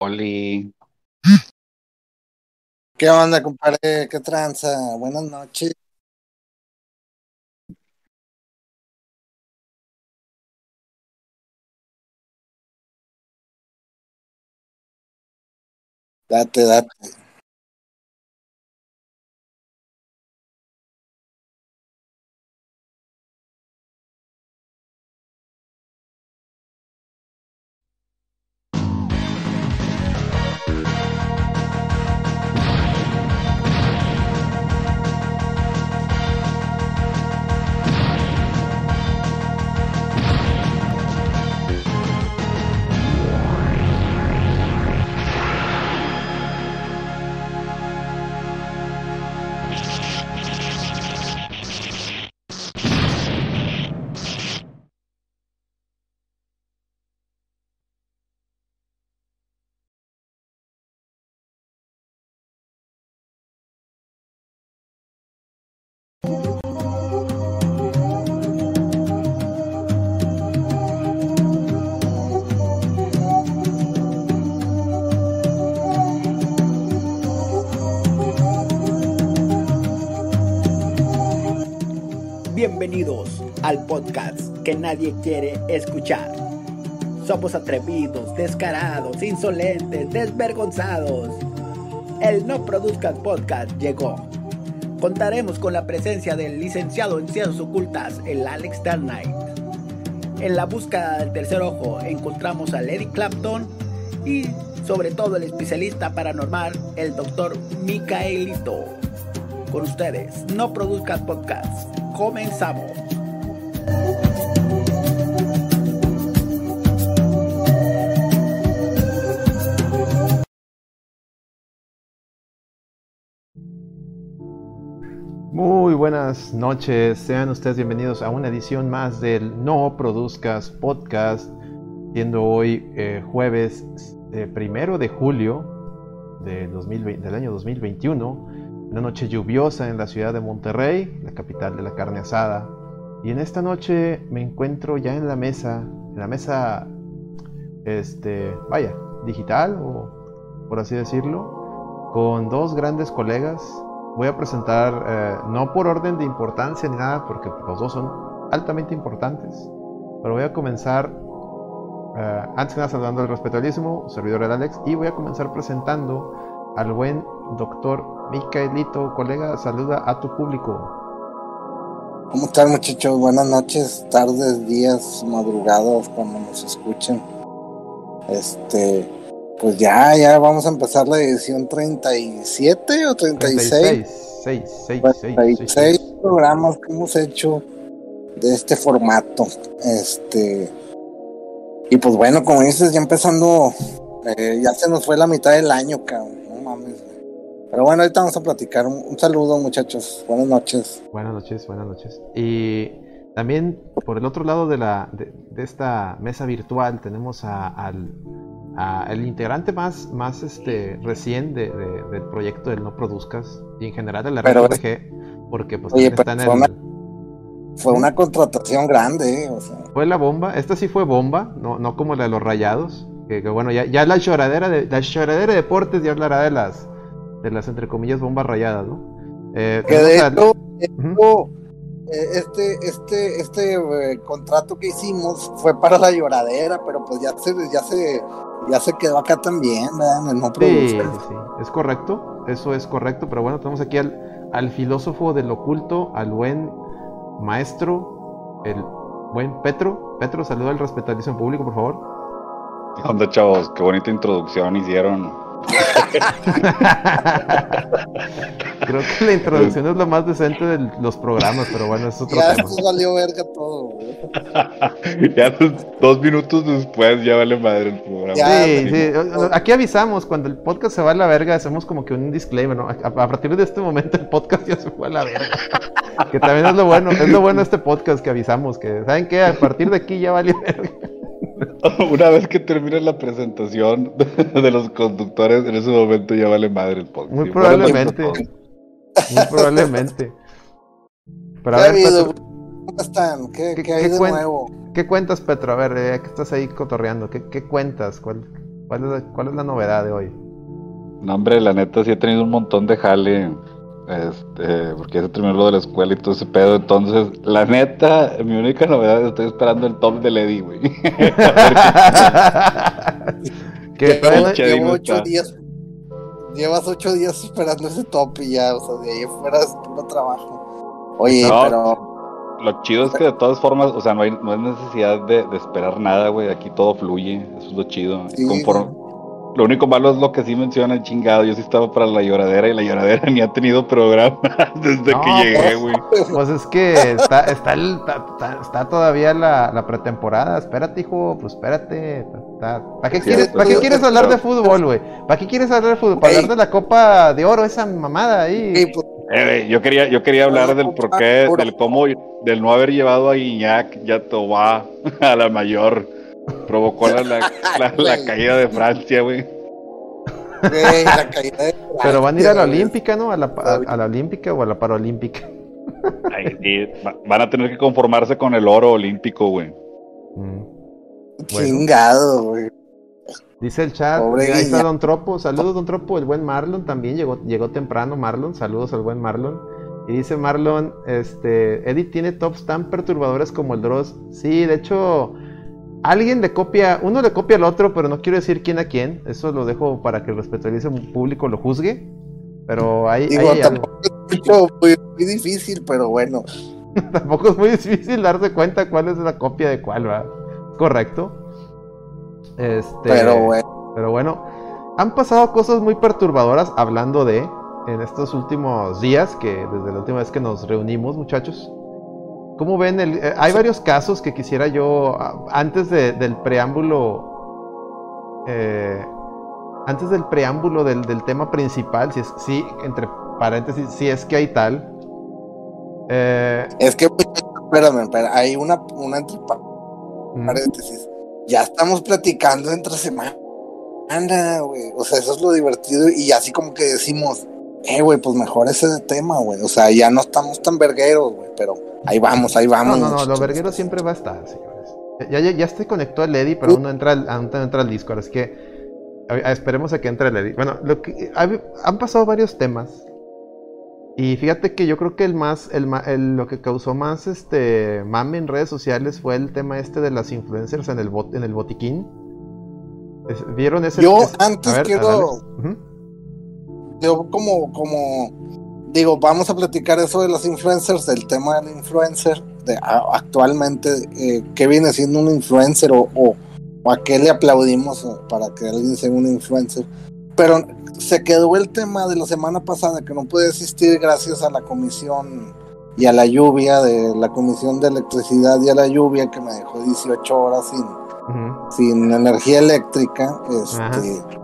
Oli. ¿Qué onda, compadre? ¿Qué tranza? Buenas noches. Date, date. Bienvenidos al podcast que nadie quiere escuchar. Somos atrevidos, descarados, insolentes, desvergonzados. El No Produzcas Podcast llegó. Contaremos con la presencia del licenciado en Ciencias Ocultas, el Alex Darnight. En la búsqueda del tercer ojo encontramos a Lady Clapton y sobre todo el especialista paranormal, el doctor Micaelito. Con ustedes, No Produzcas Podcast. Comenzamos. Muy buenas noches, sean ustedes bienvenidos a una edición más del No Produzcas Podcast, siendo hoy eh, jueves eh, primero de julio de 2020, del año 2021, una noche lluviosa en la ciudad de Monterrey, la capital de la carne asada. Y en esta noche me encuentro ya en la mesa, en la mesa, este, vaya, digital o por así decirlo, con dos grandes colegas. Voy a presentar, eh, no por orden de importancia ni nada, porque los dos son altamente importantes, pero voy a comenzar, eh, antes que nada saludando al respetabilísimo servidor del Alex, y voy a comenzar presentando al buen doctor Micaelito, colega, saluda a tu público. ¿Cómo están, muchachos? Buenas noches, tardes, días, madrugadas, cuando nos escuchen. Este, pues ya, ya vamos a empezar la edición 37 o 36. 6, 6, 36 programas que hemos hecho de este formato. Este, y pues bueno, como dices, ya empezando, eh, ya se nos fue la mitad del año, cabrón. Pero bueno, ahorita vamos a platicar. Un, un, saludo, muchachos. Buenas noches. Buenas noches, buenas noches. Y también por el otro lado de, la, de, de esta mesa virtual tenemos a, al a el integrante más, más este, recién de, de, del proyecto del No Produzcas y en general de la RPG, porque pues oye, está en fue, el... una, fue una contratación grande, eh, o sea. Fue la bomba, esta sí fue bomba, no, no como la de los rayados, que, que bueno, ya, ya la lloradera de la lloradera de deportes ya hablará de las de las entre comillas bombas rayadas, ¿no? Eh, que de hecho, uh -huh. este, este, este eh, contrato que hicimos fue para la lloradera, pero pues ya se, ya se, ya se quedó acá también, ¿verdad? En no sí, sí, es correcto, eso es correcto, pero bueno, tenemos aquí al, al filósofo del oculto, al buen maestro, el buen Petro. Petro, saluda al respetadísimo público, por favor. ¿Qué onda, chavos? Qué bonita introducción hicieron. Creo que la introducción es lo más decente de los programas, pero bueno, es otro ya tema. Ya valió verga todo, güey. ya dos minutos después ya vale madre el programa. Ya, sí, sí, aquí avisamos, cuando el podcast se va a la verga, hacemos como que un disclaimer, ¿no? A, partir de este momento el podcast ya se fue a la verga. que también es lo bueno, es lo bueno de este podcast que avisamos, que ¿saben qué? A partir de aquí ya valió verga. Una vez que termine la presentación de los conductores, en ese momento ya vale madre el podcast. Muy probablemente. Muy probablemente. Pero a ver, Petro, ¿cómo están? ¿Qué, ¿qué, qué hay de nuevo? ¿Qué cuentas, Petro? A ver, ya que estás ahí cotorreando, ¿qué, qué cuentas? ¿Cuál, ¿Cuál es, la, ¿Cuál es la novedad de hoy? No, hombre, la neta sí he tenido un montón de jale. Este, porque ya se terminó lo de la escuela y todo ese pedo. Entonces, la neta, mi única novedad es estoy esperando el top de Lady, güey. que todavía Llevo ocho días. Llevas ocho días esperando ese top y ya, o sea, de ahí fuera es puro trabajo. Oye, No. pero Lo chido es que de todas formas, o sea, no hay, no hay necesidad de, de esperar nada, güey. Aquí todo fluye. Eso es lo chido. Sí. Conforme- Lo único malo es lo que sí menciona el chingado. Yo sí estaba para la lloradera y la lloradera ni ha tenido programa desde No, que llegué, güey. Pues es que está, está, el- está, está- está todavía la, la pretemporada. Espérate, hijo, pues espérate. Está- ¿Para qué, Sí, quieres, pues, ¿para qué yo- quieres hablar de fútbol, güey? ¿Para qué quieres hablar de fútbol? ¿Para hablar de la Copa de Oro, esa mamada ahí? sí, pues, Eh, yo quería, yo quería hablar del por qué, Puro. del cómo, del no haber llevado a Iñak y a Tobá a la mayor. Provocó la, la, la- la Güey. caída de Francia, güey. güey, la caída de Pero van a ir a la. Olímpica, ¿no? A la, a, a la Olímpica o a la Paralímpica. Ay, sí, va- van a tener que conformarse con el oro olímpico, güey. Mm. Chingado, güey. Dice el chat, Pobre ahí está. Don Tropo, saludos Don Tropo, el buen Marlon también llegó, llegó temprano Marlon, saludos al buen Marlon. Y dice Marlon, este, Eddie tiene tops tan perturbadores como el Dross. Sí, de hecho, alguien le copia, uno le copia al otro, pero no quiero decir quién a quién. Eso lo dejo para que el respetuoso público lo juzgue. Pero ahí, Digo, ahí- tampoco es mucho, muy, muy difícil, pero bueno. tampoco es muy difícil darse cuenta cuál es la copia de cuál, ¿va? Correcto. Este, Pero bueno, Pero bueno, han pasado cosas muy perturbadoras hablando de en estos últimos días, que desde la última vez que nos reunimos, muchachos. ¿Cómo ven? El, eh, hay varios casos que quisiera yo, ah, antes de- del preámbulo, eh, antes del preámbulo del, del tema principal, si es, sí, entre paréntesis, si es que hay tal. eh, es que, espérame, espérame, hay una, una entre mm, paréntesis. Ya estamos platicando entre semana, güey. O sea, eso es lo divertido. Y así como que decimos, eh, güey, pues mejor ese tema, güey. O sea, ya no estamos tan vergueros, güey. Pero ahí vamos, ahí No, vamos. no, no, lo muchachos. verguero siempre va a estar, señores. Ya, ya, ya se conectó el Eddy, pero aún no entra al, aún no entra al Discord, es que esperemos a que entre el Eddy. Bueno, lo que, ha- han pasado varios temas. Y fíjate que yo creo que el más, el, el- lo que causó más este mame en redes sociales fue el tema este de las influencers en el bot, en el botiquín. ¿Vieron ese? Yo ese- antes quiero- dale. Ujú. Yo como, como, digo, vamos a platicar eso de las influencers, del tema del influencer, de actualmente, eh, qué viene siendo un influencer o, o, o a qué le aplaudimos eh, para que alguien sea un influencer. Pero se quedó el tema de la semana pasada que no puede existir gracias a la comisión y a la lluvia, de la comisión de electricidad y a la lluvia que me dejó 18 horas sin, sin energía eléctrica. Este,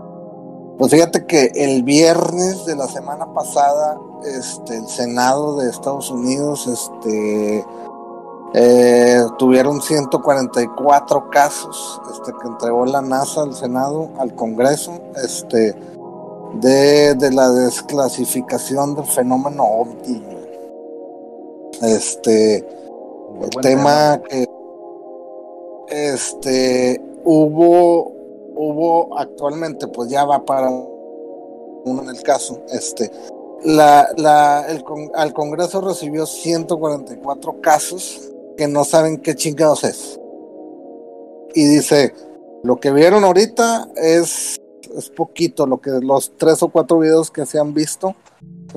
pues fíjate que el viernes de la semana pasada, este, el Senado de Estados Unidos, este, eh, tuvieron 144 casos, este, que entregó la NASA al Senado, al Congreso, este, de, de la desclasificación del fenómeno OVNI. Este, Muy el tema que este hubo hubo actualmente pues ya va para uno en el caso este la, la el con- al Congreso recibió 144 casos que no saben qué chingados es. Y dice lo que vieron ahorita es es poquito lo que los tres o cuatro videos que se han visto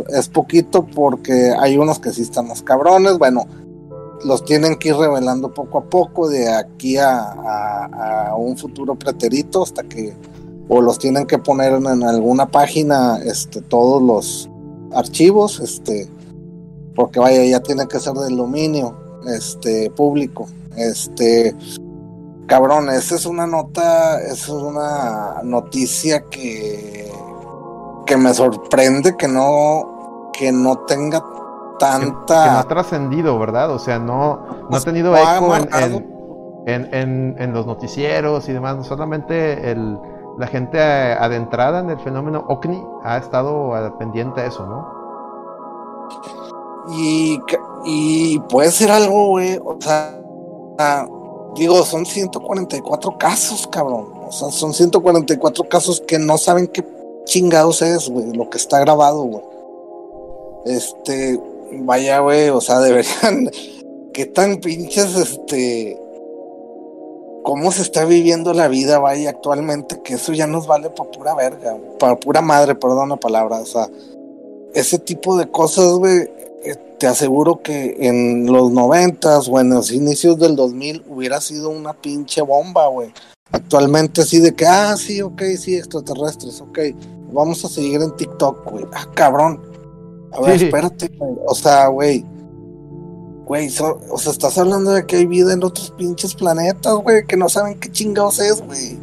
es poquito porque hay unos que sí están más cabrones bueno los tienen que ir revelando poco a poco de aquí a, a- un futuro preterito hasta que o los tienen que poner en, en alguna página este todos los archivos este porque vaya ya tiene que ser del dominio este público este cabrón esa es una nota esa es una noticia que que me sorprende que no que no tenga que no tanta ha trascendido, ¿verdad? O sea, no, no ha Pues, tenido eco en, en, en- los noticieros y demás. Solamente el, la gente eh, adentrada en el fenómeno OVNI ha estado pendiente a eso, ¿no? Y, y puede ser algo, güey, o sea, digo, son 144 casos, cabrón. O sea, son 144 casos que no saben qué chingados es, güey, lo que está grabado, güey. Este, vaya, güey, o sea, deberían, qué tan pinches, este, cómo se está viviendo la vida, vaya, actualmente, que eso ya nos vale para pura verga, para pura madre, perdón la palabra, o sea, ese tipo de cosas, güey, eh, te aseguro que en los noventas o en los inicios del 2000 hubiera sido una pinche bomba, güey. Actualmente así de que, ah, sí, ok, sí, extraterrestres, ok, vamos a seguir en TikTok, güey. Ah, cabrón. A ver, espérate, güey. O sea, güey. Güey, o sea, estás hablando de que hay vida en otros pinches planetas, güey, que no saben qué chingados es, güey.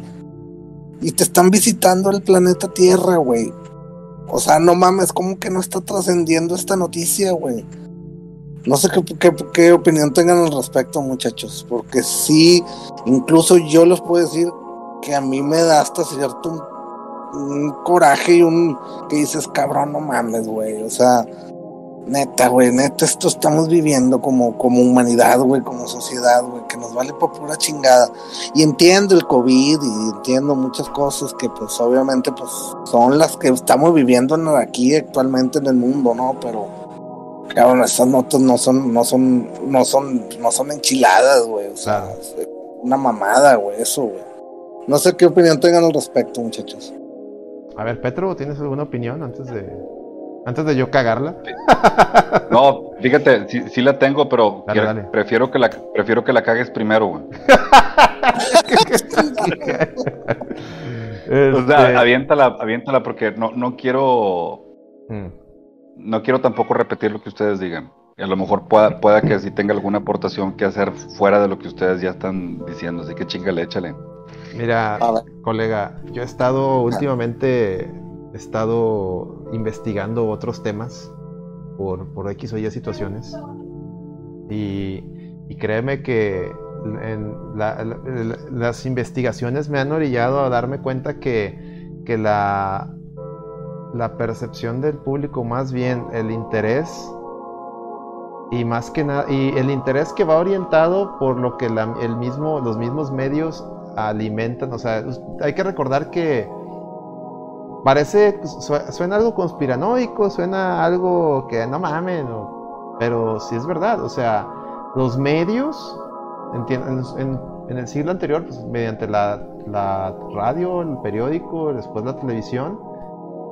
Y te están visitando el planeta Tierra, güey. O sea, no mames, ¿cómo que no está trascendiendo esta noticia, güey? No sé qué, qué, opinión tengan al respecto, muchachos, porque sí, incluso yo les puedo decir que a mí me da hasta cierto un, coraje y un que dices, cabrón, no mames, güey, o sea, neta, güey, neta, esto estamos viviendo como, como humanidad, güey, como sociedad, güey, que nos vale por pura chingada. Y entiendo el COVID y entiendo muchas cosas que pues obviamente pues son las que estamos viviendo aquí actualmente en el mundo, ¿no? Pero Cabrón, esas notas no son, no son, no son, no son enchiladas, güey. O sea, una mamada, güey, eso, güey. No sé qué opinión tengan al respecto, muchachos. A ver, Petro, ¿tienes alguna opinión antes de antes de yo cagarla? No, fíjate, sí, la tengo, pero prefiero que la prefiero que la cagues primero, güey. O sea, este aviéntala, aviéntala porque no, no quiero. Mm no quiero tampoco repetir lo que ustedes digan. Y a lo mejor pueda, pueda que sí tenga alguna aportación que hacer fuera de lo que ustedes ya están diciendo. Así que chingale, échale. Mira, colega, yo he estado últimamente, he estado investigando otros temas por, por X o Y situaciones. Y, créeme que las investigaciones me han orillado a darme cuenta que, que la, la percepción del público, más bien el interés y más que nada y el interés que va orientado por lo que el mismo los mismos medios alimentan, o sea, hay que recordar que parece suena algo conspiranoico, suena algo que no mames, pero sí es verdad, o sea, los medios en, en, el siglo anterior, pues, mediante la, la radio, el periódico, después la televisión,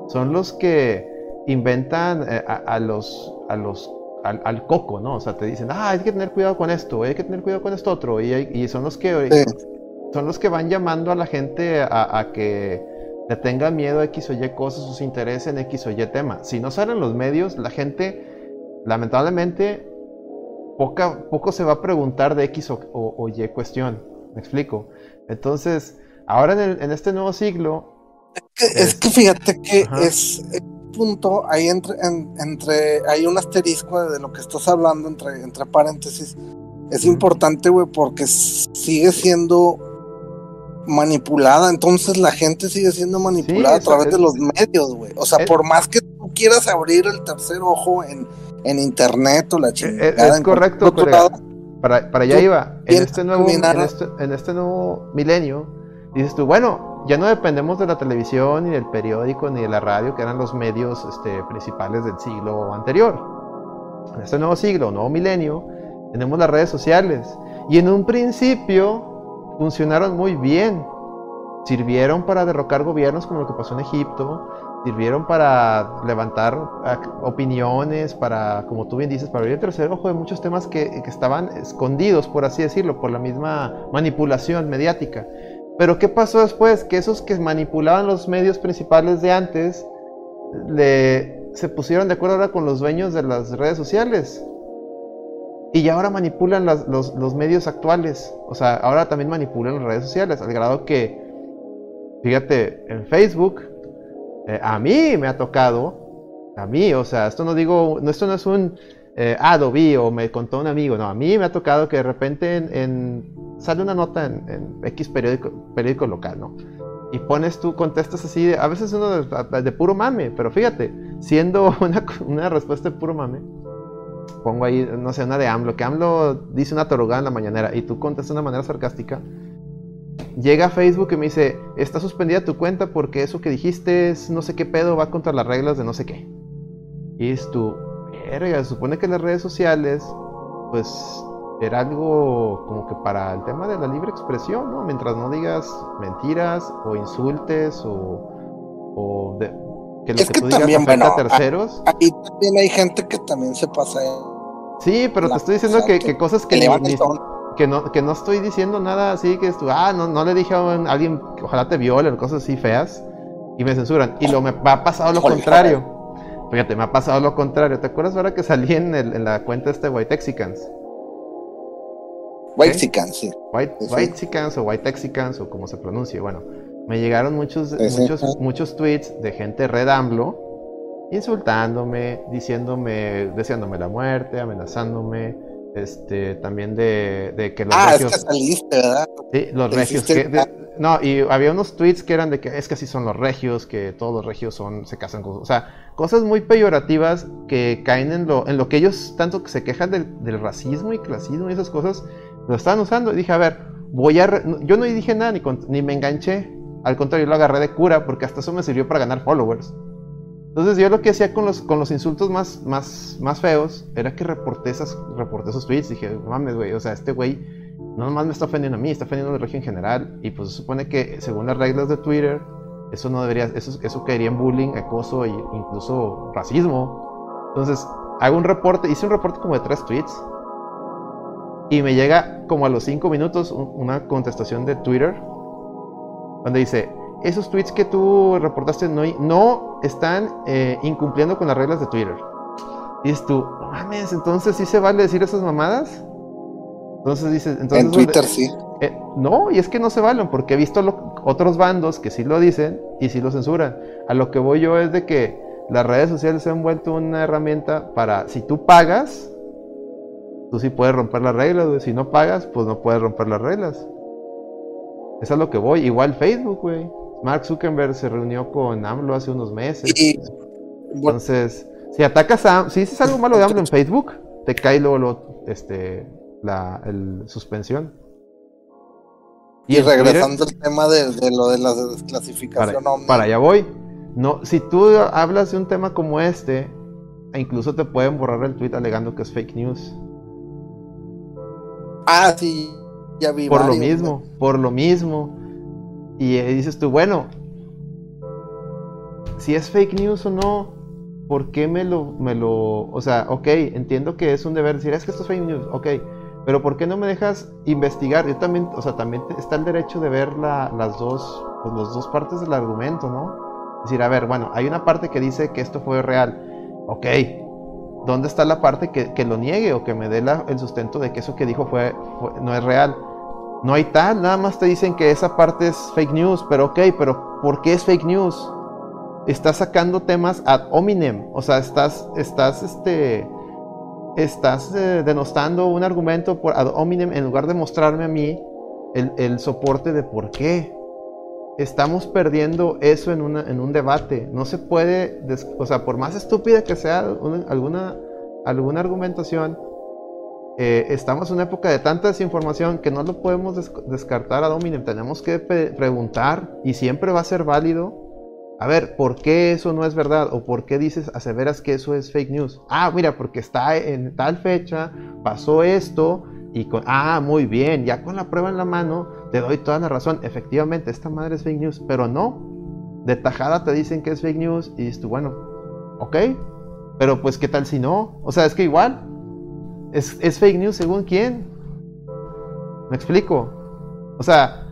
son los que inventan eh, a, los, a los al, coco, ¿no? O sea, te dicen, ah, hay que tener cuidado con esto, hay que tener cuidado con esto otro, y, son los que son los que van llamando a la gente a, que le tenga miedo a X o Y cosas, sus intereses en X o Y tema. Si no salen los medios, la gente, lamentablemente, poca, poco se va a preguntar de X o, Y cuestión. ¿Me explico? Entonces, ahora en, en este nuevo siglo, es que fíjate que es punto ahí entre, entre hay un asterisco de lo que estás hablando entre, entre paréntesis. Es importante, güey, porque sigue siendo manipulada, entonces la gente sigue siendo manipulada a través de los medios, güey. O sea, por más que tú quieras abrir el tercer ojo en, en internet o la chingada. Es, correcto, para, para allá iba. En este, nuevo, en este, en este nuevo milenio, dices tú, bueno, ya no dependemos de la televisión, ni del periódico, ni de la radio, que eran los medios este, principales del siglo anterior. En este nuevo siglo, nuevo milenio, tenemos las redes sociales. Y en un principio funcionaron muy bien. Sirvieron para derrocar gobiernos como lo que pasó en Egipto, sirvieron para levantar opiniones, para, como tú bien dices, para abrir el tercer ojo de muchos temas que, que estaban escondidos, por así decirlo, por la misma manipulación mediática. Pero ¿qué pasó después? Que esos que manipulaban los medios principales de antes le, se pusieron de acuerdo ahora con los dueños de las redes sociales. Y ahora manipulan los, medios actuales. O sea, ahora también manipulan las redes sociales. Al grado que, fíjate, en Facebook, eh, a mí me ha tocado, a mí, o sea, esto no digo, esto no es un, eh, ah, lo vi o me contó un amigo, no, a mí me ha tocado que de repente en sale una nota en, X periódico, periódico local, ¿no? Y pones tú, contestas así, a veces uno de, puro mame, pero fíjate, siendo una, respuesta de puro mame, pongo ahí, no sé, una de AMLO, que AMLO dice una torugada en la mañanera y tú contestas de una manera sarcástica, llega a Facebook y me dice, está suspendida tu cuenta porque eso que dijiste es no sé qué pedo, va contra las reglas de no sé qué. Y es tu, verga, se supone que las redes sociales, pues era algo como que para el tema de la libre expresión, ¿no? Mientras no digas mentiras o insultes o, que lo que, tú digas afecta a terceros. Ahí también hay gente que también se pasa. Sí, pero te estoy diciendo que, cosas que, que no, que no estoy diciendo nada así que tú, ah, no, no le dije a alguien que ojalá te viole o cosas así feas y me censuran. Y lo me ha pasado lo contrario. Fíjate, me ha pasado lo contrario. ¿Te acuerdas ahora que salí en, el, en la cuenta este White Texicans? White Texicans, sí. White, Texicans o White Texicans o como se pronuncie. Bueno, me llegaron muchos, muchos, muchos tweets de gente red AMLO insultándome, diciéndome, deseándome la muerte, amenazándome este, también de, que los ah, regios... es que saliste, ¿verdad? Sí, los regios. no, y había unos tweets que eran de que es que así son los regios, que todos los regios son, se casan con... O sea, cosas muy peyorativas que caen en lo, en lo que ellos tanto que se quejan del, racismo y clasismo y esas cosas, lo estaban usando. Y dije, a ver, voy a... Yo no dije nada ni, ni me enganché. Al contrario, lo agarré de cura porque hasta eso me sirvió para ganar followers. Entonces yo lo que hacía con los, con los insultos más, más, más feos era que reporté, esas, reporté esos tweets. Dije, mames, güey, o sea, este güey no nomás me está ofendiendo a mí, está ofendiendo a la región en general. Y pues se supone que según las reglas de Twitter, eso no debería, eso, eso caería en bullying, acoso e incluso racismo. Entonces hago un reporte, hice un reporte como de tres tweets. Y me llega como a los cinco minutos una contestación de Twitter donde dice, esos tweets que tú reportaste no, no están eh, incumpliendo con las reglas de Twitter. Y es tú, mames, entonces sí se vale decir esas mamadas. Entonces dices, entonces. En Twitter sí. Eh, no, y es que no se valen, porque he visto otros bandos que sí lo dicen y sí lo censuran. A lo que voy yo es de que las redes sociales se han vuelto una herramienta para, si tú pagas, tú sí puedes romper las reglas, Si no pagas, pues no puedes romper las reglas. Eso es lo que voy. Igual Facebook, güey. Mark Zuckerberg se reunió con AMLO hace unos meses. Entonces, si atacas a si dices algo malo de AMLO en Facebook, te cae luego este, la suspensión. Y, regresando al tema de, lo de la desclasificación. Para, para allá voy. No, si tú hablas de un tema como este, e incluso te pueden borrar el tweet alegando que es fake news. Ah, sí, ya vi. Por lo mismo, por lo mismo. Y dices tú, bueno, si es fake news o no, ¿por qué me lo, me lo, o sea, ok, entiendo que es un deber decir, es que esto es fake news, ok, pero ¿por qué no me dejas investigar? Yo también, o sea, también está el derecho de ver las dos, pues, las dos partes del argumento, ¿no? Decir, a ver, bueno, hay una parte que dice que esto fue real, ok, ¿dónde está la parte que, que lo niegue o que me dé el sustento de que eso que dijo fue, no es real? No hay tal, nada más te dicen que esa parte es fake news, pero ok, pero ¿por qué es fake news? Estás sacando temas ad hominem, o sea, estás, estás, este, estás eh, denostando un argumento por ad hominem en lugar de mostrarme a mí el, soporte de por qué. Estamos perdiendo eso en, una, en un debate. No se puede, o sea, por más estúpida que sea alguna, alguna argumentación, eh, estamos en una época de tanta desinformación que no lo podemos descartar a Dominem. Tenemos que preguntar y siempre va a ser válido. A ver, ¿por qué eso no es verdad? ¿O por qué dices, aseveras que eso es fake news? Ah, mira, porque está en tal fecha, pasó esto, y con, ah, muy bien, ya con la prueba en la mano, te doy toda la razón. Efectivamente, esta madre es fake news, pero no. De tajada te dicen que es fake news y dices tú, bueno, ok, pero pues, ¿qué tal si no? O sea, es que igual, ¿Es, fake news según quién? ¿Me explico? O sea,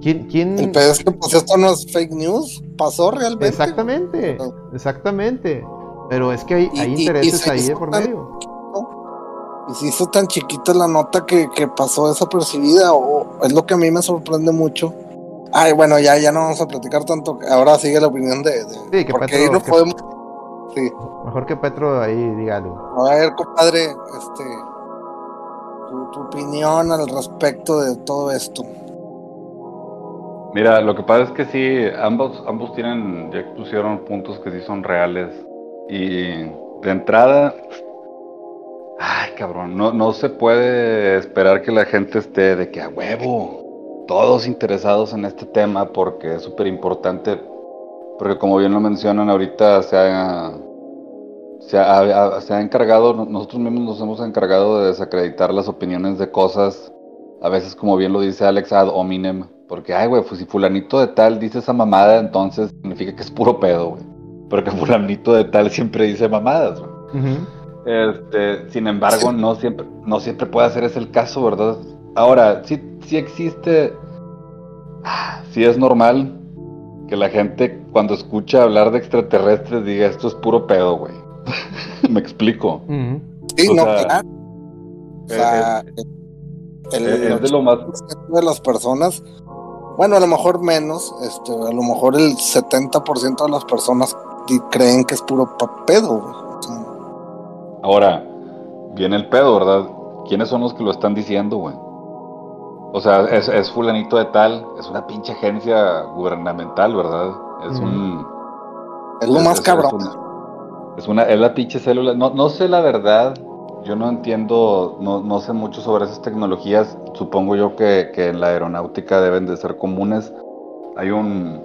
¿quién...? quién... El pedo es que pues esto no es fake news, pasó realmente. Exactamente, exactamente. Pero es que hay, intereses ahí de por medio. Y se hizo tan chiquita la nota que, pasó desapercibida, o es lo que a mí me sorprende mucho. Ay, bueno, ya, ya no vamos a platicar tanto. Ahora sigue la opinión de. sí, que porque ahí no podemos Mejor que Petro ahí diga algo. A ver, compadre, este, tu, opinión al respecto de todo esto. Mira, lo que pasa es que sí, ambos, ambos tienen, ya pusieron puntos que sí son reales. Y de entrada, cabrón, no, no se puede esperar que la gente esté de que a huevo, todos interesados en este tema porque es súper importante, porque como bien lo mencionan ahorita se ha, se ha, se ha encargado, nosotros mismos nos hemos encargado de desacreditar las opiniones de cosas, a veces como bien lo dice Alex ad hominem, porque ay güey, pues si fulanito de tal dice esa mamada, entonces significa que es puro pedo, güey, porque fulanito de tal siempre dice mamadas, güey. Este, sin embargo, no siempre, no siempre puede ser ese el caso, ¿verdad? Ahora, sí, sí existe, sí es normal que la gente cuando escucha hablar de extraterrestres diga esto es puro pedo, güey. Me explico. Sí, no, claro. O sea, el, es de lo más de las personas, bueno, a lo mejor menos, este, a lo mejor el 70% de las personas creen que es puro pedo, güey. Ahora, viene el pedo, ¿verdad? ¿Quiénes son los que lo están diciendo, güey? O sea, es, fulanito de tal, es una pinche agencia gubernamental, ¿verdad? Es un... Es lo más cabrón. Es, una, es la pinche célula. No, no sé la verdad, yo no entiendo, no, no sé mucho sobre esas tecnologías. Supongo yo que, que, en la aeronáutica deben de ser comunes. Hay un,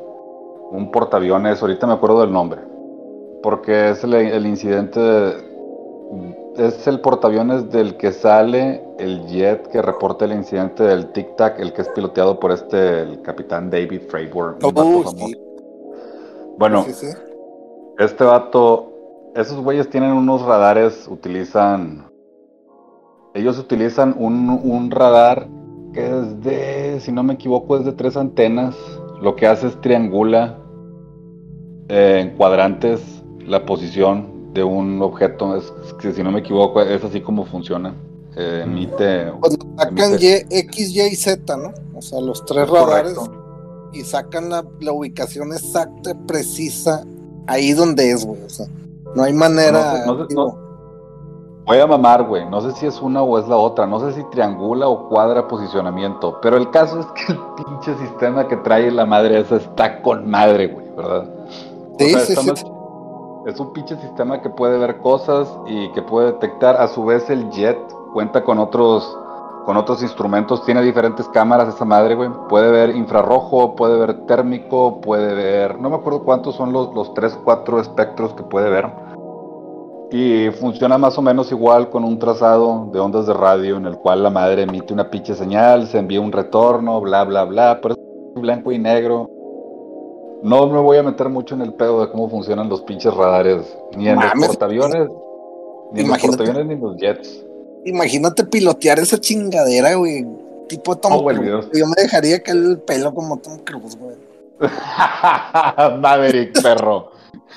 un portaaviones, ahorita me acuerdo del nombre, porque es el, el incidente de, es el portaaviones del que sale el jet que reporta el incidente del Tic Tac, el que es piloteado por este, el capitán David Freiburg. Oh, bueno, este vato, esos güeyes tienen unos radares, utilizan, ellos utilizan un, un radar que es de, si no me equivoco, es de tres antenas. Lo que hace es triangula eh, en cuadrantes la posición de un objeto, es que si no me equivoco, es así como funciona. Eh, emite. Pues sacan X, Y y Z, ¿no? O sea, los tres radares. Y sacan la, ubicación exacta, precisa, ahí donde es, güey. O sea, no hay manera. voy a mamar, güey. No sé si es una o es la otra. No sé si triangula o cuadra posicionamiento. Pero el caso es que el pinche sistema que trae la madre esa está con madre, güey, ¿verdad? Sí, sí, sí. Es un pinche sistema que puede ver cosas y que puede detectar. A su vez, el jet cuenta con otros, con otros instrumentos. Tiene diferentes cámaras esa madre, güey. Puede ver infrarrojo, puede ver térmico, puede ver. No me acuerdo cuántos son los, los 3, 4 espectros que puede ver. Y funciona más o menos igual con un trazado de ondas de radio en el cual la madre emite una pinche señal, se envía un retorno, bla, bla, bla. Pero es blanco y negro no me voy a meter mucho en el pedo de cómo funcionan los pinches radares, ni en los portaaviones, ni en los portaaviones ni en los jets. Imagínate pilotear esa chingadera, güey. Tipo Tom oh, Cruise. Yo me dejaría caer el pelo como Tom Cruise, güey. Maverick, perro.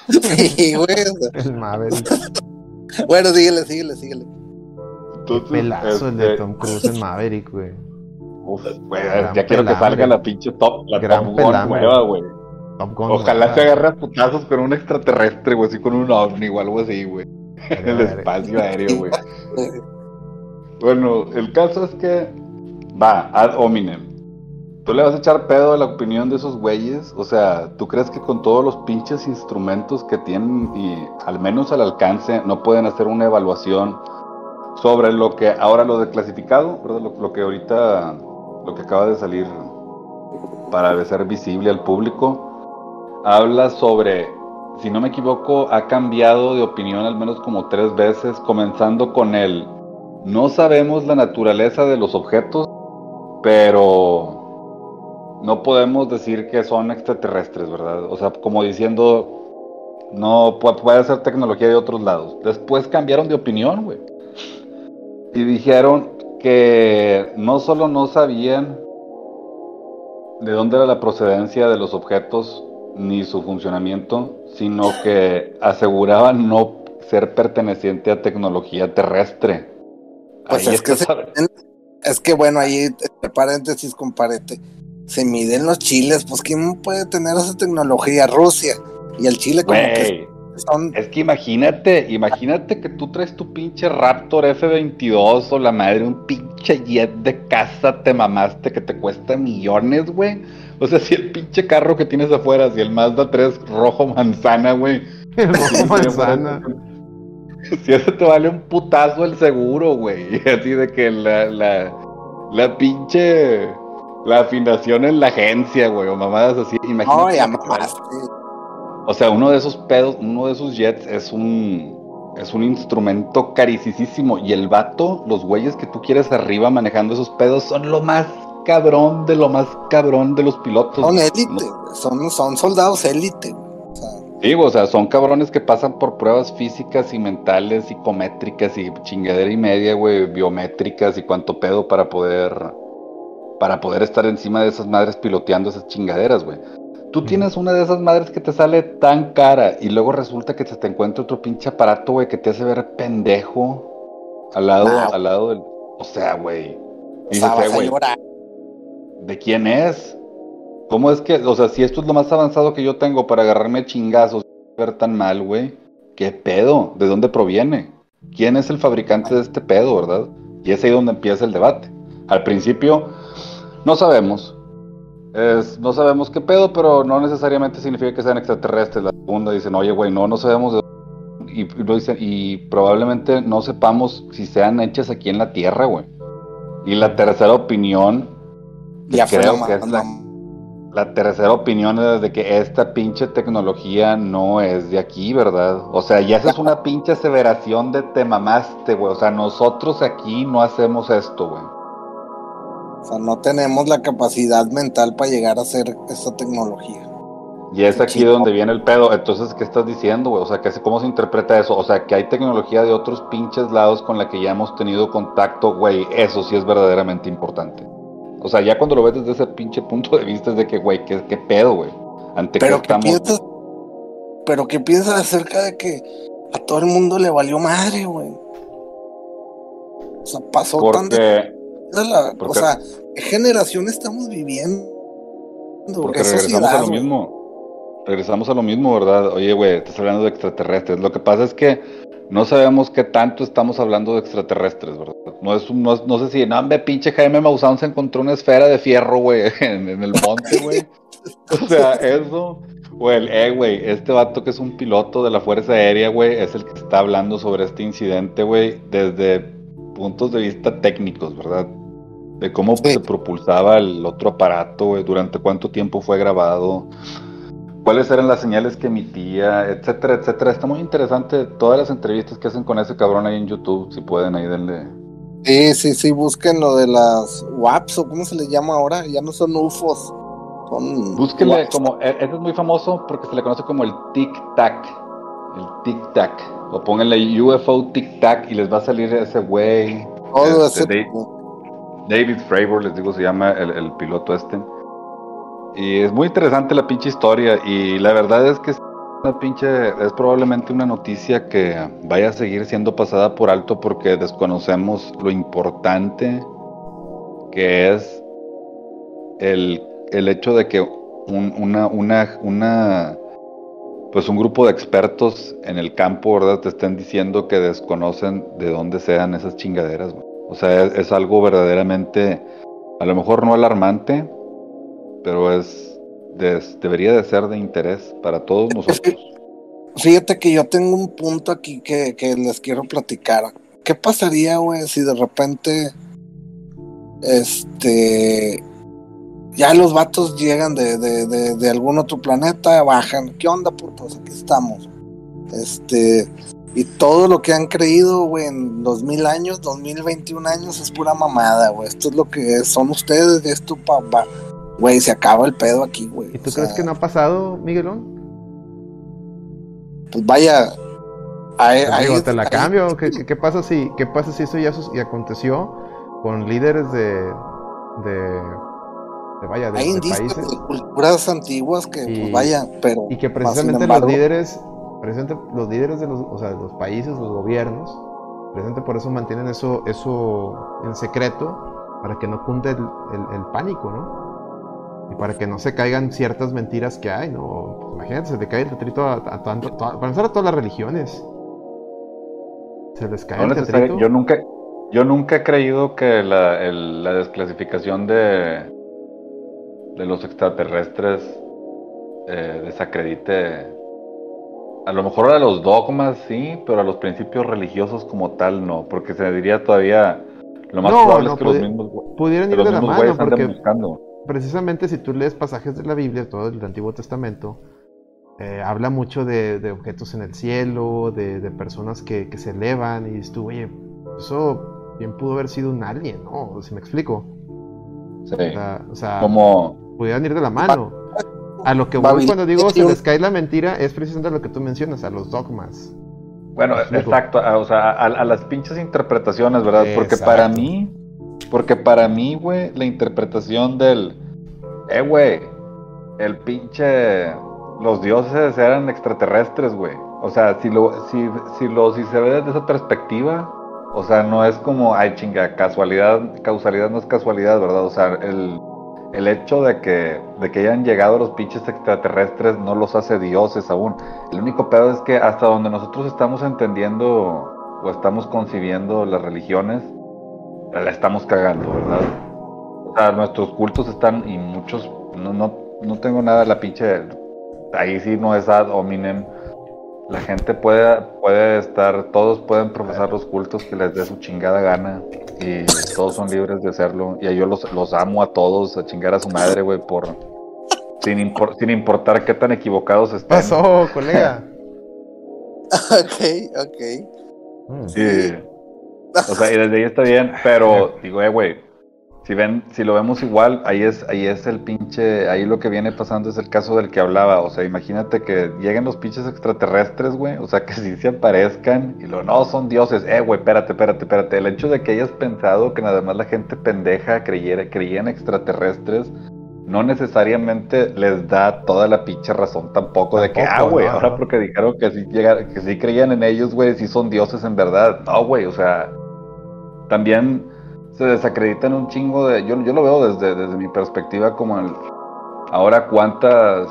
sí, güey. El Maverick. bueno, síguele, síguele, síguele. Entonces, Pelazo el de este, Tom Cruise en Maverick, güey. Uf, güey, ya quiero que salga la pinche top, la Gran Top nueva, güey. Ojalá se agarre a putazos con un extraterrestre, güey, así con un ovni o algo así, güey. En el espacio aéreo, güey. bueno, el caso es que va, ad hominem. ¿Tú le vas a echar pedo a la opinión de esos güeyes? O sea, ¿tú crees que con todos los pinches instrumentos que tienen y al menos al alcance no pueden hacer una evaluación sobre lo que ahora lo declasificado, ¿verdad? Lo, lo que ahorita, lo que acaba de salir para ser visible al público? Habla sobre, si no me equivoco, ha cambiado de opinión al menos como tres veces, comenzando con el, no sabemos la naturaleza de los objetos, pero no podemos decir que son extraterrestres, ¿verdad? O sea, como diciendo, no puede ser tecnología de otros lados. Después cambiaron de opinión, güey. Y dijeron que no solo no sabían de dónde era la procedencia de los objetos ni su funcionamiento, sino que aseguraba no ser perteneciente a tecnología terrestre. Pues es que, es que bueno, ahí entre paréntesis comparete, se miden los chiles, pues quién puede tener esa tecnología, Rusia y el Chile como que Es que imagínate, imagínate que tú traes tu pinche Raptor F22 o la madre un pinche jet de casa te mamaste que te cuesta millones, güey o sea, si el pinche carro que tienes afuera, si el Mazda 3 rojo manzana, güey. El rojo manzana. si eso te vale un putazo el seguro, güey. Así de que la, la, la pinche. La afinación en la agencia, güey, o mamadas así. Imagínate. O sea, uno de esos pedos, uno de esos jets es un. Es un instrumento caricísimo. Y el vato, los güeyes que tú quieres arriba manejando esos pedos son lo más cabrón de lo más cabrón de los pilotos. Son élite, son, son soldados élite. Sí, o sea, son cabrones que pasan por pruebas físicas y mentales, psicométricas y chingadera y media, güey, biométricas y cuánto pedo para poder para poder estar encima de esas madres piloteando esas chingaderas, güey. Tú tienes una de esas madres que te sale tan cara y luego resulta que se te encuentra otro pinche aparato, güey, que te hace ver pendejo al lado, al lado del, o sea, güey. güey. ¿De quién es? ¿Cómo es que, o sea, si esto es lo más avanzado que yo tengo para agarrarme chingazos ver tan mal, güey? ¿Qué pedo? ¿De dónde proviene? ¿Quién es el fabricante de este pedo, verdad? Y es ahí donde empieza el debate. Al principio, no sabemos. no sabemos qué pedo, pero no necesariamente significa que sean extraterrestres. La segunda dicen, oye, güey, no, no sabemos de y, lo dicen, y probablemente no sepamos si sean hechas aquí en la Tierra, güey. Y la tercera opinión, ya creo que es la, la tercera opinión es de que esta pinche tecnología no es de aquí, ¿verdad? O sea, ya esa es una pinche aseveración de te mamaste, güey. O sea, nosotros aquí no hacemos esto, güey. O sea, no tenemos la capacidad mental para llegar a hacer esta tecnología. Y es aquí donde viene el pedo. Entonces, ¿qué estás diciendo, güey? O sea, ¿cómo se interpreta eso? O sea, que hay tecnología de otros pinches lados con la que ya hemos tenido contacto, güey. Eso sí es verdaderamente importante. O sea, ya cuando lo ves desde ese pinche punto de vista es de que, güey, ¿qué, qué pedo, güey? Ante pero qué piensas, pero qué piensas acerca de que a todo el mundo le valió madre, güey. O sea, pasó porque, tan o sea, ¿qué generación estamos viviendo? Porque regresamos a lo mismo. Regresamos a lo mismo, ¿verdad? Oye, güey, estás hablando de extraterrestres. Lo que pasa es que no sabemos qué tanto estamos hablando de extraterrestres, ¿verdad? No es no, no sé si, no, pinche Jaime Maussan se encontró una esfera de fierro, güey, en, el monte, güey. o sea, eso, güey, eh, güey, este vato que es un piloto de la Fuerza Aérea, güey, es el que está hablando sobre este incidente, güey, desde puntos de vista técnicos, ¿verdad? De cómo se propulsaba el otro aparato, güey, durante cuánto tiempo fue grabado cuáles eran las señales que emitía, etcétera, etcétera. Está muy interesante todas las entrevistas que hacen con ese cabrón ahí en YouTube, si pueden ahí denle. Sí, sí, sí, busquen lo de las WAPs o cómo se les llama ahora, ya no son UFOs. Son Búsquenle como, e, ese es muy famoso porque se le conoce como el Tic Tac, el Tic Tac, o pónganle UFO Tic Tac y les va a salir ese güey. Este, David, David Fravor, les digo, se llama el, el piloto este. Y es muy interesante la pinche historia y la verdad es que es probablemente una noticia que vaya a seguir siendo pasada por alto porque desconocemos lo importante que es el, hecho de que una, una, una, pues un grupo de expertos en el campo, ¿verdad? Te estén diciendo que desconocen de dónde sean esas chingaderas, O sea, es algo verdaderamente, a lo mejor no alarmante, pero es debería de ser de interés para todos nosotros. Fíjate que yo tengo un punto aquí que, les quiero platicar. ¿Qué pasaría, güey, si de repente este ya los vatos llegan de, de, de, algún otro planeta, bajan, ¿qué onda, putos? Aquí estamos. Este, y todo lo que han creído, güey, en 2000 años, 2021 años es pura mamada, güey. Esto es lo que son ustedes, esto pa, Güey, se acaba el pedo aquí, güey. ¿Y tú crees que no ha pasado, Miguelón? Pues vaya. Ahí, pues te la cambio. ¿Qué, pasa si, ¿Qué pasa si eso ya, aconteció con líderes de. de, vaya, de, Hay indicios de culturas antiguas que, pues vaya, pero. Y que precisamente los líderes. Precisamente los líderes de los, o sea, los países, los gobiernos, precisamente por eso mantienen eso, eso en secreto, para que no cunde el pánico, ¿no? Y para que no se caigan ciertas mentiras que hay, ¿no? Imagínate, se le cae el tetrito a, tanto, para empezar a todas las religiones. Se les cae el tetrito. Yo nunca, yo nunca he creído que la, la desclasificación de, de los extraterrestres eh, desacredite a lo mejor a los dogmas sí, pero a los principios religiosos como tal no, porque se diría todavía lo más probable es que los mismos pudieran ir de la mano porque buscando. Precisamente si tú lees pasajes de la Biblia, todo el Antiguo Testamento, eh, habla mucho de, objetos en el cielo, de, personas que, se elevan y dices tú, oye, eso bien pudo haber sido un alien, ¿no? Si me explico. Sí. O sea, como pudieran ir de la mano. A lo que voy cuando digo se les cae la mentira es precisamente lo que tú mencionas, a los dogmas. Bueno, exacto, o sea, a, las pinches interpretaciones, ¿verdad? Porque para mí, porque para mí, güey, la interpretación del, eh, güey, el pinche, los dioses eran extraterrestres, güey. O sea, si lo, si, si lo, si se ve desde esa perspectiva, o sea, no es como, ay, chinga, casualidad, causalidad no es casualidad, ¿verdad? O sea, el, el hecho de que, de que hayan llegado los pinches extraterrestres no los hace dioses aún. El único pedo es que hasta donde nosotros estamos entendiendo o estamos concibiendo las religiones, la estamos cagando, ¿verdad? O sea, nuestros cultos están y muchos, no, no, no tengo nada de la pinche, ahí sí no es ad hominem la gente puede, puede estar, todos pueden profesar los cultos que les dé su chingada gana y todos son libres de hacerlo. Y yo los, los amo a todos, a chingar a su madre, güey, por sin, sin importar qué tan equivocados estén. Pasó, colega. ok, ok. Sí. O sea, y desde ahí está bien, pero digo, eh, güey, si ven, si lo vemos igual, ahí es, ahí es el pinche, ahí lo que viene pasando es el caso del que hablaba. O sea, imagínate que lleguen los pinches extraterrestres, güey. O sea, que si se aparezcan y lo no son dioses. Eh, güey, espérate, espérate, espérate. El hecho de que hayas pensado que nada más la gente pendeja creyera, creía en extraterrestres, no necesariamente les da toda la pinche razón tampoco, de que, ah, güey, ahora porque dijeron que sí, que sí creían en ellos, güey, sí son dioses en verdad. No, güey, o sea, también se desacreditan un chingo de. Yo, yo lo veo desde, desde mi perspectiva como el. Ahora, cuántas.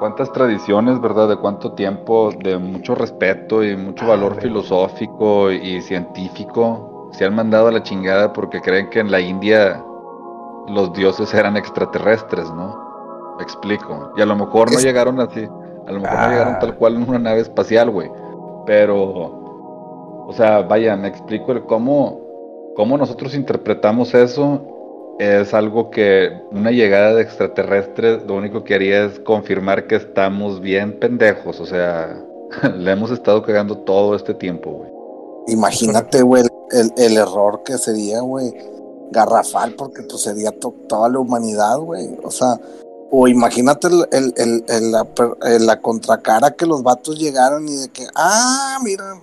Cuántas tradiciones, ¿verdad? De cuánto tiempo, de mucho respeto y mucho valor filosófico y científico, se han mandado a la chingada porque creen que en la India los dioses eran extraterrestres, ¿no? Me explico. Y a lo mejor no llegaron así. A lo mejor no llegaron tal cual en una nave espacial, güey. Pero. O sea, vaya, me explico el cómo cómo nosotros interpretamos eso es algo que una llegada de extraterrestres lo único que haría es confirmar que estamos bien pendejos, o sea, le hemos estado cagando todo este tiempo, güey. Imagínate, güey, el, error que sería, güey, garrafal, porque pues sería toda la humanidad, güey, o sea, o imagínate el, la, la contracara que los vatos llegaron y de que, ah, mira,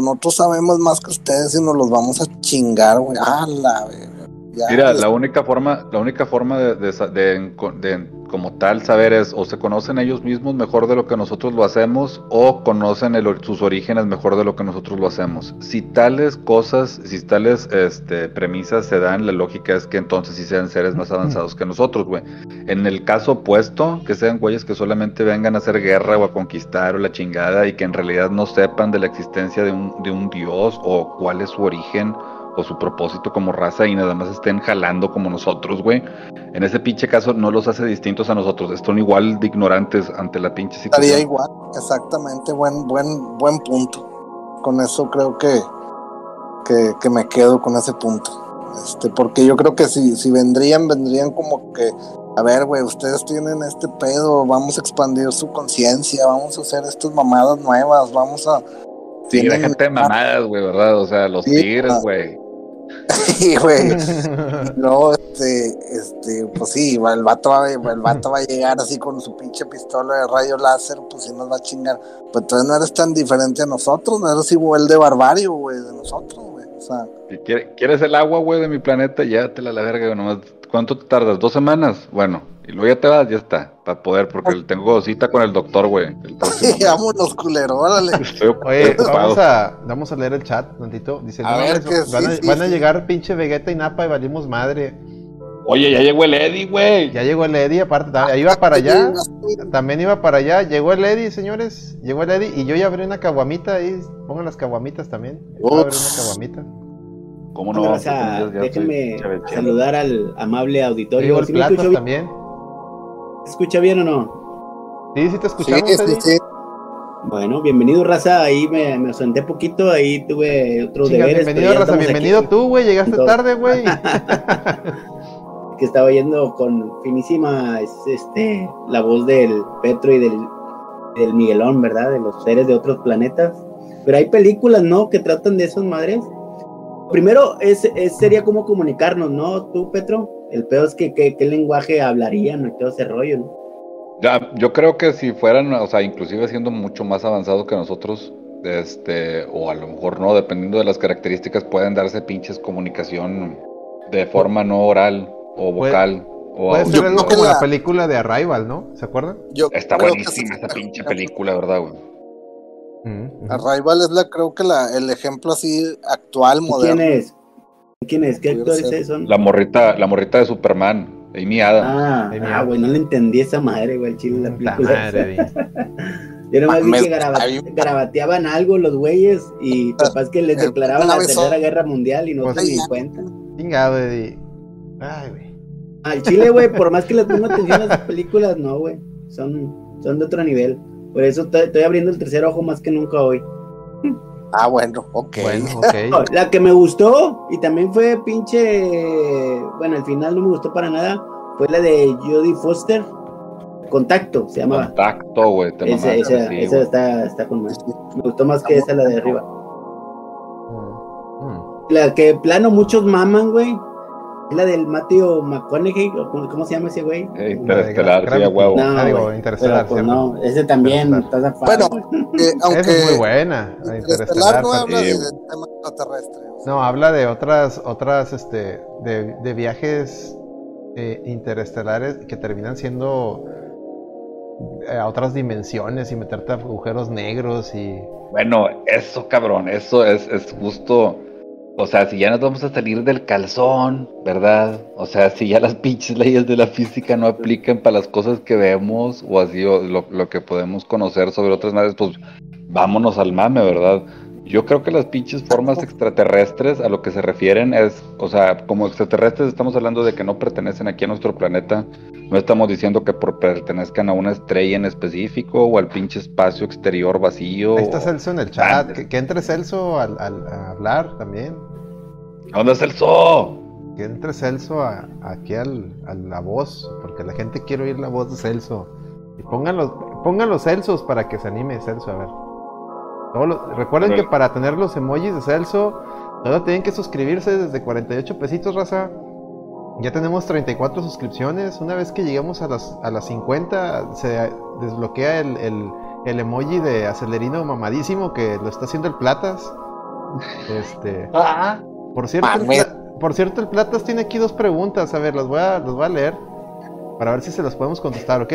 nosotros sabemos más que ustedes y nos los vamos a chingar, güey. Ah, la Mira, la única forma, la única forma de, de, como tal saber es o se conocen ellos mismos mejor de lo que nosotros lo hacemos o conocen sus orígenes mejor de lo que nosotros lo hacemos. Si tales cosas, si tales este, premisas se dan, la lógica es que entonces sí sean seres más avanzados que nosotros, güey. En el caso opuesto, que sean güeyes que solamente vengan a hacer guerra o a conquistar o la chingada y que en realidad no sepan de la existencia de un, de un dios o cuál es su origen o su propósito como raza y nada más estén jalando como nosotros, güey. En ese pinche caso no los hace distintos a nosotros, están igual de ignorantes ante la pinche situación. Estaría igual, exactamente, buen, buen, buen punto. Con eso creo que, que, me quedo con ese punto. Este, porque yo creo que si, si vendrían, vendrían como que, a ver, güey, ustedes tienen este pedo, vamos a expandir su conciencia, vamos a hacer estas mamadas nuevas, vamos a... Sí, gente de mamadas, güey, ¿verdad? O sea, los tigres, güey. Sí, güey. no, este, este, pues sí, el vato, va, el vato va a llegar así con su pinche pistola de rayo láser, pues sí nos va a chingar. Pues entonces no eres tan diferente a nosotros, no eres igual de barbario, güey, de nosotros, güey. O sea. Si quieres el agua, güey, de mi planeta, ya te la la verga, nomás. ¿Cuánto te tardas? ¿Dos semanas? Bueno, y luego ya te vas, ya está, para poder, porque tengo cita con el doctor, güey. Vámonos, culero, órale. Oye, vamos a, vamos a leer el chat tantito. Dice, a ver, que van, a, van a llegar pinche Vegeta y Napa y valimos madre. Oye, ya llegó el Eddie, güey. Ya llegó el Eddie, aparte, ahí iba para allá. También iba para allá. Llegó el Eddie, señores. Llegó el Eddie y yo ya abrí una caguamita ahí. Pongan las caguamitas también. Voy a abrir una caguamita. ¿Cómo no? O sea, déjenme saludar al amable auditorio. el plato también escucha bien o no? Sí, sí te escuchamos. Sí, sí, sí. Bueno, bienvenido, raza. Ahí me, me ausenté poquito, ahí tuve otros Chinga, deberes. bienvenido, raza. Bienvenido tú, güey. Llegaste Entonces- tarde, güey. que estaba yendo con finísima es, este la voz del Petro y del, del Miguelón, ¿verdad? De los seres de otros planetas. Pero hay películas, ¿no? Que tratan de esas madres. Primero, es, es- sería como comunicarnos, ¿no? Tú, Petro. El peor es que qué lenguaje hablarían y todo ese rollo, ¿no? Ya, yo creo que si fueran, o sea, inclusive siendo mucho más avanzados que nosotros, este, o a lo mejor no, dependiendo de las características, pueden darse pinches comunicación de forma no oral o Puede- vocal. o Puede ser algo como la la- película de Arrival, ¿no? ¿Se acuerdan? Yo Está buenísima esa pinche película, ¿verdad, güey? Ujú. Arrival es la, creo que la, el ejemplo así actual, ¿Quién moderno. es? ¿Quién es? ¿Qué actores son? La morrita, la morrita de Superman, Amy Adams. Ah, ah, güey, no le entendí esa madre, güey, el chile la película. madre, di. Yo nomás vi Mames, que garabateaban algo los güeyes y capaz que les declaraban la Tercera Guerra Mundial y no Pues se ni cuenta. Chingado, di. Ay, güey. Al Chile, güey, por más que les ponga atención a esas películas, no, güey. Son, son de otro nivel. Por eso estoy, estoy abriendo el tercer ojo más que nunca hoy. Ah, bueno, ok. Bueno, No, ok. la que me gustó y también fue pinche. Bueno, al final no me gustó para nada. Fue la de Jodie Foster. Contacto se llamaba. Contacto, güey, te Esa, esa, sí, esa está, está con más. Me gustó más que esa, la de arriba. Mm, mm. La que plano muchos maman, güey. Es la del Matthew McConaughey, o ¿cómo, cómo se llama ese güey? Eh, Interestelar, sí, a huevo. No, Ah, digo, Interestelar, pero, pues, no, ese también Interestelar. está zafado, Bueno. Eh, aunque es muy buena. la Interestelar no habla de, sí. de tema extraterrestre. o sea. No, habla de otras, otras, este, de, de viajes eh, interestelares que terminan siendo eh, a otras dimensiones y meterte a agujeros negros y Bueno, eso, cabrón, eso es, es justo. O sea, si ya nos vamos a salir del calzón, ¿verdad? O sea, si ya las pinches leyes de la física no aplican para las cosas que vemos o así, o lo, lo que podemos conocer sobre otras naves, pues vámonos al mame, ¿verdad? Yo creo que las pinches formas extraterrestres a lo que se refieren es, o sea, como extraterrestres estamos hablando de que no pertenecen aquí a nuestro planeta, no estamos diciendo que por pertenezcan a una estrella en específico o al pinche espacio exterior vacío. ahí está Celso en el chat, que, que entre Celso al, al- a hablar también, ¿Dónde zoo? que entre Celso a- aquí al, a la voz, porque la gente quiere oír la voz de Celso y pongan los, pongan los Celsos para que se anime Celso a ver. Todos los- recuerden que para tener los emojis de Celso, solo tienen que suscribirse desde 48 pesitos, raza. Ya tenemos 34 suscripciones. Una vez que lleguemos a las, a las 50, se desbloquea el, el- el emoji de acelerino mamadísimo que lo está haciendo el Platas. Este, por cierto, el por cierto, el Platas tiene aquí dos preguntas. A ver, las voy a, las voy a leer para ver si se las podemos contestar, ¿ok?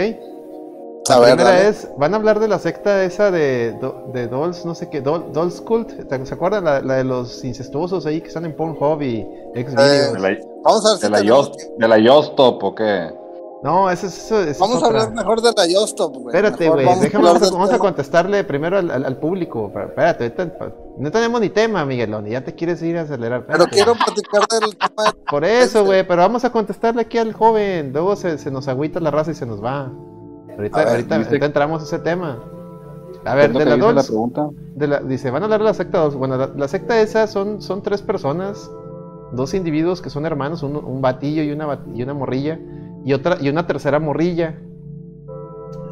La A ver, primera dale. es, van a hablar de la secta esa de, de Dolls, no sé qué, Doll- Dolls Cult, ¿te- ¿se acuerdan? La, la de los incestuosos ahí que están en Pornhub y Xvideos. ¿De la, Vamos a ver si de la, tenemos Yost- de la Yostop o qué? No, eso es eso, eso Vamos es a otra. hablar mejor de la Yostop, güey. Espérate, güey, déjame, vamos a, del vamos a tema. contestarle primero al, al- al público. Pero Espérate, ahorita no tenemos ni tema, Miguelón, y ya te quieres ir a acelerar. Pero quiero platicar del tema. Por eso, este. güey, pero vamos a contestarle aquí al joven. Luego se, se nos agüita la raza y se nos va. Ahorita, ver, ahorita, dice- ahorita entramos a ese tema. A ¿Qué es ver, de la pregunta? de la- dice, van a hablar de la secta 2. Bueno, la, la secta esa son, son tres personas, dos individuos que son hermanos, un, un batillo y una, bat- y una morrilla, y otra y una tercera morrilla.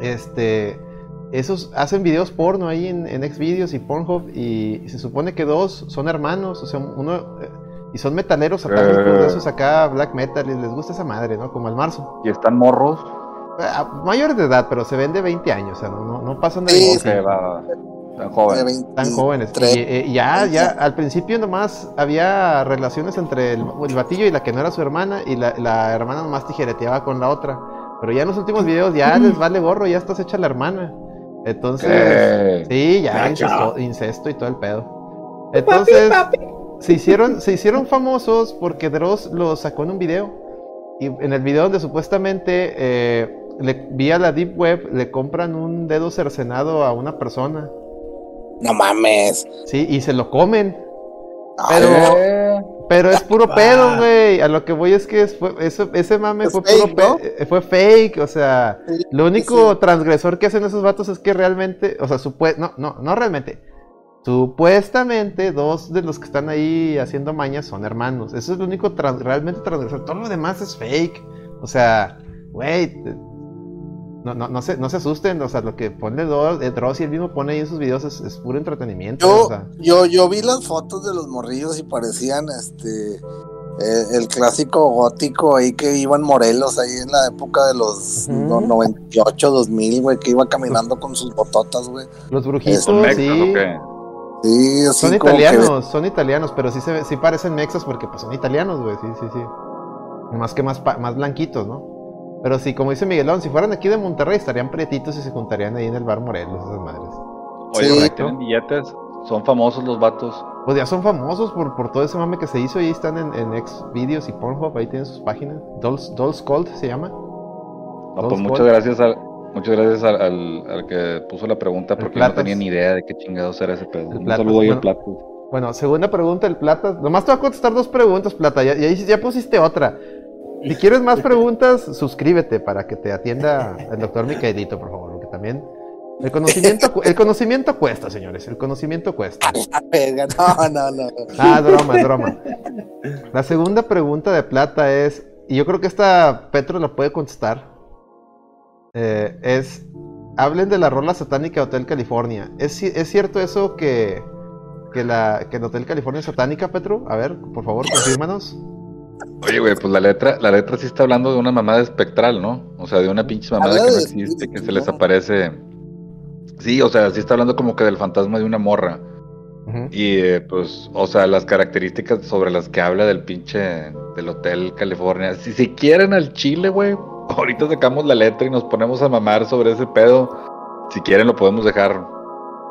Este, esos hacen videos porno ahí en, en Xvideos y Pornhub y, y se supone que dos son hermanos, o sea, uno eh, y son metaleros satánicos, Eh. de esos acá black metal y les gusta esa madre, ¿no? Como el marzo. ¿Y están morros? Ah, Mayores de edad, pero se ven de 20 años, o sea, no, no, no pasan de Sí, 25. Ok, va, va. Tan. 23. Tan jóvenes. Y, eh, ya, ya, al principio nomás había relaciones entre el, el batillo y la que no era su hermana, y la, la hermana nomás tijereteaba con la otra. Pero ya en los últimos videos ya les vale gorro, ya estás hecha la hermana. Entonces, ¿Qué? sí, ya Gacho. incesto, incesto y todo el pedo. Entonces, se hicieron, se hicieron famosos porque Dross los sacó en un video. Y en el video donde supuestamente eh, le, vía la Deep Web le compran un dedo cercenado a una persona. No mames. Sí, y se lo comen. Ay, Pero, ¿Qué? Pero es puro pedo, ah. güey. A lo que voy es que ese mame fue puro pedo. Eh, fue fake, o sea, lo único transgresor que hacen esos vatos es que realmente, o sea, no, no, no realmente. Supuestamente dos de los que están ahí haciendo mañas son hermanos. Eso es lo único realmente transgresor. Todo lo demás es fake. O sea, güey, no, no, no, se, no se asusten, o sea, lo que pone Dross y él mismo pone ahí en sus videos es, puro entretenimiento. Yo, yo, yo vi las fotos de los morrillos y parecían este eh, el clásico gótico ahí que iba en Morelos, ahí en la época de los 98, 2000, güey, que iba caminando con sus bototas, güey. Los brujitos, sí. Sí, son italianos, son italianos, pero sí, se, sí parecen mexas porque pues son italianos, güey, sí, sí, sí. Más que más, más blanquitos, ¿no? Pero sí, como dice Miguelón, si fueran aquí de Monterrey estarían pretitos y se juntarían ahí en el bar Morelos, esas madres. Oye, tienen billetes, son famosos los vatos. Pues ya son famosos por, por todo ese mame que se hizo y están en, en ex videos y Pornhub, ahí tienen sus páginas. Dolls, Dolls Cold se llama. No, pues muchas gracias al, muchas gracias al, que puso la pregunta porque no tenía ni idea de qué chingados era ese pedo. Un saludo ahí al Plata. Bueno, segunda pregunta, el Plata. Nomás te voy a contestar dos preguntas, Plata. Ya, ya, ya pusiste otra. Si quieres más preguntas, suscríbete para que te atienda el doctor Micaelito, por favor, porque también el conocimiento, el conocimiento cuesta, señores, el conocimiento cuesta. No, no, no. Ah, broma, broma. La segunda pregunta de plata es, y yo creo que esta Petro la puede contestar, eh, es, hablen de la rola satánica Hotel California. ¿Es, ¿Es, cierto eso que, que, la, que el Hotel California es satánica, Petro? A ver, por favor, confírmanos. Oye, güey, pues la letra, la letra sí está hablando de una mamada espectral, ¿no? O sea, de una pinche mamada que no existe, que se les aparece. Sí, o sea, sí está hablando como que del fantasma de una morra. Y eh, pues, o sea, las características sobre las que habla del pinche del Hotel California. Si se quieren al Chile, güey, ahorita sacamos la letra y nos ponemos a mamar sobre ese pedo. Si quieren lo podemos dejar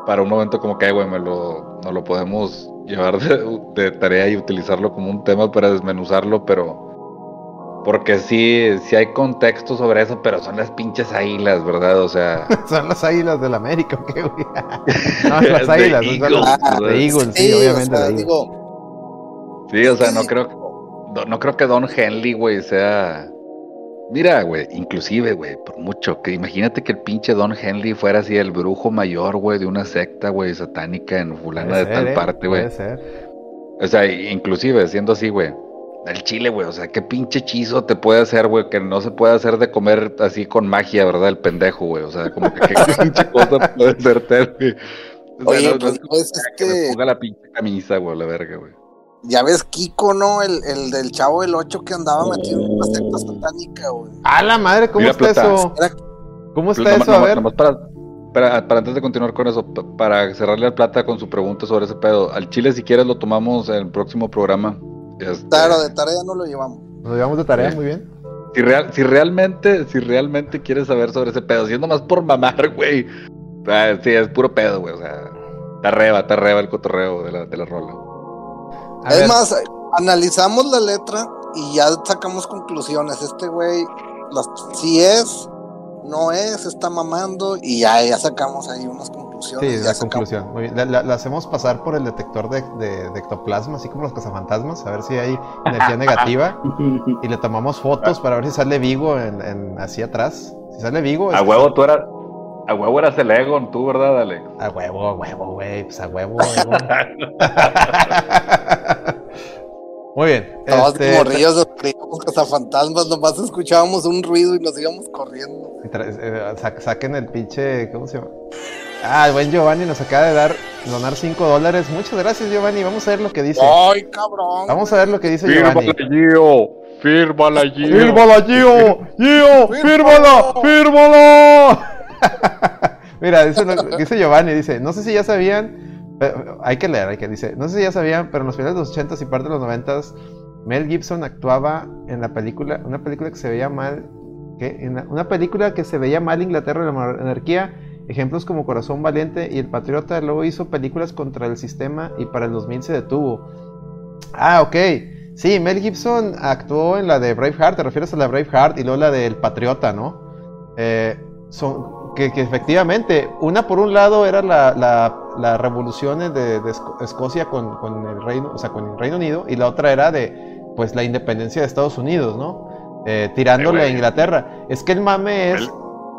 para un momento como que, güey, me lo, no lo podemos llevar de, tarea y utilizarlo como un tema para desmenuzarlo, pero porque sí, sí hay contexto sobre eso, pero son las pinches águilas, ¿verdad? O sea. son las águilas del América, ¿qué, güey? no, las águilas, son las de Eagles, sí, obviamente. de Sí, o sea, no creo, no creo que Don Henley, güey, sea Mira, güey, inclusive, güey, por mucho, que imagínate que el pinche Don Henley fuera así el brujo mayor, güey, de una secta, güey, satánica en fulana de tal ¿eh? parte, güey. Puede ser. O sea, inclusive, siendo así, güey, el chile, güey, o sea, qué pinche hechizo te puede hacer, güey, que no se puede hacer de comer así con magia, ¿verdad? El pendejo, güey, o sea, como que qué pinche cosa puede ser, güey. Oye, pues, pues, que me ponga la pinche camisa, güey, la verga, güey. Ya ves Kiko, ¿no? El, el del chavo del 8 que andaba metido en una secta satánica, güey. ¡A la madre! ¿Cómo está eso? ¿Cómo está eso? a ver. para, para, antes de continuar con eso, para cerrarle al plata con su pregunta sobre ese pedo, al Chile, si quieres, lo tomamos en el próximo programa. Este, claro, de tarea no lo llevamos. Nos llevamos de tarea, muy bien. Si, real, si realmente, si realmente quieres saber sobre ese pedo, siendo más por mamar, güey. Ah, sí, es puro pedo, güey. O sea, te arreba, te arreba el cotorreo de la, de la rola es más, analizamos la letra y ya sacamos conclusiones. Este güey, si es, no es, está mamando y ya, ya sacamos ahí unas conclusiones. Sí, la conclusión. Muy bien. La, hacemos pasar por el detector de, de, ectoplasma, así como los cazafantasmas, a ver si hay energía negativa. Y le tomamos fotos para ver si sale Vigo en, en así atrás. Si sale Vigo. A huevo, tú eras. A huevo eras el Egon, tú, ¿verdad, Alex? A huevo, a huevo, güey. Pues a huevo, Muy bien. Estábamos este... morrillos, nos creíamos cazafantasmas, nomás escuchábamos un ruido y nos íbamos corriendo. Eh, saquen el pinche. ¿Cómo se llama? Ah, el buen Giovanni nos acaba de dar, donar 5 dólares. Muchas gracias, Giovanni. Vamos a ver lo que dice. ¡Ay, cabrón! Vamos a ver lo que dice Giovanni. Gio. Fírmala, Gio. Fírmala, Gio. Gio, fírmala, fírmala. Mira, dice, Giovanni, dice, no sé si ya sabían, hay que leer, hay que dice, no sé si ya sabían, pero en los finales de los 80 y parte de los 90 Mel Gibson actuaba en la película, una película que se veía mal, ¿qué? una película que se veía mal Inglaterra y la monarquía, ejemplos como Corazón Valiente y El Patriota, luego hizo películas contra el sistema y para el 2000 se detuvo. Ah, ok. Sí, Mel Gibson actuó en la de Braveheart, te refieres a la Braveheart y luego la de El Patriota, ¿no? Eh, son, que, efectivamente, una por un lado era la, la revolución de, Escocia con, el Reino, o sea, con el Reino Unido, y la otra era de, pues, la independencia de Estados Unidos, ¿no? Eh, tirándole a Inglaterra. Es que el mame es...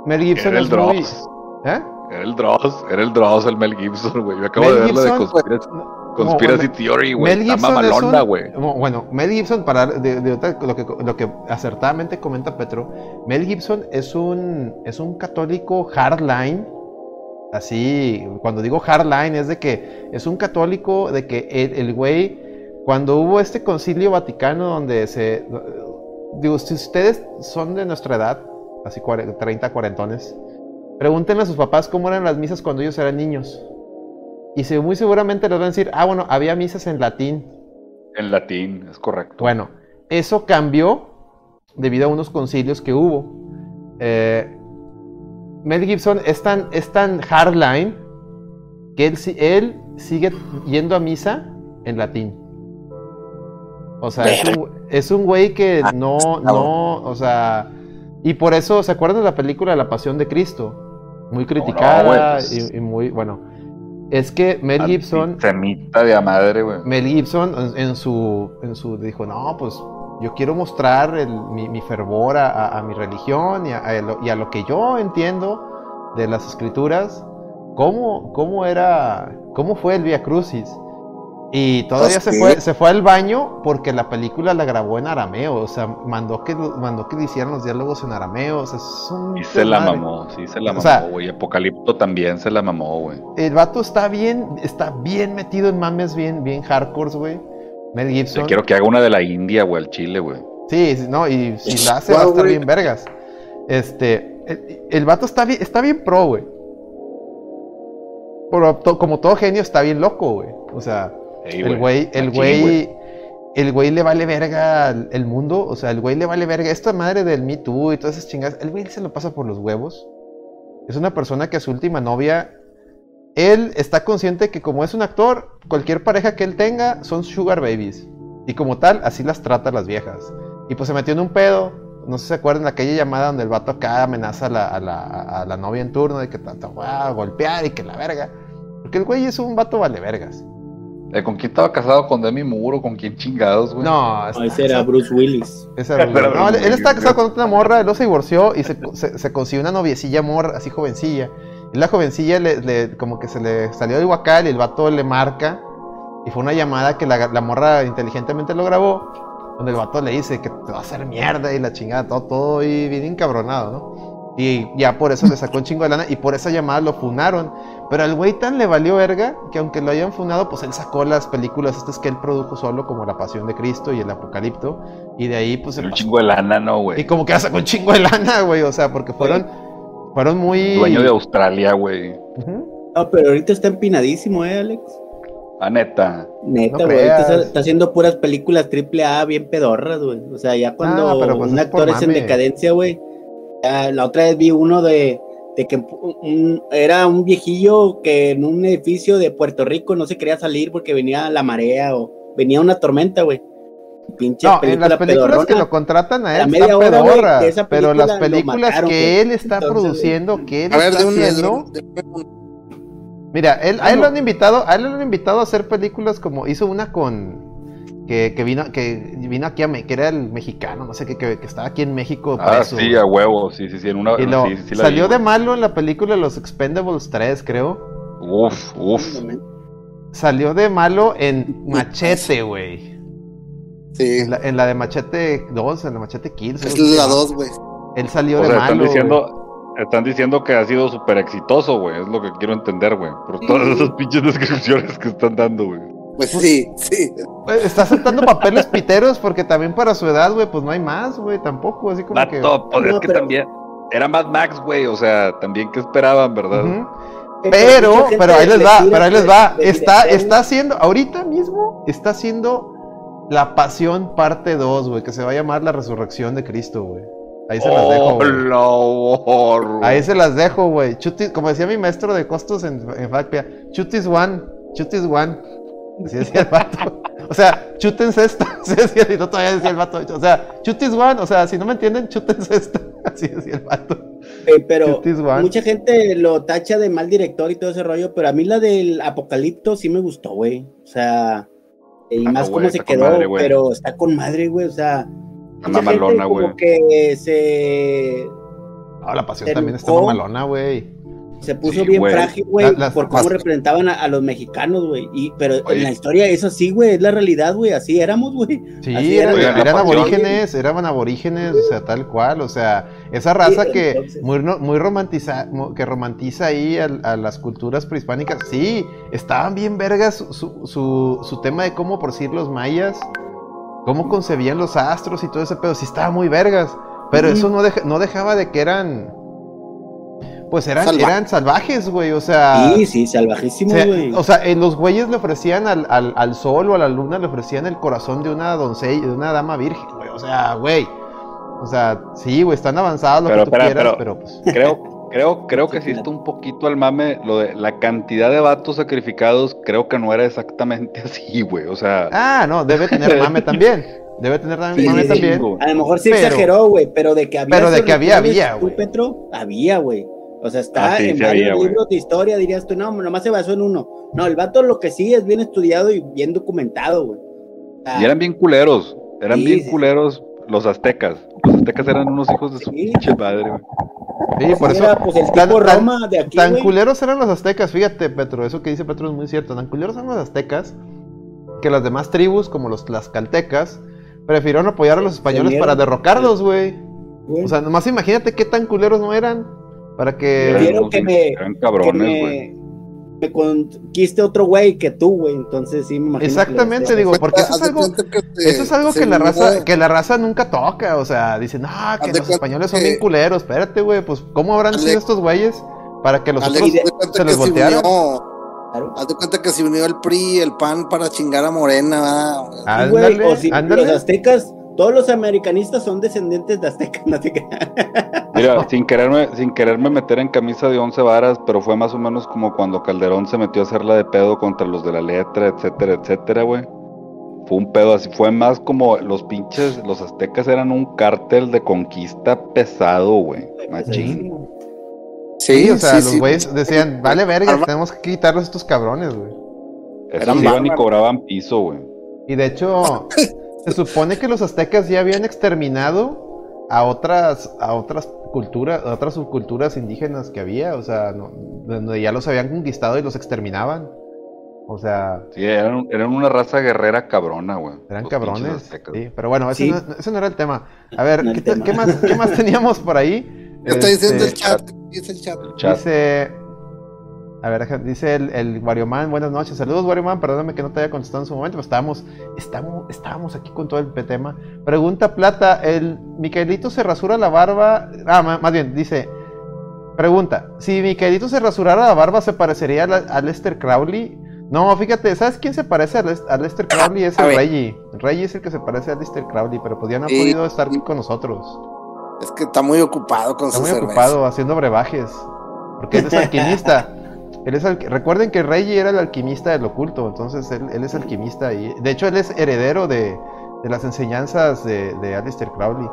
Mel Gibson es muy... ¿Eh? Era el Dross, era el Dross, el Mel Gibson, güey. Yo acabo de verlo de Conspiracy, conspiracy Theory, güey. Está mamalona, güey. Bueno, Mel Gibson, para de, de, lo, que, lo que acertadamente comenta Petro, Mel Gibson es un, es un católico hardline. Así, cuando digo hardline, es de que es un católico de que el güey, cuando hubo este concilio vaticano donde se. Digo, si ustedes son de nuestra edad, así 30, cuarentones Pregúntenle a sus papás cómo eran las misas cuando ellos eran niños. Y se, muy seguramente les van a decir, ah, bueno, había misas en latín. En latín, es correcto. Bueno, eso cambió debido a unos concilios que hubo. Eh, Mel Gibson es tan, es tan hardline que él, él sigue yendo a misa en latín. O sea, es un, güey que ah, no, no, o sea, y por eso, ¿se acuerdan de la película La Pasión de Cristo? muy criticada y, muy, bueno. Es que Mel Gibson. Semita de madre, güey. Mel Gibson en, su, en su. Dijo, no, pues yo quiero mostrar mi, fervor a, mi religión y a, lo, y a, lo, que yo entiendo de las escrituras. ¿Cómo, cómo era. ¿Cómo fue el Via Crucis? Y todavía se fue, se fue al baño porque la película la grabó en arameo, o sea, mandó que, mandó que hicieran los diálogos en arameo, o sea, es un... Y se la mamó, sí, se la mamó, güey, Apocalipto también se la mamó, güey. El vato está bien, está bien metido en mames bien, bien hardcore, güey. Mel Gibson. quiero que haga una de la India, güey, al Chile, güey. Sí, no, y si la hace va a estar bien vergas. Este, el, vato está bien, está bien pro, güey. Pero como todo genio está bien loco, güey. O sea, el güey, el güey, el güey le vale verga el mundo, o sea, el güey le vale verga esta madre del Me Too y todas esas chingadas, el güey se lo pasa por los huevos. Es una persona que a su última novia, él está consciente que como es un actor, cualquier pareja que él tenga son sugar babies. Y como tal, así las trata las viejas. Y pues se metió en un pedo, no sé si se acuerdan de aquella llamada donde el vato acá amenaza a la, a la, novia en turno de que te va a golpear y que la verga. Porque el güey es un vato vale vergas. Eh, ¿Con quién estaba casado? ¿Con Demi Moore o con quién chingados, güey? No, ese era Bruce Willis. Ese era Bruce no, él, estaba casado con otra morra, él se divorció y se, se, consiguió una noviecilla morra, así jovencilla. Y la jovencilla le, como que se le salió del guacal y el vato le marca. Y fue una llamada que la, la morra inteligentemente lo grabó. Donde el vato le dice que te va a hacer mierda y la chingada, todo, todo y bien encabronado, ¿no? Y ya por eso le sacó un chingo de lana y por esa llamada lo funaron. Pero al güey tan le valió verga que aunque lo hayan funado, pues él sacó las películas estas que él produjo solo, como La Pasión de Cristo y El Apocalipto. Y de ahí, pues. Un chingo de lana, ¿no, güey? Y como que sacó un chingo de lana, güey. O sea, porque fueron. Fueron muy. Dueño de Australia, güey. Ah, pero ahorita está empinadísimo, ¿eh, Alex? Ah, neta. Neta, güey. está, haciendo puras películas triple A bien pedorras, güey. O sea, ya cuando ah, pues un actor es en decadencia, güey la otra vez vi uno de, que era un viejillo que en un edificio de Puerto Rico no se quería salir porque venía la marea o venía una tormenta, güey. Pinche no, en las películas que lo contratan a él está pedorra, pero las películas que él está produciendo, que él está haciendo... Mira, él, a él lo han invitado, a él lo han invitado a hacer películas como hizo una con que, vino, que vino aquí a que era el mexicano, no sé qué, que, estaba aquí en México. Ah, sí, a huevo, sí, sí, sí, en una. salió de malo en la película Los Expendables 3, creo. Uf, uf. Salió de malo en Machete, güey. Sí. En la, de Machete 2, en la Machete Kills. Es la 2, güey. Él salió de malo. Están diciendo, están diciendo que ha sido súper exitoso, güey. Es lo que quiero entender, güey. Por todas esas pinches descripciones que están dando, güey. Pues sí, sí. está saltando papeles piteros porque también para su edad, güey, pues no hay más, güey, tampoco, así como que... Pues es que también era Mad Max, güey, o sea, también que esperaban, ¿verdad? Pero, pero ahí les va, pero ahí les va. Está, está haciendo, ahorita mismo, está haciendo La Pasión parte 2, güey, que se va a llamar La Resurrección de Cristo, güey. Ahí se las dejo, güey. Ahí se las dejo, güey. Como decía mi maestro de costos en, en Facpia, Chutis One, Chutis One. Así decía el vato. O sea, chútense esto. Así decía, y no todavía decía el vato. O sea, chutis one. O sea, si no me entienden, chútense esto. Así decía el vato. pero mucha gente lo tacha de mal director y todo ese rollo, pero a mí la del Apocalipto sí me gustó, güey. O sea, y ah, más cómo se quedó, pero está con madre, güey. O sea, Anda malona, güey. que se. Ah, la pasión también está malona, güey. Se puso bien frágil, güey, por cómo representaban a, los mexicanos, güey. Pero en la historia eso sí, güey, es la realidad, güey. Así éramos, güey. Sí, eran, aborígenes, eran aborígenes, o sea, tal cual. O sea, esa raza que muy, muy romantiza, que romantiza ahí a, las culturas prehispánicas. Sí, estaban bien vergas su, su, su, tema de cómo, por decir, los mayas, cómo concebían los astros y todo ese pedo. Sí, estaba muy vergas. Pero eso no, no dejaba de que eran pues eran, eran salvajes, güey, o sea... Sí, sí, salvajísimos, güey. O, sea, en los güeyes le ofrecían al, al, sol o a la luna, le ofrecían el corazón de una doncella, de una dama virgen, güey, o sea, güey. O sea, sí, güey, están avanzados lo que tú quieras, pero, pues... Creo, creo, creo que sí está un poquito al mame lo de la cantidad de vatos sacrificados, creo que no era exactamente así, güey, o sea... Ah, no, debe tener mame también. Debe tener mame también. A lo mejor sí exageró, güey, pero de que había... Pero de que había, había, güey. Petro, había, güey. O sea, está ah, en varios libros de historia, dirías tú, no, nomás se basó en uno. No, el vato lo que sí es bien estudiado y bien documentado, güey. y eran bien culeros, eran bien culeros los aztecas. Los aztecas eran unos hijos de su pinche padre, güey. Sí, por eso. pues, el tan, Roma de aquí, tan culeros eran los aztecas, fíjate, Petro, eso que dice Petro es muy cierto. Tan culeros eran los aztecas que las demás tribus, como los caltecas, prefirieron apoyar a los españoles para derrocarlos, güey. O sea, nomás imagínate qué tan culeros no eran. Para que. Quiero que me. cabrones, güey. Me, conquiste otro güey que tú, güey. Entonces sí me imagino. Exactamente, digo, porque eso es algo, eso es algo que la raza, que la raza nunca toca. O sea, dicen, ah, que los españoles son bien culeros. Espérate, güey, pues, ¿cómo habrán sido estos güeyes para que los otros se les voltearon? Haz de cuenta que si unió el PRI, el PAN para chingar a Morena, güey. O si los aztecas todos los americanistas son descendientes de aztecas. Mira, sin quererme, sin quererme meter en camisa de once varas, pero fue más o menos como cuando Calderón se metió a hacerla de pedo contra los de la letra, etcétera, etcétera, güey. Fue un pedo así, fue más como los pinches, los aztecas eran un cártel de conquista pesado, güey. Machín. Sí, o sea, los güeyes decían, vale verga, tenemos que quitarlos a estos cabrones, güey. Esos iban y cobraban piso, güey. Y de hecho, Se supone que los aztecas ya habían exterminado a otras, a otras culturas, a otras subculturas indígenas que había, o sea, donde ya los habían conquistado y los exterminaban. O sea. Sí, eran, una raza guerrera cabrona, güey. Eran cabrones. Sí, pero bueno, ese, no, era el tema. A ver, ¿qué, más, ¿qué más teníamos por ahí? Está diciendo el este, chat. Dice el chat. Dice a ver, dice el, el Warioman, buenas noches. Saludos, Warioman. Perdóname que no te haya contestado en su momento, pero estábamos, estábamos, estábamos aquí con todo el tema. Pregunta Plata, ¿el Micaelito se rasura la barba? Ah, más, bien, dice, pregunta, si Micaelito se rasurara la barba, ¿se parecería a, Lester Crowley? No, fíjate, ¿sabes quién se parece a, Lester Crowley? Es el Reggie. Reggie es el que se parece a Lester Crowley, pero pues ya no ha podido estar aquí con nosotros. Es que está muy ocupado con está muy ocupado haciendo brebajes. Porque él es recuerden que Reggie era el alquimista del oculto, entonces él, es alquimista y de hecho él es heredero de, las enseñanzas de, de Aleister Crowley.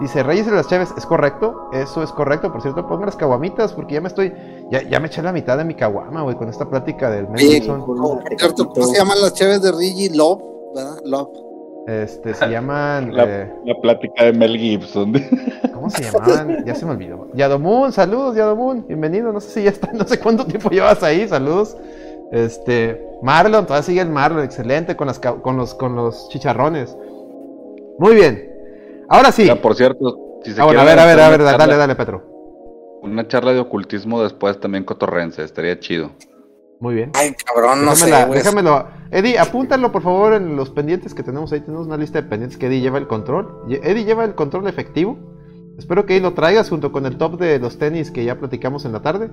Dice Reyes de las Chaves, ¿es correcto? Eso es correcto, por cierto, pongan las caguamitas porque ya me estoy, ya, me eché la mitad de mi caguama, güey, con esta plática del Mel ¿Cómo se llaman las Chaves de Reggie? Love, ¿verdad? Love. Este, se llaman. Eh, la, plática de Mel Gibson. ¿Cómo se llamaban? Ya se me olvidó. Yadomun, saludos, Yadomun. Bienvenido. No sé si ya está, no sé cuánto tiempo llevas ahí. Saludos. Este, Marlon, todavía sigue el Marlon, excelente con, las, con, los, con los chicharrones. Muy bien. Ahora sí. por cierto, si se ah, a ver, a ver, a ver, dale, dale, Petro. Una charla de ocultismo después también cotorrense, estaría chido. Muy bien. Ay, cabrón, no sé. Déjamelo. Eddie, apúntalo por favor en los pendientes que tenemos ahí. Tenemos una lista de pendientes que Eddie lleva el control. Eddie lleva el control efectivo. Espero que ahí lo traigas junto con el top de los tenis que ya platicamos en la tarde.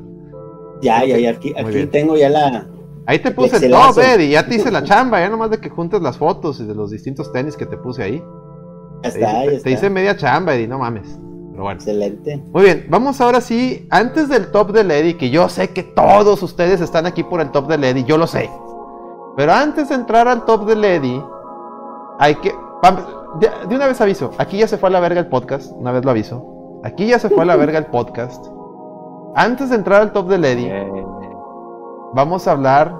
Ya, ya, ya. Aquí, aquí tengo ya la. Ahí te puse el top, Eddie. Ya te hice la chamba. Ya nomás de que juntes las fotos y de los distintos tenis que te puse ahí. Ya está, te, Te hice media chamba, Eddie. No mames. Excelente. Muy bien, vamos ahora sí, antes del top de Lady, que yo sé que todos ustedes están aquí por el top de Lady, yo lo sé. Pero antes de entrar al top de Lady, hay que... De una vez aviso, aquí ya se fue a la verga el podcast, una vez lo aviso. Aquí ya se fue a la verga el podcast. Antes de entrar al top de Lady, vamos a hablar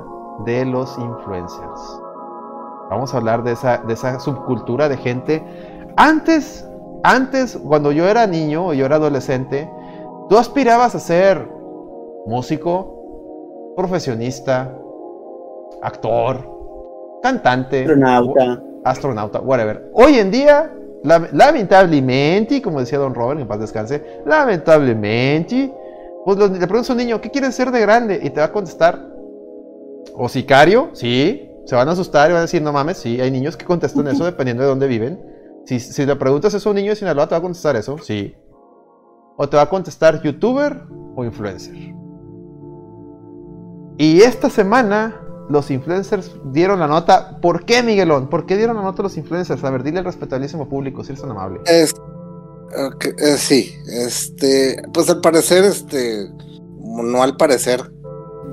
de los influencers. Vamos a hablar de esa, de esa subcultura de gente. Antes, antes, cuando yo era niño o yo era adolescente, tú aspirabas a ser músico, profesionista, actor, cantante, astronauta, astronauta, whatever. Hoy en día, lamentablemente, como decía Don Robert, en paz descanse, lamentablemente, pues le preguntas a un niño, ¿qué quieres ser de grande? Y te va a contestar, o sicario, sí, se van a asustar y van a decir, no mames, sí, hay niños que contestan eso dependiendo de dónde viven. Si, si le preguntas eso a un niño de Sinaloa, te va a contestar eso, sí. O te va a contestar youtuber o influencer. Y esta semana los influencers dieron la nota. ¿Por qué, Miguelón? ¿Por qué dieron la nota los influencers? A ver, dile al respetabilísimo público, si eres tan amable. Es, eh, sí, este, pues al parecer, este, no al parecer,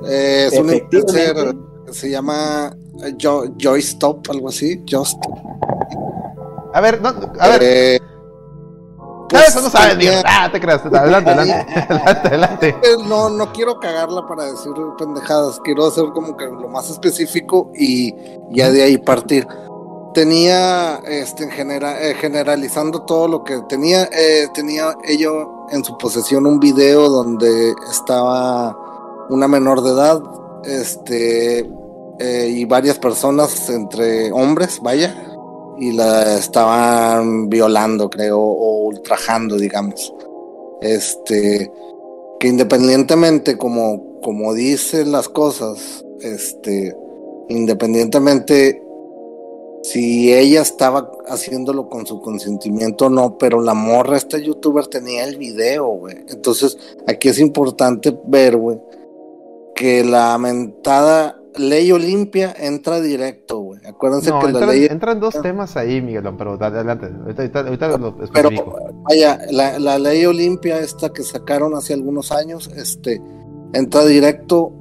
eh, es un influencer, se llama Joy Stop, algo así, Just. A ver, no, a ver. Eh, pues, eso no sabes, Miguel. Ah, te creas. Adelante, adelante, adelante, adelante. No, no quiero cagarla para decir pendejadas. Quiero hacer como que lo más específico y ya de ahí partir. Tenía, este, en eh, generalizando todo lo que tenía, eh, tenía ello en su posesión un video donde estaba una menor de edad, este, eh, y varias personas entre hombres, vaya, y la estaban violando, creo, o ultrajando, digamos. Este, que independientemente como, como dicen las cosas, este, independientemente si ella estaba haciéndolo con su consentimiento o no, pero la morra, esta youtuber tenía el video, güey. Entonces, aquí es importante ver, güey, que la mentada ley Olimpia entra directo, güey. Acuérdense que entran, la ley. Entran dos temas ahí, Miguelón, pero adelante. Ahorita, ahorita, lo Pero, vaya, la, ley Olimpia, esta que sacaron hace algunos años, este, entra directo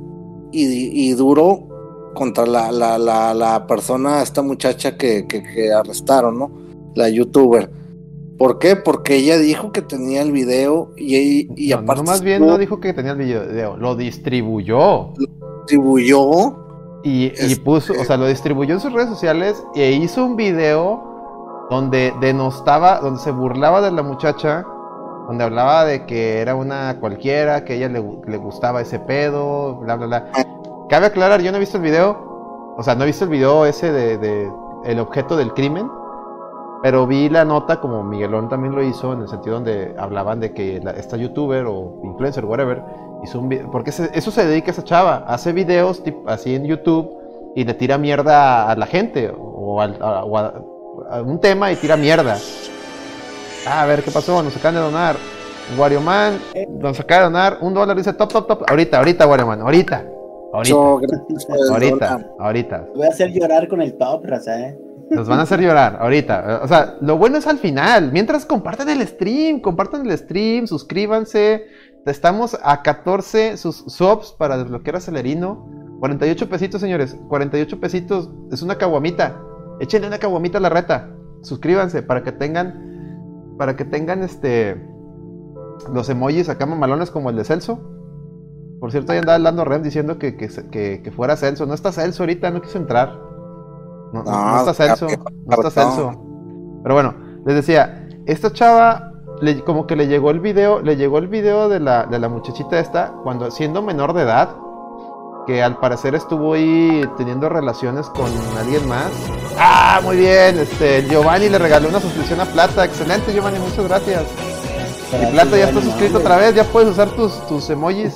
y, duró contra la, la, la, la, persona, esta muchacha que, que, arrestaron, ¿no? La youtuber. ¿Por qué? Porque ella dijo que tenía el video y, y aparte. No, más bien no dijo que tenía el video, lo distribuyó. Lo distribuyó y, puso, o sea, lo distribuyó en sus redes sociales e hizo un video donde denostaba, donde se burlaba de la muchacha, donde hablaba de que era una cualquiera, que a ella le, gustaba ese pedo, bla, bla, bla. Cabe aclarar, yo no he visto el video, o sea, no he visto el video ese de, el objeto del crimen, pero vi la nota como Miguelón también lo hizo, en el sentido donde hablaban de que esta youtuber o influencer, whatever, porque eso se dedica a esa chava. Hace videos así en YouTube y le tira mierda a la gente o, a, un tema y tira mierda. Ah, a ver, ¿qué pasó? Nos acaban de donar. Wario Man nos acaba de donar un dólar. Dice top, top, top. Ahorita, ahorita, Wario Man. Ahorita. Ahorita. ahorita, ahorita. Voy a hacer llorar con el top, raza, ¿eh? Nos van a hacer llorar ahorita. O sea, lo bueno es al final. Mientras compartan el stream, compartan el stream, suscríbanse. Estamos a 14 sus subs para desbloquear a Celerino. 48 pesitos, señores. 48 pesitos. Es una caguamita. Échenle una caguamita a la reta. Suscríbanse para que tengan. Para que tengan este. Los emojis acá mamalones como el de Celso. Por cierto, ahí andaba hablando Rem diciendo que, que, fuera Celso. No está Celso ahorita, no quiso entrar. No, no está Celso. No está Celso. Pero bueno, les decía, esta chava como que le llegó el video, le llegó el video de la, de la muchachita esta, cuando siendo menor de edad, que al parecer estuvo ahí teniendo relaciones con alguien más. Ah, muy bien, este, Giovanni le regaló una suscripción a Plata, excelente Giovanni, muchas gracias. Y Plata ya está suscrito otra vez, ya puedes usar tus, tus emojis.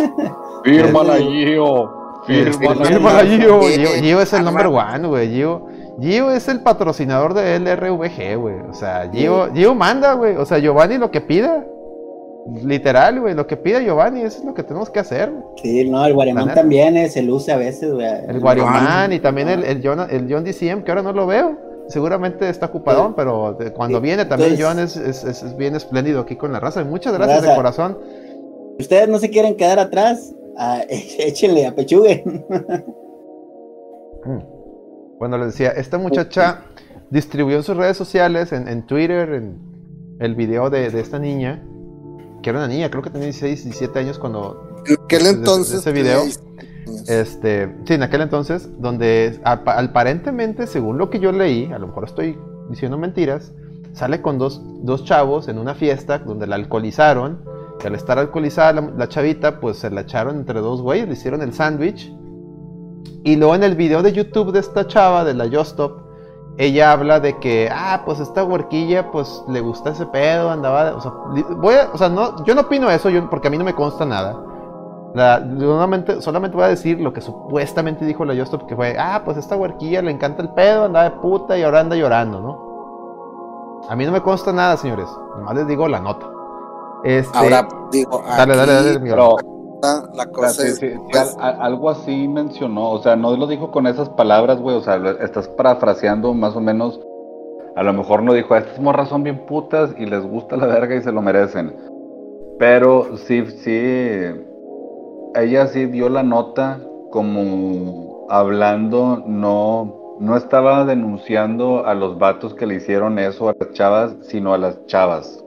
Fírmala, Gio. Gio. Gio es el number one, güey. Gio. Gio es el patrocinador de LRVG, güey. O sea, Gio, Gio manda, güey. O sea, Giovanni lo que pida. Literal, güey. Lo que pida Giovanni, eso es lo que tenemos que hacer. Sí, no, el Guariman también es, se luce a veces, güey. El Guariman y también el, el, John, el John DCM, que ahora no lo veo. Seguramente está ocupado, pero cuando viene también John es, es, bien espléndido aquí con la raza. Muchas gracias de corazón. Ustedes no se quieren quedar atrás, ah, échenle a pechugue. Mm. Bueno, les decía, esta muchacha distribuyó en sus redes sociales, en, Twitter, en el video de, esta niña, que era una niña, creo que tenía 16, 17 años cuando... En aquel entonces... Ese video. Este, sí, en aquel entonces, donde aparentemente, según lo que yo leí, a lo mejor estoy diciendo mentiras, sale con dos, dos chavos en una fiesta donde la alcoholizaron, y al estar alcoholizada la, chavita, pues se la echaron entre dos güeyes, le hicieron el sándwich, y luego en el video de YouTube de esta chava, de la Justop, ella habla de que, ah, pues esta huerquilla, pues le gusta ese pedo, andaba, o sea, voy a, no, yo no opino eso, porque a mí no me consta nada. La, solamente, solamente voy a decir lo que supuestamente dijo la Justop, que fue, ah, pues esta huerquilla le encanta el pedo, andaba de puta y ahora anda llorando, ¿no? A mí no me consta nada, señores, nomás les digo la nota. Este, ahora digo, dale, dale, dale, la cosa es, pues, algo así mencionó, o sea, no lo dijo con esas palabras, güey, o sea, estás parafraseando más o menos, a lo mejor no dijo, estas morras son bien putas y les gusta la verga y se lo merecen, pero sí, sí, ella sí dio la nota como hablando, no, no estaba denunciando a los vatos que le hicieron eso a las chavas, sino a las chavas.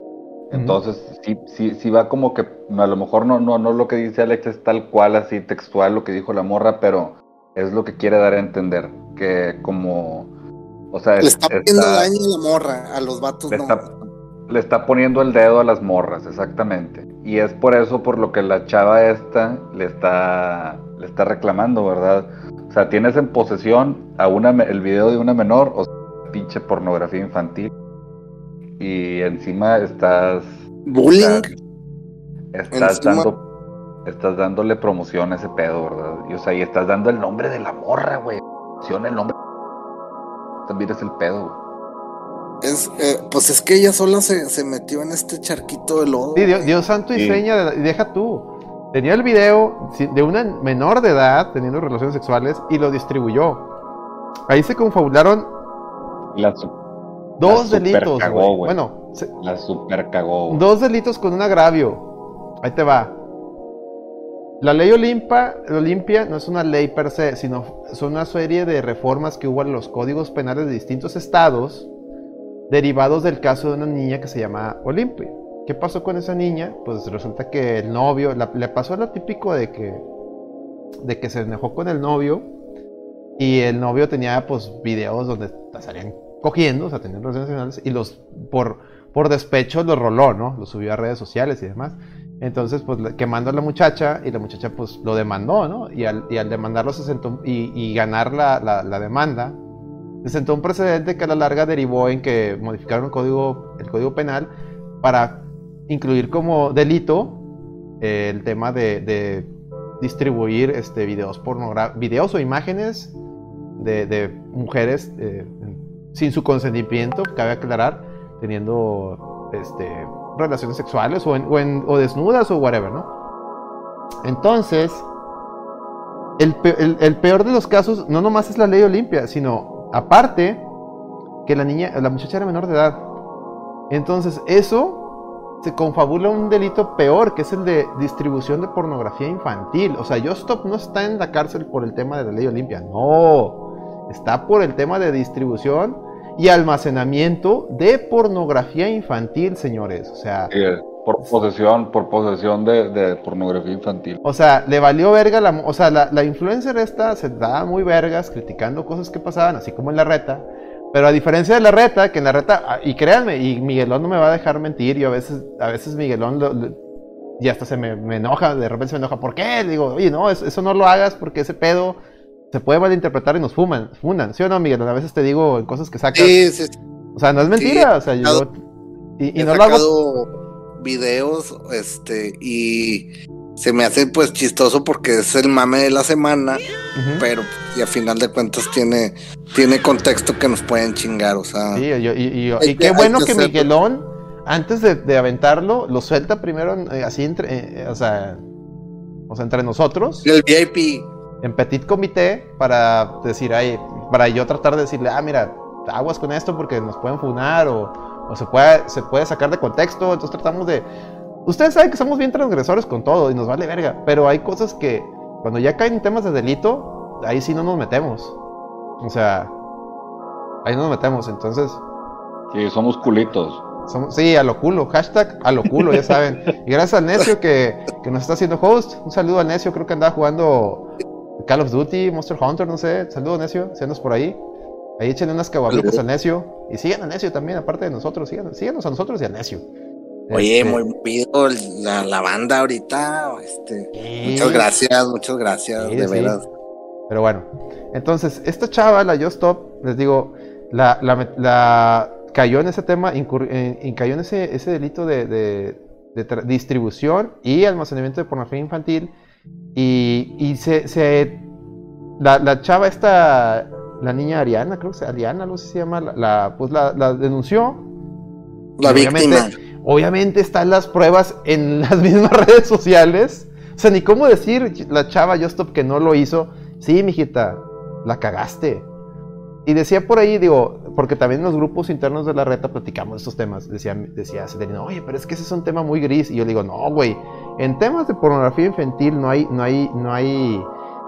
Entonces, sí, sí, sí va como que a lo mejor no, no, no lo que dice Alex es tal cual, así textual lo que dijo la morra, pero es lo que quiere dar a entender. Que como, o sea, le está poniendo daño a la morra, a los vatos le Está, le está poniendo el dedo a las morras, exactamente. Y es por eso por lo que la chava esta le está, le está reclamando, ¿verdad? O sea, tienes en posesión a una, el video de una menor, o sea, pinche pornografía infantil y encima estás... Bullying. Estás, dando... Estás dándole promoción a ese pedo, ¿verdad? Y, o sea, y estás dando el nombre de la morra, güey. el nombre. También es el pedo, güey. Es, eh, pues es que ella sola se, metió en este charquito de lodo. Sí, Dios, santo y seña, deja tú. Tenía el video de una menor de edad teniendo relaciones sexuales y lo distribuyó. Ahí se confabularon la, Dos delitos, Bueno, la super cagó. Dos delitos con un agravio. Ahí te va. La ley Olimpia, Olimpia no es una ley per se, sino son una serie de reformas que hubo en los códigos penales de distintos estados derivados del caso de una niña que se llama Olimpia. ¿Qué pasó con esa niña? Pues resulta que el novio, le pasó lo típico de que, de que se enojó con el novio y el novio tenía pues videos donde salían cogiendo, o sea, teniendo relaciones sexuales, y los, por, por despecho, los roló, ¿no? Los subió a redes sociales y demás. Entonces, pues quemando a la muchacha, y la muchacha, pues lo demandó, ¿no? Y al, demandarlo se sentó, y, ganar la, la, demanda, se sentó un precedente que a la larga derivó en que modificaron el código, penal para incluir como delito eh, el tema de, distribuir este, videos, videos o imágenes de, de mujeres eh, sin su consentimiento, cabe aclarar, teniendo este, relaciones sexuales o, desnudas o whatever, ¿no? Entonces, el, peor de los casos no nomás es la ley Olimpia, sino aparte que la niña, la muchacha era menor de edad. Entonces, eso se confabula un delito peor, que es el de distribución de pornografía infantil. O sea, Stop no está en la cárcel por el tema de la ley Olimpia, no. Está por el tema de distribución y almacenamiento de pornografía infantil, señores. O sea. por posesión, por posesión de, pornografía infantil. O sea, le valió verga la. O sea, la, influencer esta se daba muy vergas criticando cosas que pasaban, así como en la reta. Pero a diferencia de la reta, que en la reta, ah, y créanme, y Miguelón no me va a dejar mentir, yo a veces, a veces Miguelón y hasta se me, enoja, de repente se me enoja, ¿por qué? Le digo, oye, no, eso no lo hagas porque ese pedo se puede malinterpretar y nos fuman, fundan, ¿sí o no, Miguel? A veces te digo cosas que sacas. Sí, sí, O sea, no es mentira, o sea, yo. Y, no lo hago. videos, este, y se me hace pues chistoso porque es el mame de la semana, pero y a final de cuentas tiene, tiene contexto que nos pueden chingar, o sea. Sí, y, qué bueno que, Miguelón, antes de, aventarlo, lo suelta primero eh, así entre, eh, o sea, o sea, entre nosotros. El VIP en petit comité para decir, ay, para yo tratar de decirle, ah, mira, aguas con esto porque nos pueden funar o, o se, puede, se puede sacar de contexto. Entonces tratamos de... Ustedes saben que somos bien transgresores con todo y nos vale verga, pero hay cosas que cuando ya caen temas de delito, ahí sí no nos metemos. O sea, ahí no nos metemos, entonces... Sí, somos culitos. sí, a lo culo, hashtag a lo culo, ya saben. Y gracias al Necio que, que, nos está haciendo host. Un saludo al Necio, creo que andaba jugando Call of Duty, Monster Hunter, no sé. Saludo Necio, si por ahí. Ahí échenle unas caguamitas al Necio. Y sigan al Necio también, aparte de nosotros. síganos a nosotros y al Necio. Oye, este, muy pido la, banda ahorita. Este, Muchas gracias, muchas gracias, de veras. Pero bueno, entonces, esta chava, la Just Stop, les digo, la, la, cayó en ese tema, en, cayó en ese, ese delito de, distribución y almacenamiento de pornografía infantil. Y, y se, se la, la, chava esta, la niña Ariana, creo que Ariana, sé si se llama, la, pues la, denunció. La víctima. Obviamente están las pruebas en las mismas redes sociales. O sea, ni cómo decir la chava Justop que no lo hizo. Sí, mijita, la cagaste. Y decía por ahí, digo, porque también en los grupos internos de la reta platicamos estos temas. Decía, decía oye, pero es que ese es un tema muy gris. Y yo le digo, no, güey, en temas de pornografía infantil no hay, no hay, no hay,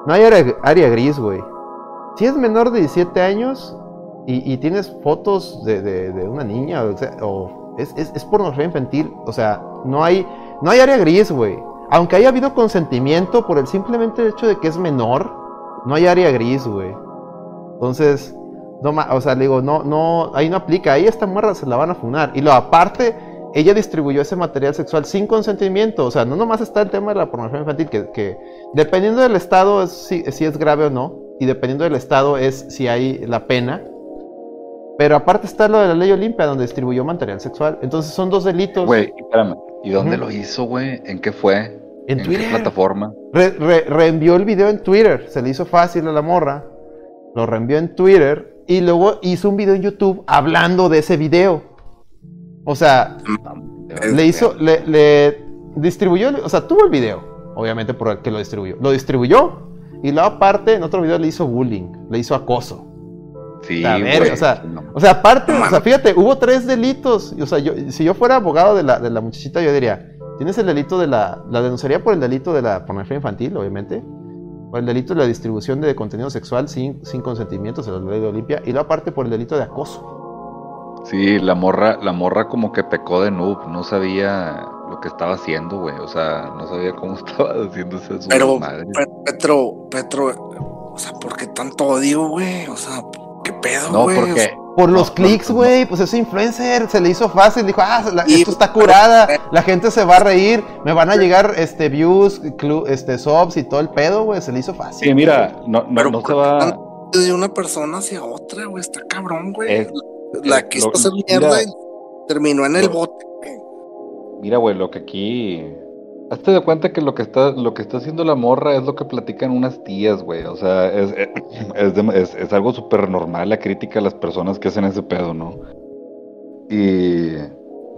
no hay área, gris, güey. Si es menor de 17 años y, tienes fotos de, una niña, o es, es, pornografía infantil. O sea, no hay, no hay área gris, güey. Aunque haya habido consentimiento por el simplemente hecho de que es menor, no hay área gris, güey. Entonces, no, o sea, le digo, no, no, ahí no aplica. Ahí esta muerda se la van a funar. Y lo aparte, ella distribuyó ese material sexual sin consentimiento. O sea, no nomás está el tema de la pornografía infantil, que, que dependiendo del estado es, si, si es grave o no. Y dependiendo del estado es si hay la pena pero aparte está lo de la ley Olimpia, donde distribuyó material sexual. Entonces son dos delitos. Güey, espérame. ¿Y dónde lo hizo, güey? ¿En qué fue? En, Twitter. qué plataforma? reenvió el video en Twitter. Se le hizo fácil a la morra. Lo reenvió en Twitter. Y luego hizo un video en YouTube hablando de ese video. O sea, le hizo, le, le, distribuyó, o sea, tuvo el video, obviamente por el que lo distribuyó. Lo distribuyó y luego aparte en otro video le hizo bullying, le hizo acoso. Sí, o, sea, o sea, aparte, o sea, fíjate, hubo tres delitos. O sea, yo, si yo fuera abogado de la, de la muchachita, yo diría, tienes el delito de la, la denunciaría por el delito de la pornografía infantil, obviamente, por el delito de la distribución de contenido sexual sin, sin consentimiento, se la ley de Olimpia, y luego aparte por el delito de acoso. Sí, la morra, la morra como que pecó de noob, no sabía lo que estaba haciendo, güey, o sea, no sabía cómo estaba haciendo eso. Pero, Petro, Petro, o sea, ¿por qué tanto odio, güey? O sea, ¿Qué pedo, No, porque. Por los clics, güey, pues es influencer, se le hizo fácil, dijo, ah, esto está curada, la gente se va a reír, me van a llegar este views, este subs y todo el pedo, güey, se le hizo fácil. Sí, mira, no, no, se va de una persona hacia otra, güey, está cabrón, güey. la quiso hacer mierda y terminó en el bote. Mira, güey, lo que aquí Hazte de cuenta que lo que está, lo que está haciendo la morra es lo que platican unas tías, güey. O sea, es, es, es, algo súper normal la crítica a las personas que hacen ese pedo, ¿no? Y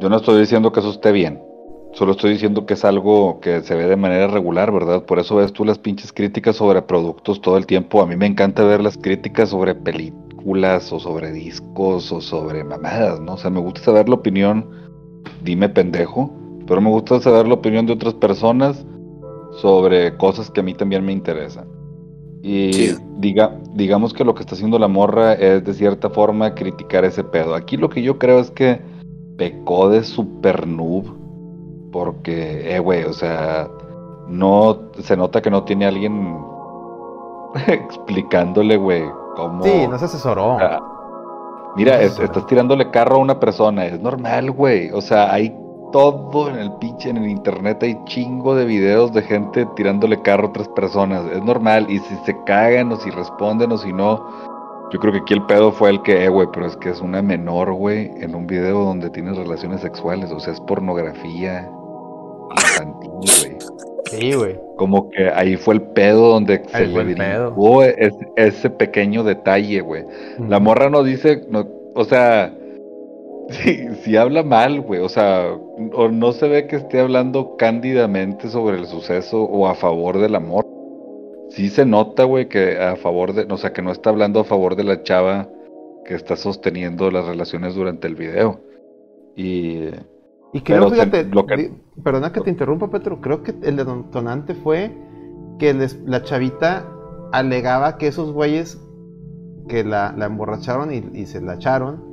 yo no estoy diciendo que eso esté bien. Solo estoy diciendo que es algo que se ve de manera regular, ¿verdad? Por eso ves tú las pinches críticas sobre productos todo el tiempo. A mí me encanta ver las críticas sobre películas o sobre discos o sobre mamadas, ¿no? O sea, me gusta saber la opinión, dime pendejo, pero me gusta saber la opinión de otras personas sobre cosas que a mí también me interesan. Y diga, digamos que lo que está haciendo la morra es de cierta forma criticar ese pedo. Aquí lo que yo creo es que pecó de super noob. Porque, eh, güey, o sea, no se nota que no tiene alguien explicándole, güey, cómo. Sí, no se asesoró. mira, estás tirándole carro a una persona, es normal, güey. O sea, hay todo en el pinche, en el internet hay chingo de videos de gente tirándole carro a otras personas. Es normal. Y si se cagan o si responden o si no. Yo creo que aquí el pedo fue el que, eh, güey, pero es que es una menor, güey, en un video donde tienes relaciones sexuales. O sea, es pornografía infantil, güey. Sí, güey. Como que ahí fue el pedo donde se le dio ese, pequeño detalle, güey. La morra no dice, no, o sea, si habla mal, güey, o sea, o no se ve que esté hablando cándidamente sobre el suceso o a favor del amor. Sí se nota, güey, que a favor de, o sea, que no está hablando a favor de la chava que está sosteniendo las relaciones durante el video. Y... Y creo, fíjate, perdona que te interrumpa, Petro, creo que el detonante fue que la chavita alegaba que esos güeyes que la, emborracharon y, y se la echaron,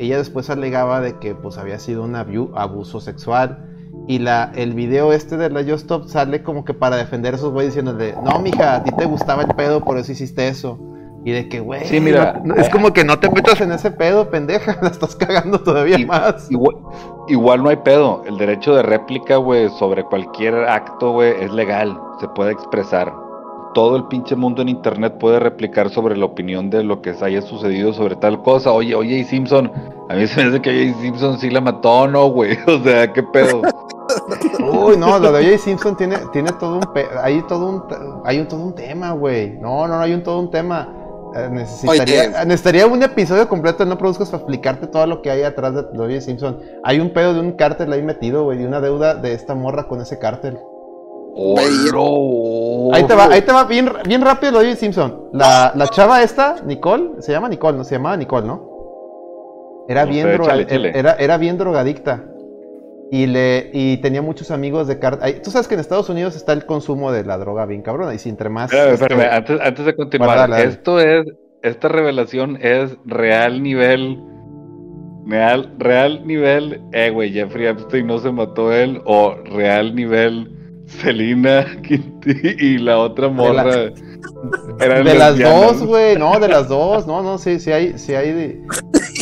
ella después alegaba de que pues había sido un abuso sexual. Y la, el video este de la Just Stop sale como que para defender a esos güeyes diciéndole, no, mija, a ti te gustaba el pedo, por eso hiciste eso. Y de que, güey, sí, mira, es como que no te metas en ese pedo, pendeja, la estás cagando todavía más. Igual, igual, no hay pedo, el derecho de réplica, güey, sobre cualquier acto, güey, es legal, se puede expresar todo el pinche mundo en internet puede replicar sobre la opinión de lo que haya sucedido sobre tal cosa. Oye, oye, Simpson, a mí se me hace que oye Simpson sí la mató, ¿no, güey? O sea, ¿qué pedo? Uy, no, lo de O.J. Simpson tiene, tiene todo un hay todo un hay un todo un tema, güey. No, no, no hay un todo un tema. Eh, necesitaría, necesitaría un episodio completo No Produzcas para explicarte todo lo que hay atrás de O.J. Simpson. Hay un pedo de un cártel ahí metido, güey, de una deuda de esta morra con ese cártel. Oh, ahí te va, ahí te va bien, bien rápido lo de Simpson. La, la, chava esta, Nicole, se llama Nicole, no se llamaba Nicole, ¿no? Era bien Era, era bien drogadicta. Y le y tenía muchos amigos de carta. Tú sabes que en Estados Unidos está el consumo de la droga bien cabrón. Y si entre más. Este, antes, antes, de continuar, esto es. Esta revelación es real nivel. Real, real nivel. Eh, güey, Jeffrey Epstein no se mató él. O real nivel Selina y la otra morra. De, de las dos, güey, no, de las dos, no, no, sí, sí hay, sí hay de,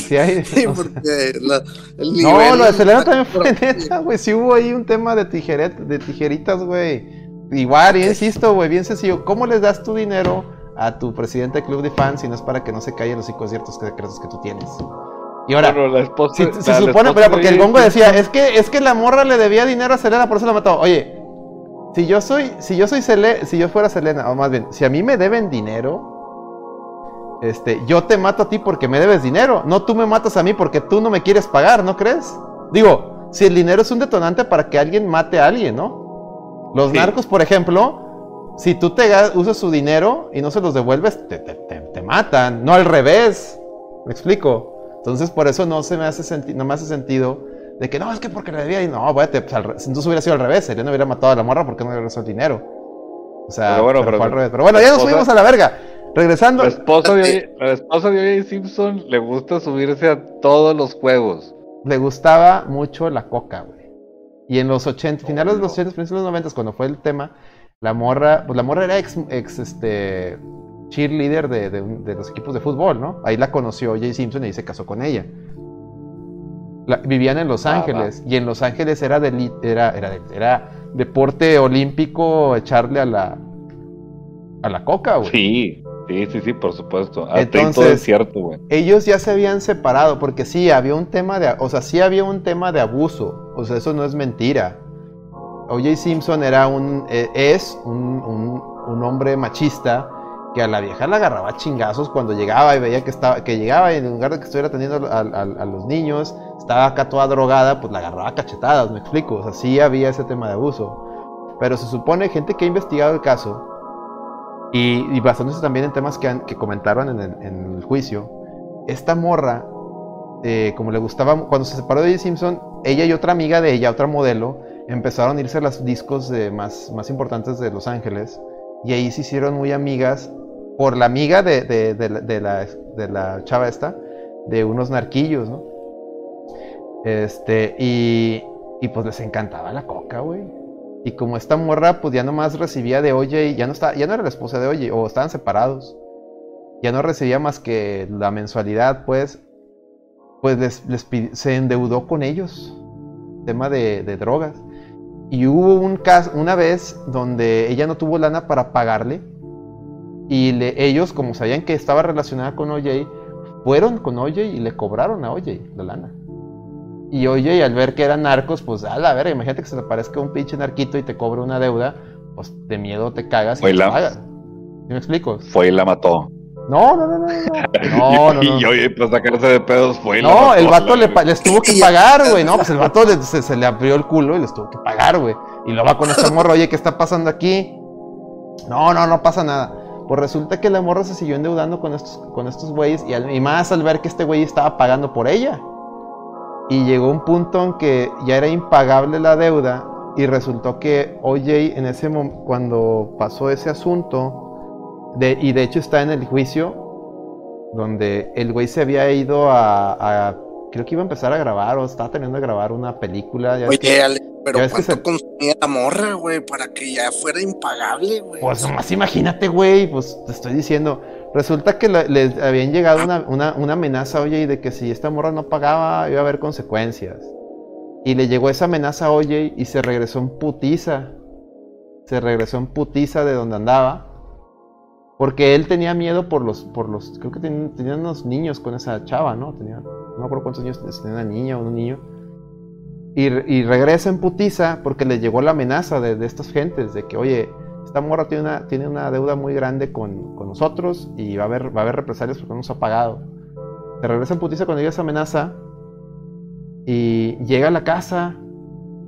sí hay, sí, porque la, el nivel No, lo de Selena también fue neta, güey, sí hubo ahí un tema de tijeret, de tijeritas, güey. Igual, y insisto, güey, bien sencillo, ¿cómo les das tu dinero a tu presidente de club de fans si no es para que no se callen los ciertos secretos que tú tienes? Y ahora, la esposa, si, se supone, porque el gongo decía, es que, es que la morra le debía dinero a Selena, por eso la mató. Oye, si yo soy, si yo soy si yo fuera Selena, o más bien, si a mí me deben dinero, este, yo te mato a ti porque me debes dinero, no tú me matas a mí porque tú no me quieres pagar, ¿no crees? Digo, si el dinero es un detonante para que alguien mate a alguien, ¿no? Los narcos, por ejemplo, si tú te usas su dinero y no se los devuelves, te, te, matan, no al revés. ¿Me explico? Entonces, por eso no se me hace no me hace sentido de que no, es que porque le debía. Y no, vete, pues, entonces hubiera sido al revés. no hubiera matado a la morra porque no le regresó el dinero. O sea, pero bueno, pero, al revés. Pero bueno, ya nos subimos a la verga. Regresando. La esposa de, esposa de Simpson le gusta subirse a todos los juegos. Le gustaba mucho la coca, güey. Y en los 80, finales de los 80, principios de los 90, cuando fue el tema, la morra, pues la morra era ex, ex este, cheerleader de, de, de, los equipos de fútbol, ¿no? Ahí la conoció Jay Simpson y se casó con ella vivían en Los Ángeles y en Los Ángeles era, de, era, era, era deporte olímpico echarle a la a la coca, güey. Sí, sí, sí, sí, por supuesto. Entonces, todo es cierto, güey. Ellos ya se habían separado porque sí, había un tema de, o sea, sí había un tema de abuso, o sea, eso no es mentira. O.J. Simpson era un, e, es un, un, un hombre machista que a la vieja la agarraba chingazos cuando llegaba y veía que estaba que llegaba y en lugar de que estuviera atendiendo a, a, los niños estaba acá toda drogada pues la agarraba cachetadas me explico o sea sí había ese tema de abuso pero se supone gente que ha investigado el caso y, basándose también en temas que, que comentaron en el, juicio esta morra eh, como le gustaba cuando se separó de J. Simpson ella y otra amiga de ella otra modelo empezaron a irse a los discos más, más importantes de Los Ángeles y ahí se hicieron muy amigas por la amiga de, de, de, la, chava esta, de unos narquillos, ¿no? Este, y, y pues les encantaba la coca, güey. Y como esta morra, pues ya nomás recibía de Oye, ya no, está, ya no era la esposa de Oye, o estaban separados. Ya no recibía más que la mensualidad, pues, pues les, se endeudó con ellos. Tema de, de drogas. Y hubo un caso, una vez donde ella no tuvo lana para pagarle. Y le, ellos, como sabían que estaba relacionada con OJ, fueron con OJ y le cobraron a OJ la lana. Y OJ, al ver que eran narcos, pues a la verga, imagínate que se te parezca un pinche narquito y te cobre una deuda, pues de miedo te cagas y la... pagas. me explico? Fue y la mató. No, no, no, no. No, no, no. Y oye, pues sacarse de pedos fue. No, el vato le, les tuvo que pagar, güey. No, pues el vato se, le abrió el culo y les tuvo que pagar, güey. Y lo va con esta morra, oye, ¿qué está pasando aquí? No, no, no pasa nada. Pues resulta que la morra se siguió endeudando con estos, con estos güeyes y, y más al ver que este güey estaba pagando por ella. Y llegó un punto en que ya era impagable la deuda y resultó que OJ en ese momento, cuando pasó ese asunto, y de hecho está en el juicio donde el güey se había ido a, creo que iba a empezar a grabar o estaba teniendo que grabar una película. Oye, pero ¿cuánto consumía la morra, güey? Para que ya fuera impagable, güey. Pues nomás imagínate, güey, pues te estoy diciendo. Resulta que les habían llegado una, una, amenaza, oye, y de que si esta morra no pagaba iba a haber consecuencias. Y le llegó esa amenaza, oye, y se regresó en putiza. Se regresó en putiza de donde andaba. Porque él tenía miedo por los, por los, creo que tenían, tenían unos niños con esa chava, ¿no? Tenía, no me acuerdo cuántos niños, tenía una niña o un niño. Y, regresa en putiza porque le llegó la amenaza de, de, estas gentes, de que, oye, esta morra tiene una, tiene una deuda muy grande con, con nosotros y va a haber, va a haber represalias porque no nos ha pagado. Se regresa en putiza cuando llega esa amenaza y llega a la casa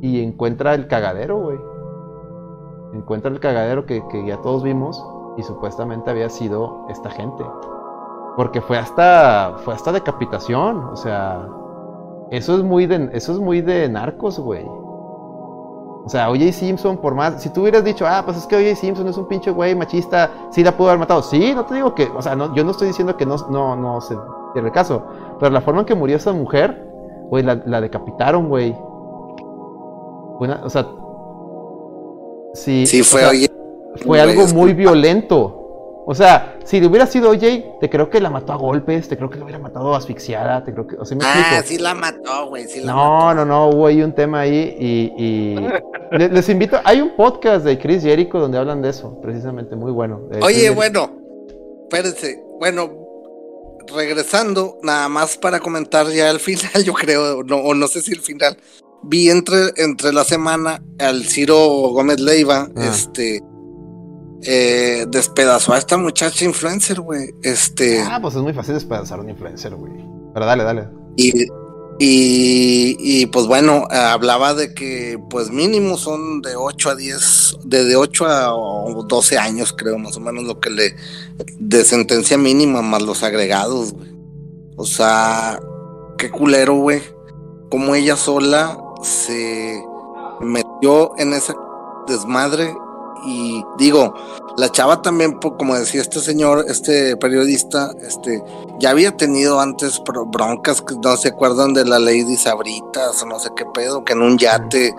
y encuentra el cagadero, güey. Encuentra el cagadero que, que ya todos vimos y supuestamente había sido esta gente. Porque fue hasta fue hasta decapitación, o sea, eso es muy de eso es muy de narcos, güey. O sea, O.J. Simpson, por más. Si tú hubieras dicho, ah, pues es que O.J. Simpson es un pinche güey machista, sí la pudo haber matado. Sí, no te digo que. O sea, no, yo no estoy diciendo que no, no, no se tiene el caso. Pero la forma en que murió esa mujer, güey, la, la decapitaron, güey. o sea. Sí, sí fue, fue algo muy violento. O sea, si hubiera sido OJ, te creo que la mató a golpes, te creo que la hubiera matado asfixiada, te creo que. O sea, ah, sí la mató, güey. no, no, no, hubo ahí un tema ahí y. les, invito. Hay un podcast de Chris Jericho donde hablan de eso, precisamente, muy bueno. Oye, bueno, espérense. Bueno, regresando, nada más para comentar ya el final, yo creo, no, o no sé si el final. Vi entre, entre la semana al Ciro Gómez Leiva, ah. este eh, despedazó a esta muchacha influencer, güey. Este. Ah, pues es muy fácil despedazar a un influencer, güey. Pero dale, dale. Y, y, y, pues bueno, hablaba de que pues mínimo son de 8 a 10, de, 8 a 12 años, creo, más o menos lo que le. de sentencia mínima más los agregados, güey. O sea, qué culero, güey. Como ella sola se metió en ese desmadre y digo, la chava también, como decía este señor, este periodista, este, ya había tenido antes broncas que no se acuerdan de la Lady Sabritas o no sé qué pedo, que en un yate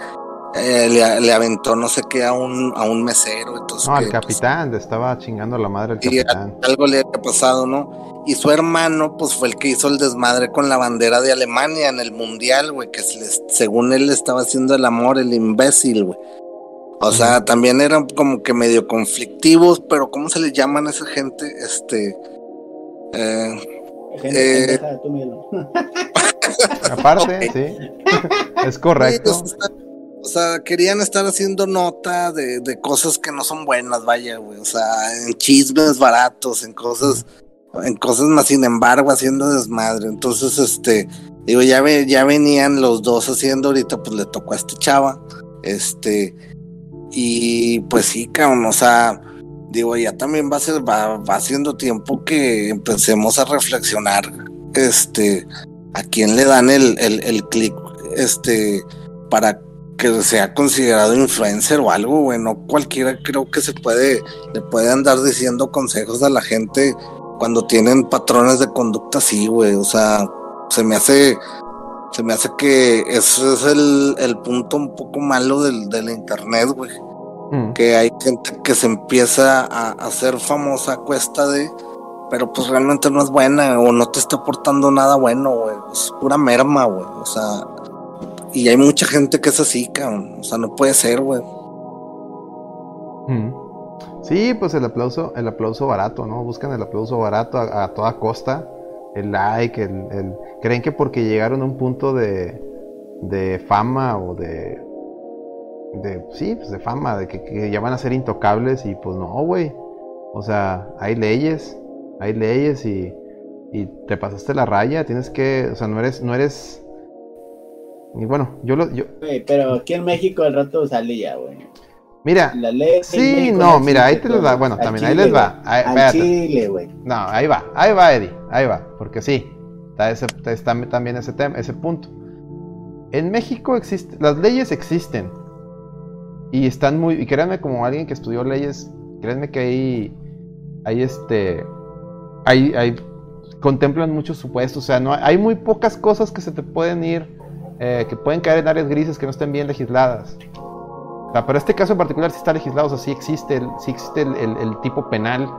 eh, le, aventó no sé qué a un, a un mesero. Entonces no, al pues, capitán, estaba chingando la madre capitán. algo le había pasado, ¿no? Y su hermano, pues fue el que hizo el desmadre con la bandera de Alemania en el mundial, güey, que según él estaba haciendo el amor, el imbécil, güey. O sea, también eran como que medio conflictivos, pero ¿cómo se les llaman a esa gente? Este. Eh, eh Aparte, sí. es correcto. o sea, querían estar haciendo nota de, de, cosas que no son buenas, vaya, güey. O sea, en chismes baratos, en cosas, en cosas más, sin embargo, haciendo desmadre. Entonces, este, digo, ya, ya venían los dos haciendo, ahorita pues le tocó a este chava. Este, y pues sí, cabrón, o sea, digo, ya también va a ser, va, va siendo tiempo que empecemos a reflexionar, este, a quién le dan el, el, el clic, este, para que sea considerado influencer o algo, bueno, cualquiera creo que se puede, le puede andar diciendo consejos a la gente cuando tienen patrones de conducta así, güey, o sea, se me hace, se me hace que eso es el, el punto un poco malo del, del internet, güey. Mm. Que hay gente que se empieza a hacer famosa a cuesta de, pero pues realmente no es buena o no te está aportando nada bueno, güey. Es pura merma, güey. O sea, y hay mucha gente que es así, cabrón. O sea, no puede ser, güey. Mm. Sí, pues el aplauso, el aplauso barato, ¿no? Buscan el aplauso barato a toda costa el like, el, creen que porque llegaron a un punto de, de fama o de, de, sí, pues de fama, de que, ya van a ser intocables y pues no, güey. O sea, hay leyes, hay leyes y, y te pasaste la raya, tienes que, o sea, no eres, no eres, y bueno, yo lo, yo... pero aquí en México el rato sale ya, güey. Mira, sí, no, mira, ahí te les va, bueno, también ahí les va. Ahí, Chile, güey. No, ahí va, ahí va, Eddie, ahí va, porque sí, está, ese, está también ese tema, ese punto. En México existe, las leyes existen y están muy, y créanme como alguien que estudió leyes, créanme que ahí, hay este, hay, hay contemplan muchos supuestos. O sea, no, hay muy pocas cosas que se te pueden ir, eh, que pueden caer en áreas grises que no estén bien legisladas. O sea, pero este caso en particular sí está legislado, o sea, sí existe el, sí existe el, tipo penal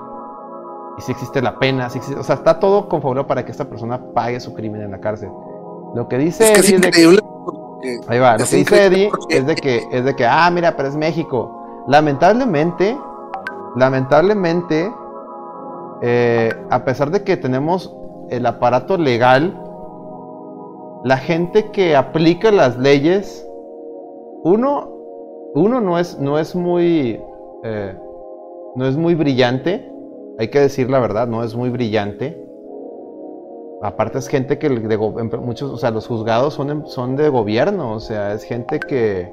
y sí existe la pena, o sea, está todo confabulado para que esta persona pague su crimen en la cárcel. Lo que dice es Eddie ahí va, lo que dice Eddie es de que es de que ah, mira, pero es México. Lamentablemente, lamentablemente eh, a pesar de que tenemos el aparato legal, la gente que aplica las leyes, uno, uno no es, no es muy, eh, no es muy brillante, hay que decir la verdad, no es muy brillante. Aparte es gente que de, muchos, o sea, los juzgados son, son de gobierno, o sea, es gente que,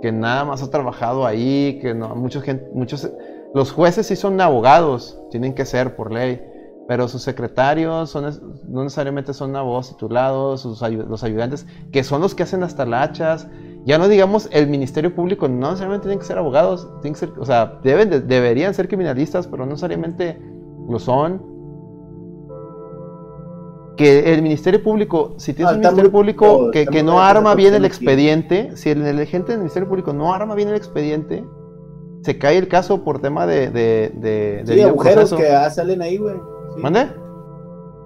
que nada más ha trabajado ahí, que no, gente, muchos los jueces sí son abogados, tienen que ser por ley, pero sus secretarios son, no necesariamente son abogados titulados, sus, los ayudantes, que son los que hacen hasta lachas. Ya no digamos el Ministerio Público, no necesariamente tienen que ser abogados, tienen que ser, o sea, deben, deberían ser criminalistas, pero no necesariamente lo son. Que el Ministerio Público, si tienes un Ministerio Público que, que no arma bien el expediente, si el, el agente del Ministerio Público no arma bien el expediente, se cae el caso por tema de. de, de, sí, agujeros que salen ahí, güey. ¿Mande?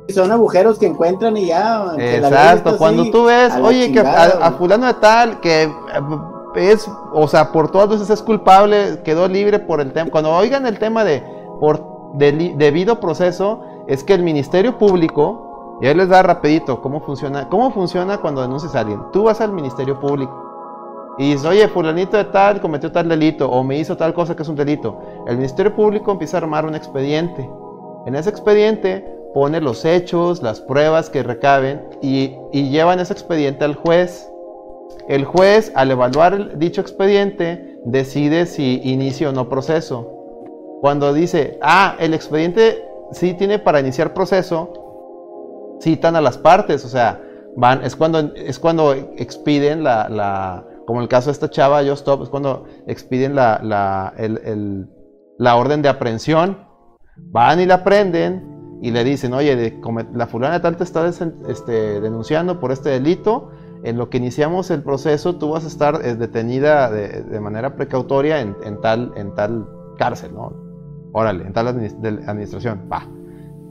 Son agujeros que encuentran y ya. Exacto, cuando tú ves, oye, que a, fulano de tal, que eh, es, o sea, por todas veces es culpable, quedó libre por el tema. Cuando oigan el tema de por debido proceso, es que el Ministerio Público, ya les da rapidito cómo funciona, cómo funciona cuando denuncias a alguien. Tú vas al Ministerio Público y dice, oye, fulanito de tal cometió tal delito o me hizo tal cosa que es un delito. El Ministerio Público empieza a armar un expediente. En ese expediente pone los hechos, las pruebas que recaben y, llevan ese expediente al juez. El juez, al evaluar dicho expediente, decide si inicia o no proceso. Cuando dice, ah, el expediente sí tiene para iniciar proceso, citan a las partes, o sea, van, es cuando, es cuando expiden la como el caso de esta chava, Yo Stop, es cuando expiden la, la, orden de aprehensión, van y la prenden y le dicen, oye, la fulana tal te está este, denunciando por este delito, en lo que iniciamos el proceso tú vas a estar eh, detenida de, manera precautoria en, tal, en tal cárcel, ¿no? Órale, en tal administración, va.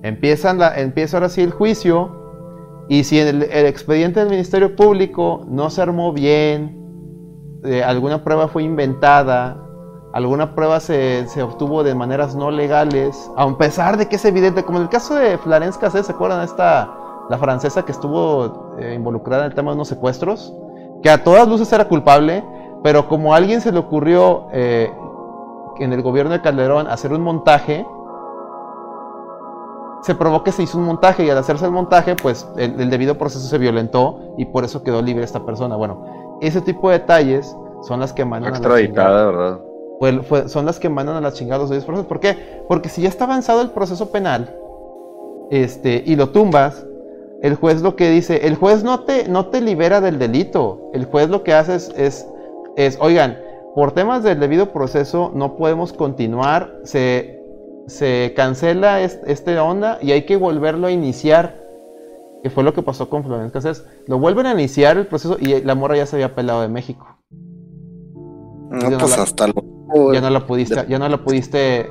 Empiezan la, empieza ahora sí el juicio y si el, el expediente del Ministerio Público no se armó bien, eh, alguna prueba fue inventada, alguna prueba se, obtuvo de maneras no legales, a pesar de que es evidente, como en el caso de Florence Cassé, ¿se acuerdan? Esta, la francesa que estuvo eh, involucrada en el tema de unos secuestros, que a todas luces era culpable, pero como a alguien se le ocurrió eh, en el gobierno de Calderón hacer un montaje, se probó que se hizo un montaje y al hacerse el montaje, pues el, el debido proceso se violentó y por eso quedó libre esta persona. Bueno, ese tipo de detalles son las que mandan a la ¿verdad? son las que mandan a las chingadas los procesos. ¿Por qué? Porque si ya está avanzado el proceso penal este, y lo tumbas, el juez lo que dice, el juez no te, no te libera del delito. El juez lo que hace es, es, oigan, por temas del debido proceso no podemos continuar, se, se cancela este onda y hay que volverlo a iniciar que fue lo que pasó con Florence Cassés. Lo vuelven a iniciar el proceso y la morra ya se había pelado de México. No, pues hasta Ya no la pudiste, ya no la pudiste,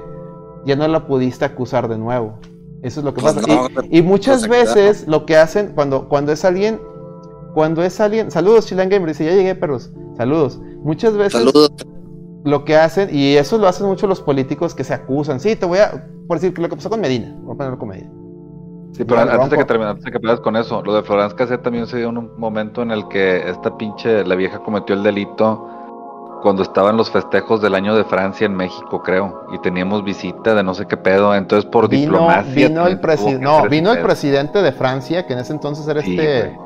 ya no la pudiste acusar de nuevo. Eso es lo que pues pasa. y, muchas veces lo que hacen cuando, cuando es alguien, cuando es alguien, saludos Chilean Gamer, dice ya llegué perros, saludos. Muchas veces lo que hacen, y eso lo hacen mucho los políticos que se acusan, sí, te voy a, por decir lo que pasó con Medina, voy a ponerlo con Medina Sí, pero antes de que termines, antes de que con eso, lo de Florence Cassette también se dio en un momento en el que esta pinche, la vieja cometió el delito cuando estaban los festejos del año de Francia en México, creo, y teníamos visita de no sé qué pedo, entonces por diplomacia. Vino el presidente, no, vino el presidente de Francia, que en ese entonces era este,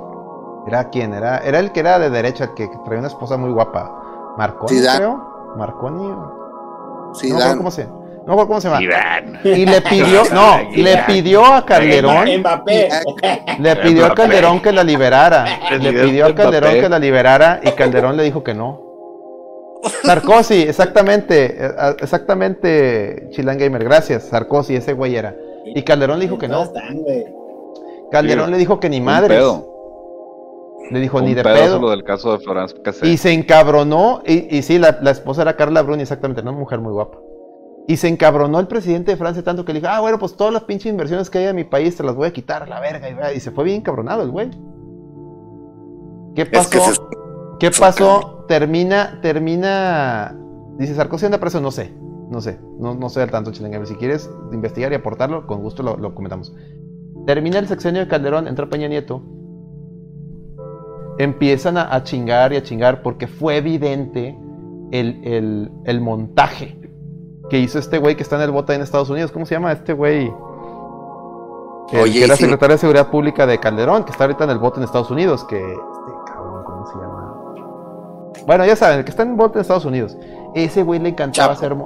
era quién, era, era el que era de derecha, que, traía una esposa muy guapa, Marconi, creo, Marconi, sí, no cómo se no me cómo se llama. Y le pidió, no, le pidió a Calderón. Le pidió a Calderón que la liberara. Le pidió a Calderón que la liberara y Calderón le dijo que no. Sarkozy, exactamente, exactamente, Chilan Gamer, gracias, Sarkozy, ese güey era. Y Calderón le dijo que no. Calderón le dijo que ni madre. Le dijo ni de pedo. Lo del caso de Florence Y se encabronó. Y, y sí, la, esposa era Carla Bruni, exactamente, una mujer muy guapa. Y se encabronó el presidente de Francia tanto que le dijo, ah, bueno, pues todas las pinches inversiones que hay en mi país te las voy a quitar a la verga. Y, se fue bien encabronado el güey. ¿Qué pasó? ¿Qué pasó? Termina, termina. Dice Sarkozy anda preso, no sé. No sé, no, no sé al tanto, Chilengamer. Si quieres investigar y aportarlo, con gusto lo, comentamos. Termina el sexenio de Calderón, entra Peña Nieto. Empiezan a, chingar y a chingar porque fue evidente el, montaje que hizo este güey que está en el bote en Estados Unidos. ¿Cómo se llama este güey? Oye, que era secretario de Seguridad Pública de Calderón, que está ahorita en el bote en Estados Unidos, que... Bueno, ya saben, el que está en bote en Estados Unidos. Ese güey le encantaba hacer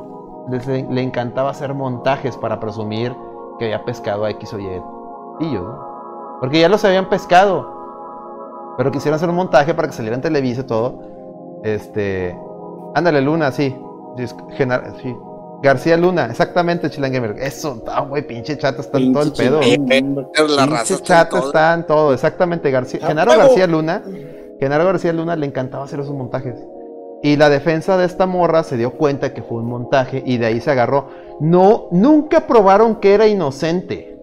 le, encantaba hacer montajes para presumir que había pescado a X o Y y yo, porque ya los habían pescado, pero quisieron hacer un montaje para que saliera en Televisa y todo. Este, ándale Luna, sí, sí. García Luna, exactamente, Chilangamer. Eso, ah, güey, pinche chata está en todo el pedo. Pinche chata está en todo, exactamente. García, Genaro García Luna, Genaro García Luna le encantaba hacer esos montajes. Y la defensa de esta morra se dio cuenta que fue un montaje y de ahí se agarró. No, nunca probaron que era inocente.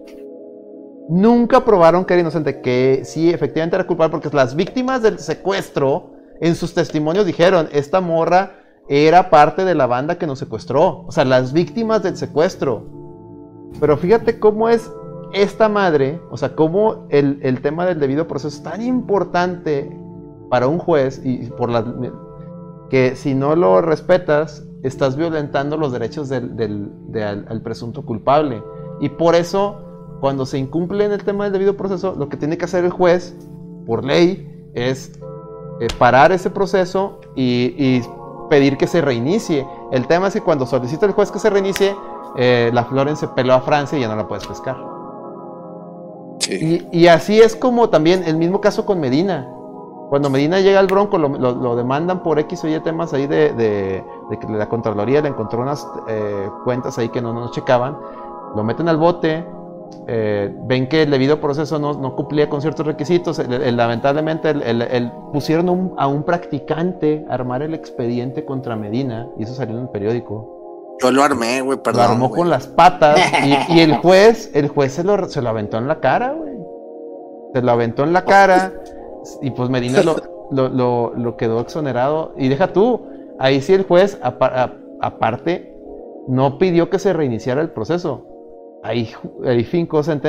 Nunca probaron que era inocente, que sí, efectivamente era culpable, porque las víctimas del secuestro en sus testimonios dijeron, esta morra era parte de la banda que nos secuestró. O sea, las víctimas del secuestro. Pero fíjate cómo es esta madre, o sea, cómo el, el tema del debido proceso es tan importante para un juez y por las que si no lo respetas, estás violentando los derechos del, al, presunto culpable. Y por eso, cuando se incumple en el tema del debido proceso, lo que tiene que hacer el juez, por ley, es eh, parar ese proceso y, pedir que se reinicie. El tema es que cuando solicita el juez que se reinicie, eh, la Florence se peló a Francia y ya no la puedes pescar. Y, y, así es como también el mismo caso con Medina. Cuando Medina llega al Bronco, lo, demandan por X o Y temas ahí de, que la Contraloría le encontró unas eh, cuentas ahí que no nos checaban. Lo meten al bote, eh, ven que el debido proceso no, cumplía con ciertos requisitos. lamentablemente, el, pusieron a un practicante a armar el expediente contra Medina y eso salió en el periódico. Yo lo armé, güey, perdón. Lo armó con las patas y, el juez, el juez se lo, se lo aventó en la cara, güey. Se lo aventó en la cara. Y pues Medina lo, lo, quedó exonerado. Y deja tú, ahí sí el juez, aparte, no pidió que se reiniciara el proceso. Ahí, ahí,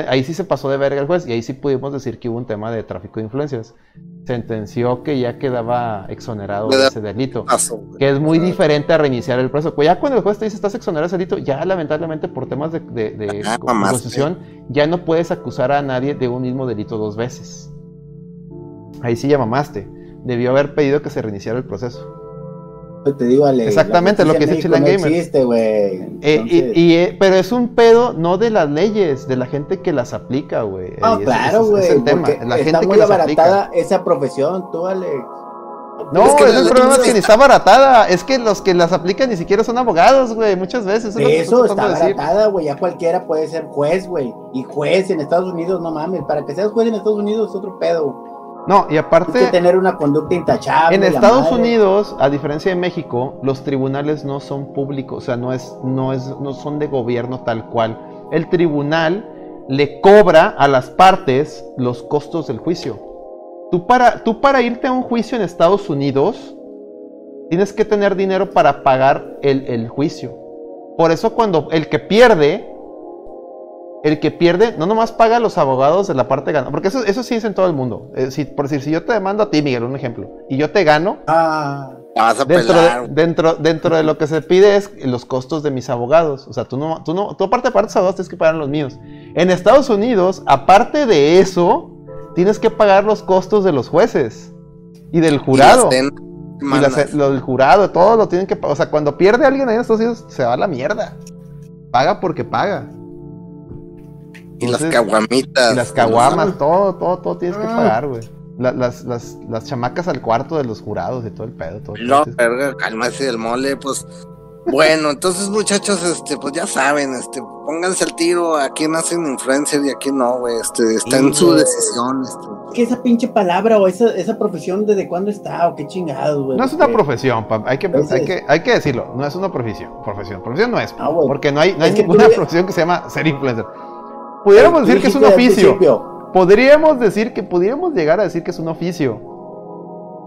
ahí sí se pasó de verga el juez y ahí sí pudimos decir que hubo un tema de tráfico de influencias. Sentenció que ya quedaba exonerado de ese delito, que es muy diferente a reiniciar el proceso. Pues ya cuando el juez te dice estás exonerado de ese delito, ya lamentablemente por temas de, de, de ah, ya no puedes acusar a nadie de un mismo delito dos veces. Ahí sí ya mamaste. Debió haber pedido que se reiniciara el proceso. Te digo, Ale, Exactamente lo que dice Chilan Gamer. existe, güey. Eh, y, eh, pero es un pedo no de las leyes, de la gente que las aplica, güey. No, claro, güey. Es, el tema. La está gente muy que abaratada esa profesión, tú, Ale. No, es que el problema es que ni está abaratada. Es que los que las aplican ni siquiera son abogados, güey. Muchas veces. Eso, está abaratada, güey. Ya cualquiera puede ser juez, güey. Y juez en Estados Unidos, no mames. Para que seas juez en Estados Unidos es otro pedo. No, y aparte. Hay que tener una conducta intachable. En Estados Unidos, a diferencia de México, los tribunales no son públicos, o sea, no, es, no, es, no son de gobierno tal cual. El tribunal le cobra a las partes los costos del juicio. Tú para, tú para irte a un juicio en Estados Unidos, tienes que tener dinero para pagar el, el juicio. Por eso cuando el que pierde el que pierde no nomás paga a los abogados de la parte ganada, porque eso, eso sí es en todo el mundo. Eh, por decir, si yo te demando a ti, Miguel, un ejemplo, y yo te gano, ah, vas a dentro, de, dentro, dentro de lo que se pide es los costos de mis abogados. O sea, tú no, tú no, tú aparte de pagar tus abogados tienes que pagar los míos. En Estados Unidos, aparte de eso, tienes que pagar los costos de los jueces y del jurado. Y, lo del jurado, todo lo tienen que pagar. O sea, cuando pierde alguien ahí en Estados Unidos, se va a la mierda. Paga porque paga. Y las caguamitas. Y las caguamas, todo, todo, todo tienes que ah. pagar, güey. las, las, las chamacas al cuarto de los jurados y todo el pedo. Todo no, pero cálmase el mole, pues Bueno, entonces muchachos, este, pues ya saben, este, pónganse al tiro a quién hacen influencer y a quién no, güey, este, está en su decisión, este. ¿Qué esa pinche palabra o esa, esa profesión desde cuándo está o qué chingados, güey? No es una profesión, papá, hay que, hay que, hay que decirlo, no es una profesión, profesión, profesión no es, ah, porque no hay, no hay ninguna profesión que se llama ser influencer. Pudiéramos decir que es un oficio, podríamos decir que, pudiéramos llegar a decir que es un oficio,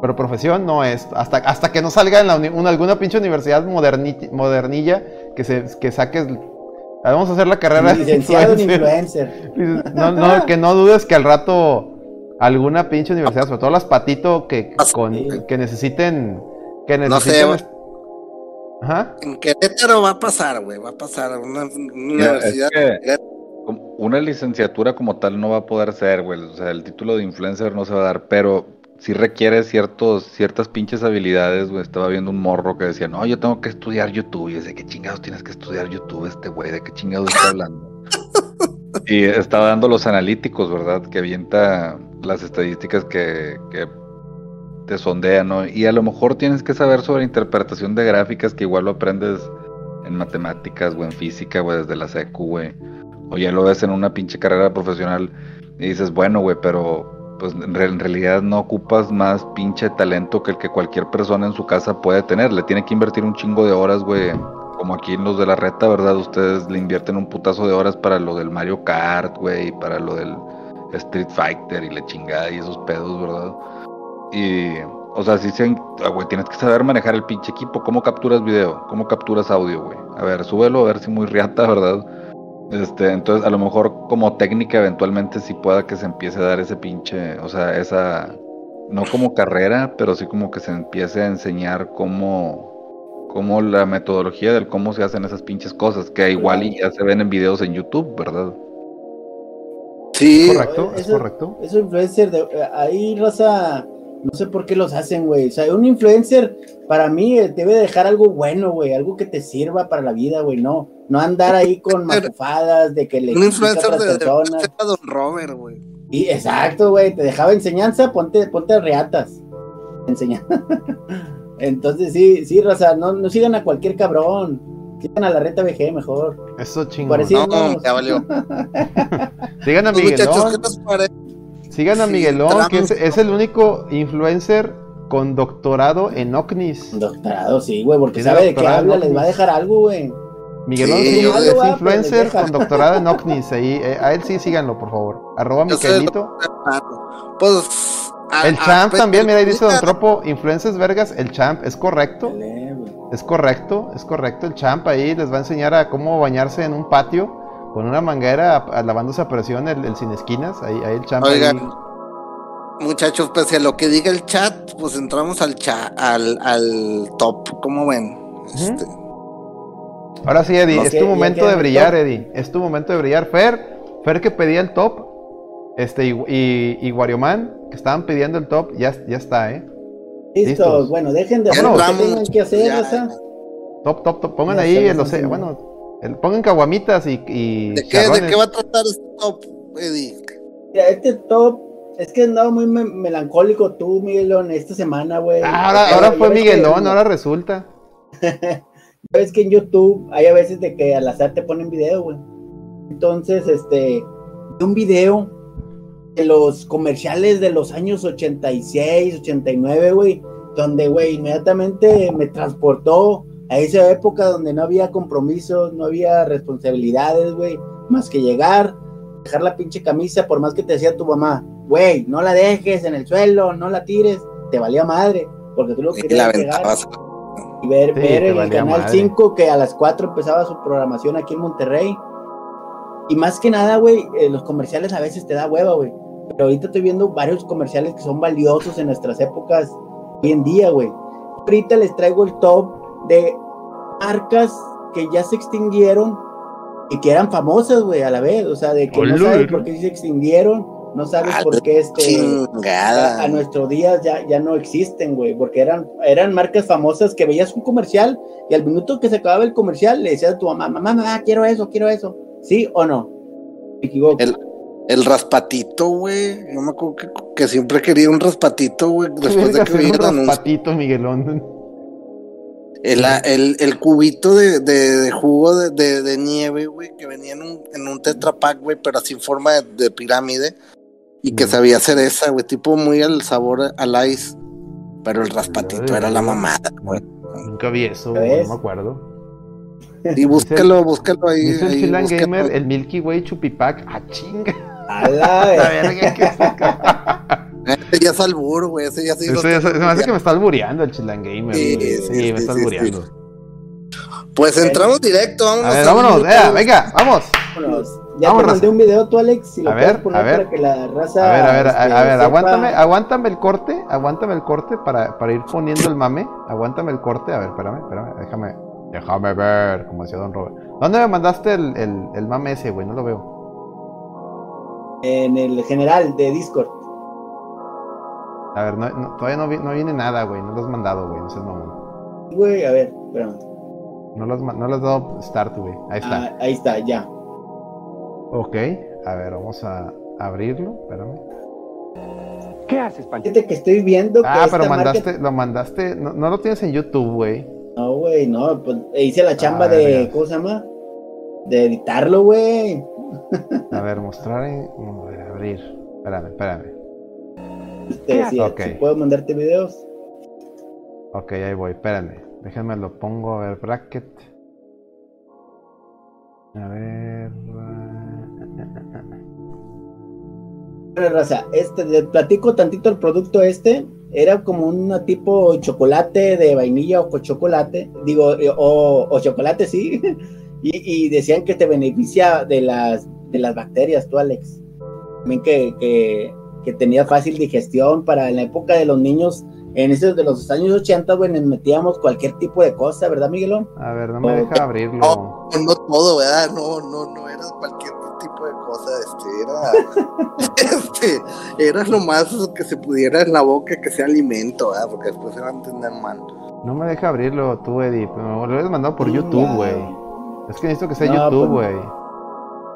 pero profesión no es. Hasta, hasta que no salga en la alguna pinche universidad modernilla que, se, que saques. Vamos a hacer la carrera de influencer. No, no, que no dudes que al rato alguna pinche universidad, sobre todo las patito que, con, que necesiten. Que necesiten. No sé, Ajá. En Querétaro va a pasar, güey. Va a pasar. Una, universidad. Una licenciatura como tal no va a poder ser, güey. O sea, el título de influencer no se va a dar, pero sí requiere ciertos, ciertas pinches habilidades, güey. Estaba viendo un morro que decía, no, yo tengo que estudiar YouTube. Y yo ¿qué chingados tienes que estudiar YouTube este güey? ¿De qué chingados está hablando? y estaba dando los analíticos, ¿verdad? Que avienta las estadísticas que, que te sondean, ¿no? Y a lo mejor tienes que saber sobre interpretación de gráficas que igual lo aprendes en matemáticas o en física, güey, desde la secu, güey. O ya lo ves en una pinche carrera profesional y dices, bueno, güey, pero pues en realidad no ocupas más pinche talento que el que cualquier persona en su casa puede tener. Le tiene que invertir un chingo de horas, güey. Como aquí en los de la reta, ¿verdad? Ustedes le invierten un putazo de horas para lo del Mario Kart, güey, para lo del Street Fighter y la chingada y esos pedos, ¿verdad? Y, o sea, si se, ah, güey, tienes que saber manejar el pinche equipo. ¿Cómo capturas video? ¿Cómo capturas audio, güey? A ver, súbelo, a ver si muy riata, ¿verdad? Este, entonces a lo mejor como técnica eventualmente sí pueda que se empiece a dar ese pinche, o sea, esa, no como carrera, pero sí como que se empiece a enseñar cómo, cómo la metodología del cómo se hacen esas pinches cosas, que igual ya se ven en videos en YouTube, ¿verdad? Sí, correcto, es correcto. Eso influencer, de, ahí Rosa no sé por qué los hacen, güey. O sea, un influencer para mí eh, debe dejar algo bueno, güey, algo que te sirva para la vida, güey, no. No andar ahí con macufadas de que le Un influencer de, personas. de, Don Robert, güey. Y exacto, güey, te dejaba enseñanza, ponte, ponte reatas. Enseñanza. Entonces, sí, sí, Raza, no, no sigan a cualquier cabrón. Sigan a la reta VG mejor. Eso chingón. No, ya valió. sigan a Miguelón. Muchachos, ¿qué nos parece? Sigan a Miguelón, que es, el único influencer con doctorado en OCNIS. Doctorado, sí, güey, porque sabe de qué habla, les va a dejar algo, güey. Miguelón sí, es influencer con doctorado en OCNIS. Ahí, eh, a él sí síganlo, por favor. Arroba Miquelito. Pues, el champ también, mira, ahí dice Don Tropo, influencers vergas, el champ, es correcto. Es correcto, es correcto. El champ ahí les va a enseñar a cómo bañarse en un patio con una manguera lavándose a presión el, sin esquinas, ahí, ahí el champ. Oigan, muchachos, pese a lo que diga el chat, pues entramos al chat, al, al top, ¿cómo ven? este... Ahora sí, Eddie, es tu momento de brillar, Eddie. Es tu momento de brillar. Fer, Fer que pedía el top, este, y, y, y que estaban pidiendo el top, ya, ya está, ¿eh? Listo, bueno, dejen de hacer lo que tengan que hacer, Top, top, top, pongan ahí, el, bueno, pongan caguamitas y, y ¿De, qué, ¿De qué va a tratar este top, Eddie? este top es que andaba muy melancólico tú, Miguelón, esta semana, güey. Ah, ahora, ahora fue Miguelón, ahora resulta. Ves que en YouTube hay a veces de que al azar te ponen video, güey. Entonces, este, un video de los comerciales de los años 86, 89, güey, donde, güey, inmediatamente me transportó a esa época donde no había compromisos, no había responsabilidades, güey, más que llegar, dejar la pinche camisa, por más que te decía tu mamá, güey, no la dejes en el suelo, no la tires, te valía madre, porque tú lo querías llegar y ver, ver el canal 5 que a las 4 empezaba su programación aquí en Monterrey. Y más que nada, güey, eh, los comerciales a veces te da hueva, güey. Pero ahorita estoy viendo varios comerciales que son valiosos en nuestras épocas hoy en día, güey. Ahorita les traigo el top de marcas que ya se extinguieron y que eran famosas, güey, a la vez. O sea, de que no sabes por qué se extinguieron, no sabes por qué este a, nuestros días ya, ya no existen, güey, porque eran, eran marcas famosas que veías un comercial y al minuto que se acababa el comercial le decías a tu mamá, mamá, mamá, quiero eso, quiero eso. ¿Sí o no? Me equivoco. El, el raspatito, güey. Yo me acuerdo que, siempre quería un raspatito, güey. Después de que un raspatito, Miguelón. El, el, el cubito de, de, jugo de, de, nieve, güey, que venía en un, en un Tetra Pak, güey, pero así en forma de, pirámide. Y que sabía hacer esa, güey, tipo muy al sabor al ice. Pero el raspatito era la mamada, güey. Nunca vi eso, no me acuerdo. Y búscalo, búscalo ahí. Dice el Gamer, el Milky Way Chupipac. ¡Ah, chinga! A la, verga, que Ese ya es albur, güey. Ese ya se Se me hace que me está albureando el Chilan Gamer. Sí, sí, me está albureando. Pues entramos directo, vámonos. A ver, vámonos, venga, vamos. Vámonos. Ya te mandé un video tú, Alex, si lo a ver, poner a ver. para que la raza. A ver, a ver, a, este, ver, aguántame, aguántame el corte, aguántame el corte para, para ir poniendo el mame. Aguántame el corte, a ver, espérame, espérame, déjame, déjame ver, como decía Don Robert. ¿Dónde me mandaste el, el, el mame ese, güey? No lo veo. En el general de Discord. A ver, no, todavía no, no, viene nada, güey. No lo has mandado, güey. No sé mamón. Güey, a ver, espérame. No lo has, no lo has dado start, güey. Ahí está. Ah, ahí está, ya. Ok, a ver, vamos a abrirlo. Espérame. ¿Qué haces, Panchito? que estoy viendo. ah, pero mandaste, lo mandaste. No, no, lo tienes en YouTube, güey. No, güey, no. Pues hice la chamba ah, de. ¿Cómo se llama? De editarlo, güey. a ver, mostrar en. A ver, abrir. Espérame, espérame. Te decía, si puedo mandarte videos. Ok, ahí voy, espérame. Déjenme lo pongo, a ver, bracket. A ver. Bueno, Raza, este, le platico tantito el producto este. Era como un tipo chocolate de vainilla o con chocolate, digo, eh, o, chocolate, sí. y, decían que te beneficia de las, de las bacterias, tú, Alex. También que, que que tenía fácil digestión para en la época de los niños, en esos de los años 80, bueno, metíamos cualquier tipo de cosa, ¿verdad, Miguelón? A ver, no me deja abrirlo. No, no todo, ¿verdad? No, no, no era cualquier tipo de cosa, este, era, este, era lo más que se pudiera en la boca que sea alimento, ¿verdad? Porque después se va a entender mal. No me deja abrirlo tú, Eddie, me lo habías mandado por YouTube, güey. Es que necesito que sea YouTube, pues, güey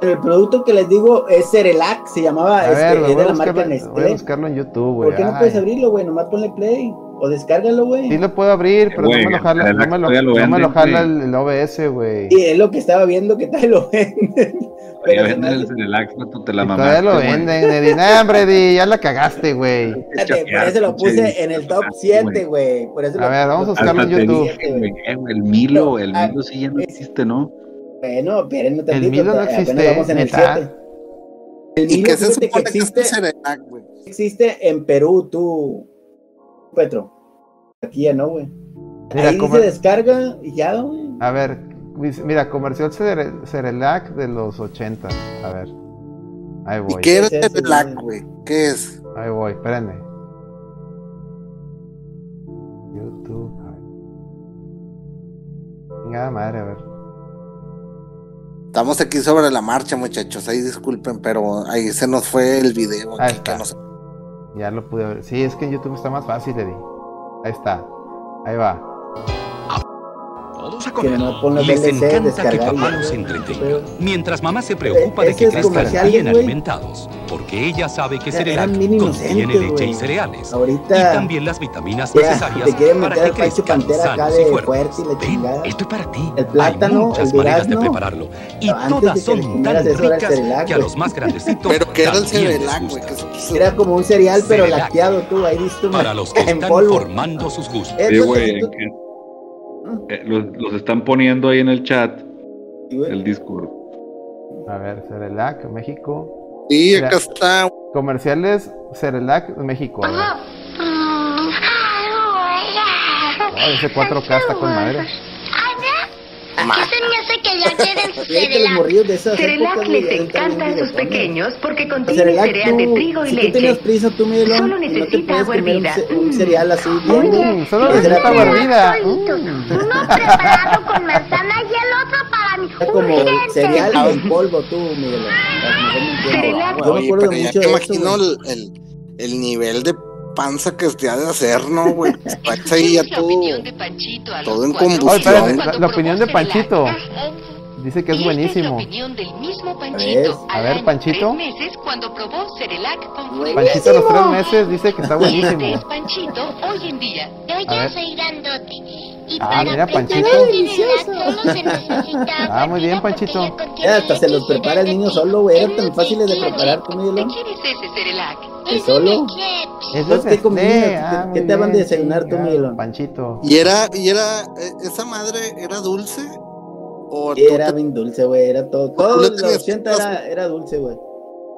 el producto que les digo es Cerelac, se llamaba, este, es de la marca Nestlé. Voy a buscarlo en YouTube, güey. ¿Por qué no puedes abrirlo, güey? Nomás ponle play o descárgalo, güey. Sí lo puedo abrir, pero no me lo jala, no me lo, no me lo jala el, OBS, güey. Sí, es lo que estaba viendo que tal lo venden. Pero venden el Cerelac, tú te la mamaste. Todavía lo venden. Nah, hombre, ya la cagaste, güey. Por eso lo puse en el top 7, güey. A ver, vamos a buscarlo en YouTube. El Milo, el Milo sí ya no existe, ¿no? Bueno, espérenme tantito. El Milo no existe, vamos en el 7. El ¿Y qué se supone que existe, que existe en Perú, tú, Petro. Aquí ya no, güey. Ahí se descarga y ya, güey. A ver, mira, comercial Cerelac de los 80. A ver. Ahí voy. ¿Y qué es Cerelac, güey? ¿Qué es? Ahí voy, espérenme. YouTube. Venga, madre, a ver. Estamos aquí sobre la marcha, muchachos. Ahí disculpen, pero ahí se nos fue el video. Ahí está. Ya lo pude ver. Sí, es que en YouTube está más fácil, Eddie. Ahí está. Ahí va. Todos a comer. Les encanta que papá los entretenga. Mientras mamá se preocupa de que crezcan bien alimentados. Porque ella sabe que Cerelac contiene leche y cereales. Ahorita y también las vitaminas necesarias para que crezcan sanos y fuertes. Ven, esto es para ti. El plátano, Hay muchas maneras de prepararlo. Y todas son tan ricas que a los más grandecitos Pero que era el Cerelac, güey. Era como un cereal, pero lacteado tú. Ahí visto Para los que están formando sus gustos. Eh, los, están poniendo ahí en el chat. El Discord. A ver, Cerelac, México. Sí, acá está. Comerciales Cerelac, México. A ese 4K está con madre. ¿Qué se me hace que ya quieren Cerelac? Cerelac les encanta a sus pequeños porque contiene cereal de trigo y si leche. Tú tenías prisa, tú, Miguel, solo necesita agua hervida. Un, cereal así bien. solo necesita agua hervida. Uno preparado con manzana y el otro para mi juguete. como cereal en polvo, tú, Miguel. Cerelac. Yo me acuerdo mucho de imagino el, el nivel de panza que te ha de hacer, ¿no, güey? Está ahí ya todo, todo en combustión. la, opinión de Panchito. Dice que es buenísimo. A ver, Panchito. Panchito los tres meses dice que está bunísimo. Panchito hoy en día. Yo ya soy grandote. Ah, mira, Panchito. ah, muy bien, Panchito. Ya, hasta se los prepara el niño solo, güey. Eran tan fáciles de preparar, tú, Miguelón. ¿Es solo? Eso es ¿Qué ah, ¿Qué te van de desayunar tú, Miguelón? Panchito. ¿Y era, y era, eh, esa madre era dulce? ¿O era bien dulce, güey. Era todo. Todo los 80 era, era dulce, güey.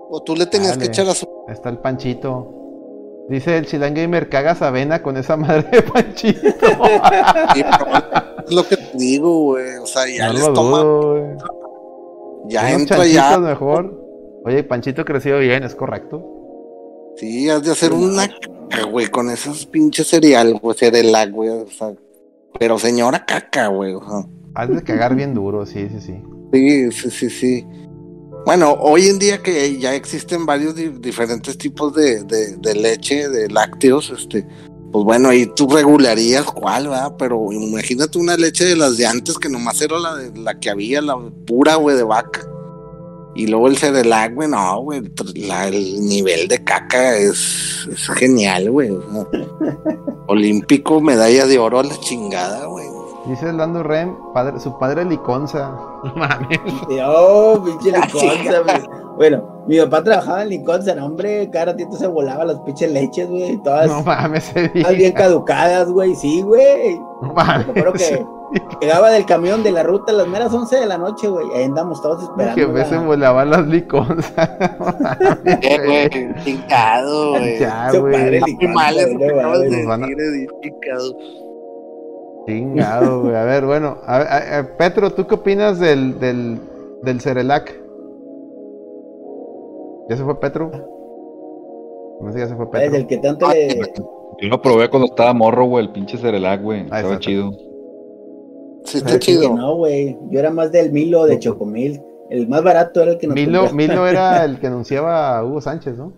O tú le tenías que echar azúcar. Está el Panchito. Dice el Chilan Gamer, cagas avena con esa madre de Panchito. es lo que te digo, güey. O sea, ya les toma. ya entra ya. mejor. Oye, Panchito creció bien, es correcto. Sí, has de hacer una caca, güey, con esos pinches cereal, güey, cereal, güey. O sea, pero señora caca, güey. O sea. Has de cagar bien duro, sí, sí, sí. Sí, sí, sí, sí. Bueno, hoy en día que ya existen varios diferentes tipos de, de, leche, de lácteos, este, pues bueno, ahí tú regularías cuál, ¿verdad? Pero imagínate una leche de las de antes que nomás era la, de, la que había, la pura, güey, de vaca. Y luego el Cerelac, güey, no, güey, el nivel de caca es, es genial, güey. Olímpico, medalla de oro a la chingada, güey. Dice Lando Rem, padre, su padre Liconza. No mames. Oh, pinche Liconza, Bueno, mi papá trabajaba en Liconza, no, hombre, cada ratito se volaba las pinches leches, güey. Todas. No mames, Todas bien caducadas, güey. Sí, güey. No mames. Creo que llegaba del camión de la ruta a las meras 11 de la noche, güey. Ahí andamos todos esperando. Que me se volaban las Liconza. Eh, güey, picado, güey. Ya, güey. Padre Liconza, güey. Chingado, güey. A ver, bueno. A Petro, ¿tú qué opinas del, del, del Cerelac? ¿Ya se fue Petro? No sé, ya se fue Petro. Es el que tanto le... Yo lo probé cuando estaba morro, güey, el pinche Cerelac, güey. Ah, estaba chido. Sí, está chido. No, güey. Yo era más del Milo de Chocomil. El más barato era el que nos Milo, Milo era el que anunciaba a Hugo Sánchez, ¿no?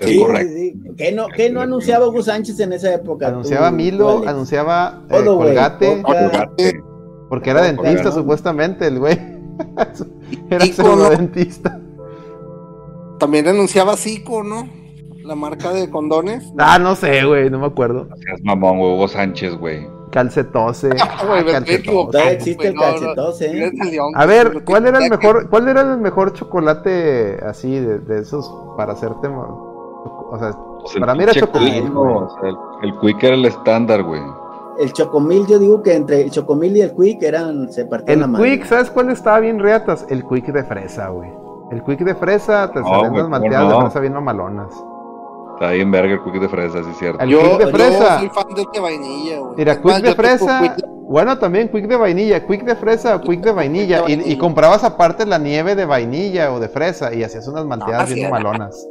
Sí, Sí, ¿Qué no, qué no anunciaba Hugo Sánchez en esa época? Anunciaba Milo, anunciaba eh, Colgate, porque era dentista supuestamente el güey. era solo dentista. También anunciaba Zico, ¿no? La marca de condones. Ah, no sé, güey, no me acuerdo. Es mamón, Hugo Sánchez, güey. Calcetose. Todavía existe el calcetose. A ver, ¿cuál era el mejor, cuál era el mejor chocolate así de, de esos para hacerte o sea, pues para mí era Chocomil. el, Quick era el estándar, güey. El Chocomil, yo digo que entre el Chocomil y el Quick eran, se partían el la Quick, ¿sabes cuál estaba bien reatas? El Quick de fresa, güey. El Quick de fresa, te salen unas malteadas de fresa bien mamalonas. Está bien verga el Quick de fresa, sí es cierto. El yo, Quick de fresa. soy fan de este vainilla, güey. Mira, Quick de fresa. Bueno, también Quick de vainilla, Quick de fresa o Quick de vainilla. Y, comprabas aparte la nieve de vainilla o de fresa y hacías unas malteadas bien mamalonas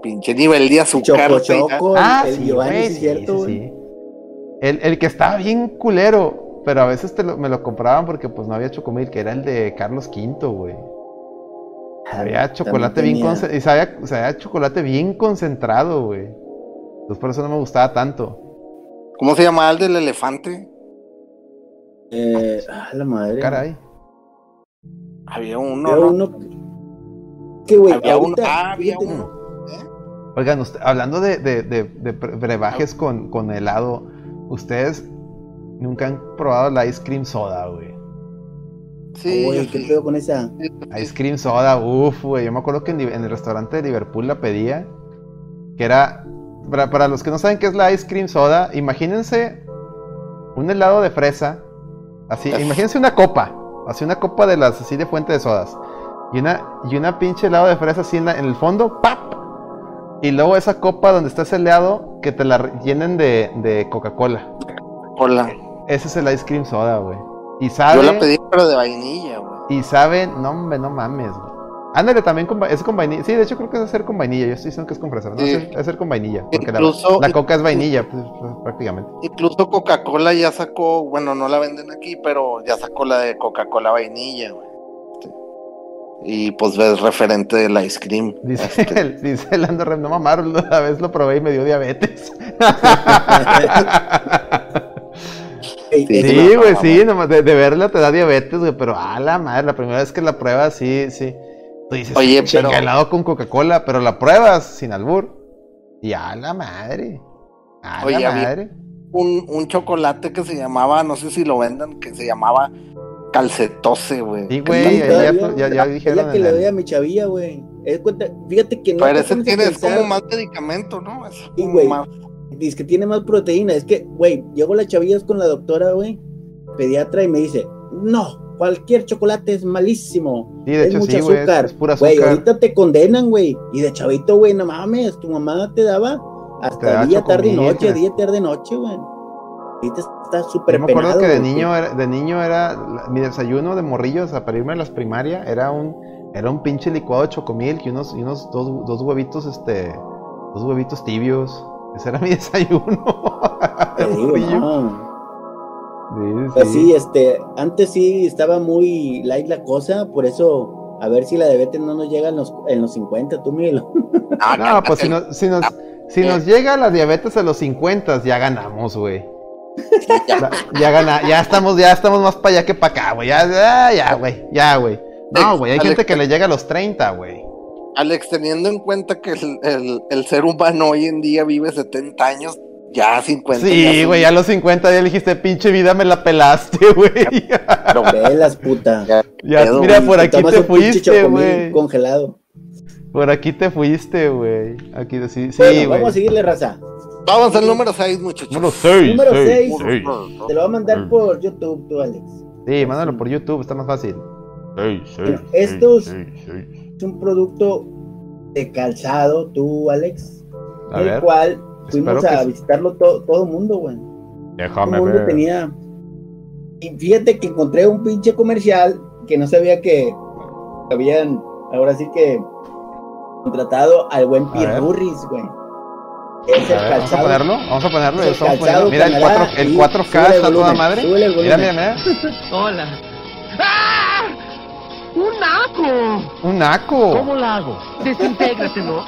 pinche nivel de azúcar. Choco, ah, el, sí, cierto, El, que estaba bien culero, pero a veces te me lo compraban porque pues no había chocomil, que era el de Carlos V, güey. Había chocolate bien concentrado. Y sabía, chocolate bien concentrado, güey. Entonces por eso no me gustaba tanto. ¿Cómo se llama el del elefante? Eh, ah, la madre. Caray. Había uno. Había uno. ¿Qué, güey? Había. Ah, había uno. Oigan, hablando de, brebajes con, helado, ¿ustedes nunca han probado la ice cream soda, güey? Sí. ¿qué pedo con esa? Ice cream soda, uff, güey. Yo me acuerdo que en, el restaurante de Liverpool la pedía. Que era. Para, los que no saben qué es la ice cream soda, imagínense un helado de fresa. Así, imagínense una copa. Así una copa de las así de fuente de sodas. Y una, y una pinche helado de fresa así en, en el fondo, ¡pap! Y luego esa copa donde está ese helado, que te la llenen de, de Coca-Cola. Hola. Ese es el ice cream soda, güey. Y sabe. Yo la pedí, pero de vainilla, güey. Y sabe, no, hombre, no mames, güey. Ándale también con, es con vainilla. Sí, de hecho creo que es hacer con vainilla. Yo estoy diciendo que es con fresa. No, es hacer con vainilla. Porque la, coca es vainilla, pues, pues, prácticamente. Incluso Coca-Cola ya sacó, bueno, no la venden aquí, pero ya sacó la de Coca-Cola vainilla, güey y pues ves referente del ice cream. Dice, este. el, dice Lando Rem, no mamaron, una vez lo probé y me dio diabetes. sí, güey, sí, nomás de, verla te da diabetes, güey, pero a la madre, la primera vez que la pruebas, sí, sí. Tú dices, Oye, pero... helado con Coca-Cola, pero la pruebas sin albur. Y a la madre. A la madre. un, un, chocolate que se llamaba, no sé si lo vendan, que se llamaba calcetose, güey. Sí, güey, ya, ya, ya, Es la que le doy a mi chavilla, güey. Fíjate que no. Pero ese tiene, es como más medicamento, ¿no? Es sí, güey. Dice que tiene más proteína. Es que, güey, llego las chavillas con la doctora, güey, pediatra, y me dice, no, cualquier chocolate es malísimo. Sí, de es hecho, mucho sí, azúcar. es pura azúcar. Güey, ahorita te condenan, güey. Y de chavito, güey, no mames, tu mamá te daba hasta día, tarde y noche, día, tarde, noche, güey. Ahorita está súper Yo me acuerdo que de niño, era, de niño era mi desayuno de morrillos a para irme a las primarias era un era un pinche licuado de chocomil y unos, y unos dos, dos huevitos, este, dos huevitos tibios. Ese era mi desayuno. Sí, pues sí, este, antes sí estaba muy light la cosa, por eso a ver si la diabetes no nos llega en los, en los 50, tú Miguel. No, pues si, no, si, nos, si nos llega la diabetes a los 50, ya ganamos, güey. Ya, ya, gana, ya estamos, ya estamos más para allá que para acá, güey. Ya, ya, güey, ya, güey. No, güey, hay gente que le llega a los 30, güey. Alex, teniendo en cuenta que el, el, el, ser humano hoy en día vive 70 años, ya 50. Sí, güey, a los 50 ya dijiste, pinche vida, me la pelaste, güey. Pero velas, puta. Ya, mira, por aquí te fuiste, güey. Congelado. Por aquí te fuiste, güey. Aquí sí, sí bueno, Vamos a seguirle, raza. Vamos al número 6, muchachos. Número 6. Número 6. Te lo voy a mandar por YouTube, tú, Alex. Sí, mándalo por YouTube, está más fácil. Esto es un producto de calzado, tú, Alex, el cual fuimos a visitarlo todo el mundo, güey. Déjame todo mundo tenía. Y fíjate que encontré un pinche comercial que no sabía que habían, ahora sí que contratado al buen Pirurris, güey. Es el Vamos a ponerlo, vamos a ponerlo. El calzado, Mira el, 4, el 4K está toda madre. Mira, mira, mira. Hola. ¡Ah! ¡Un naco! ¿Un naco? ¿Cómo lo hago? Desintégrate, ¿no?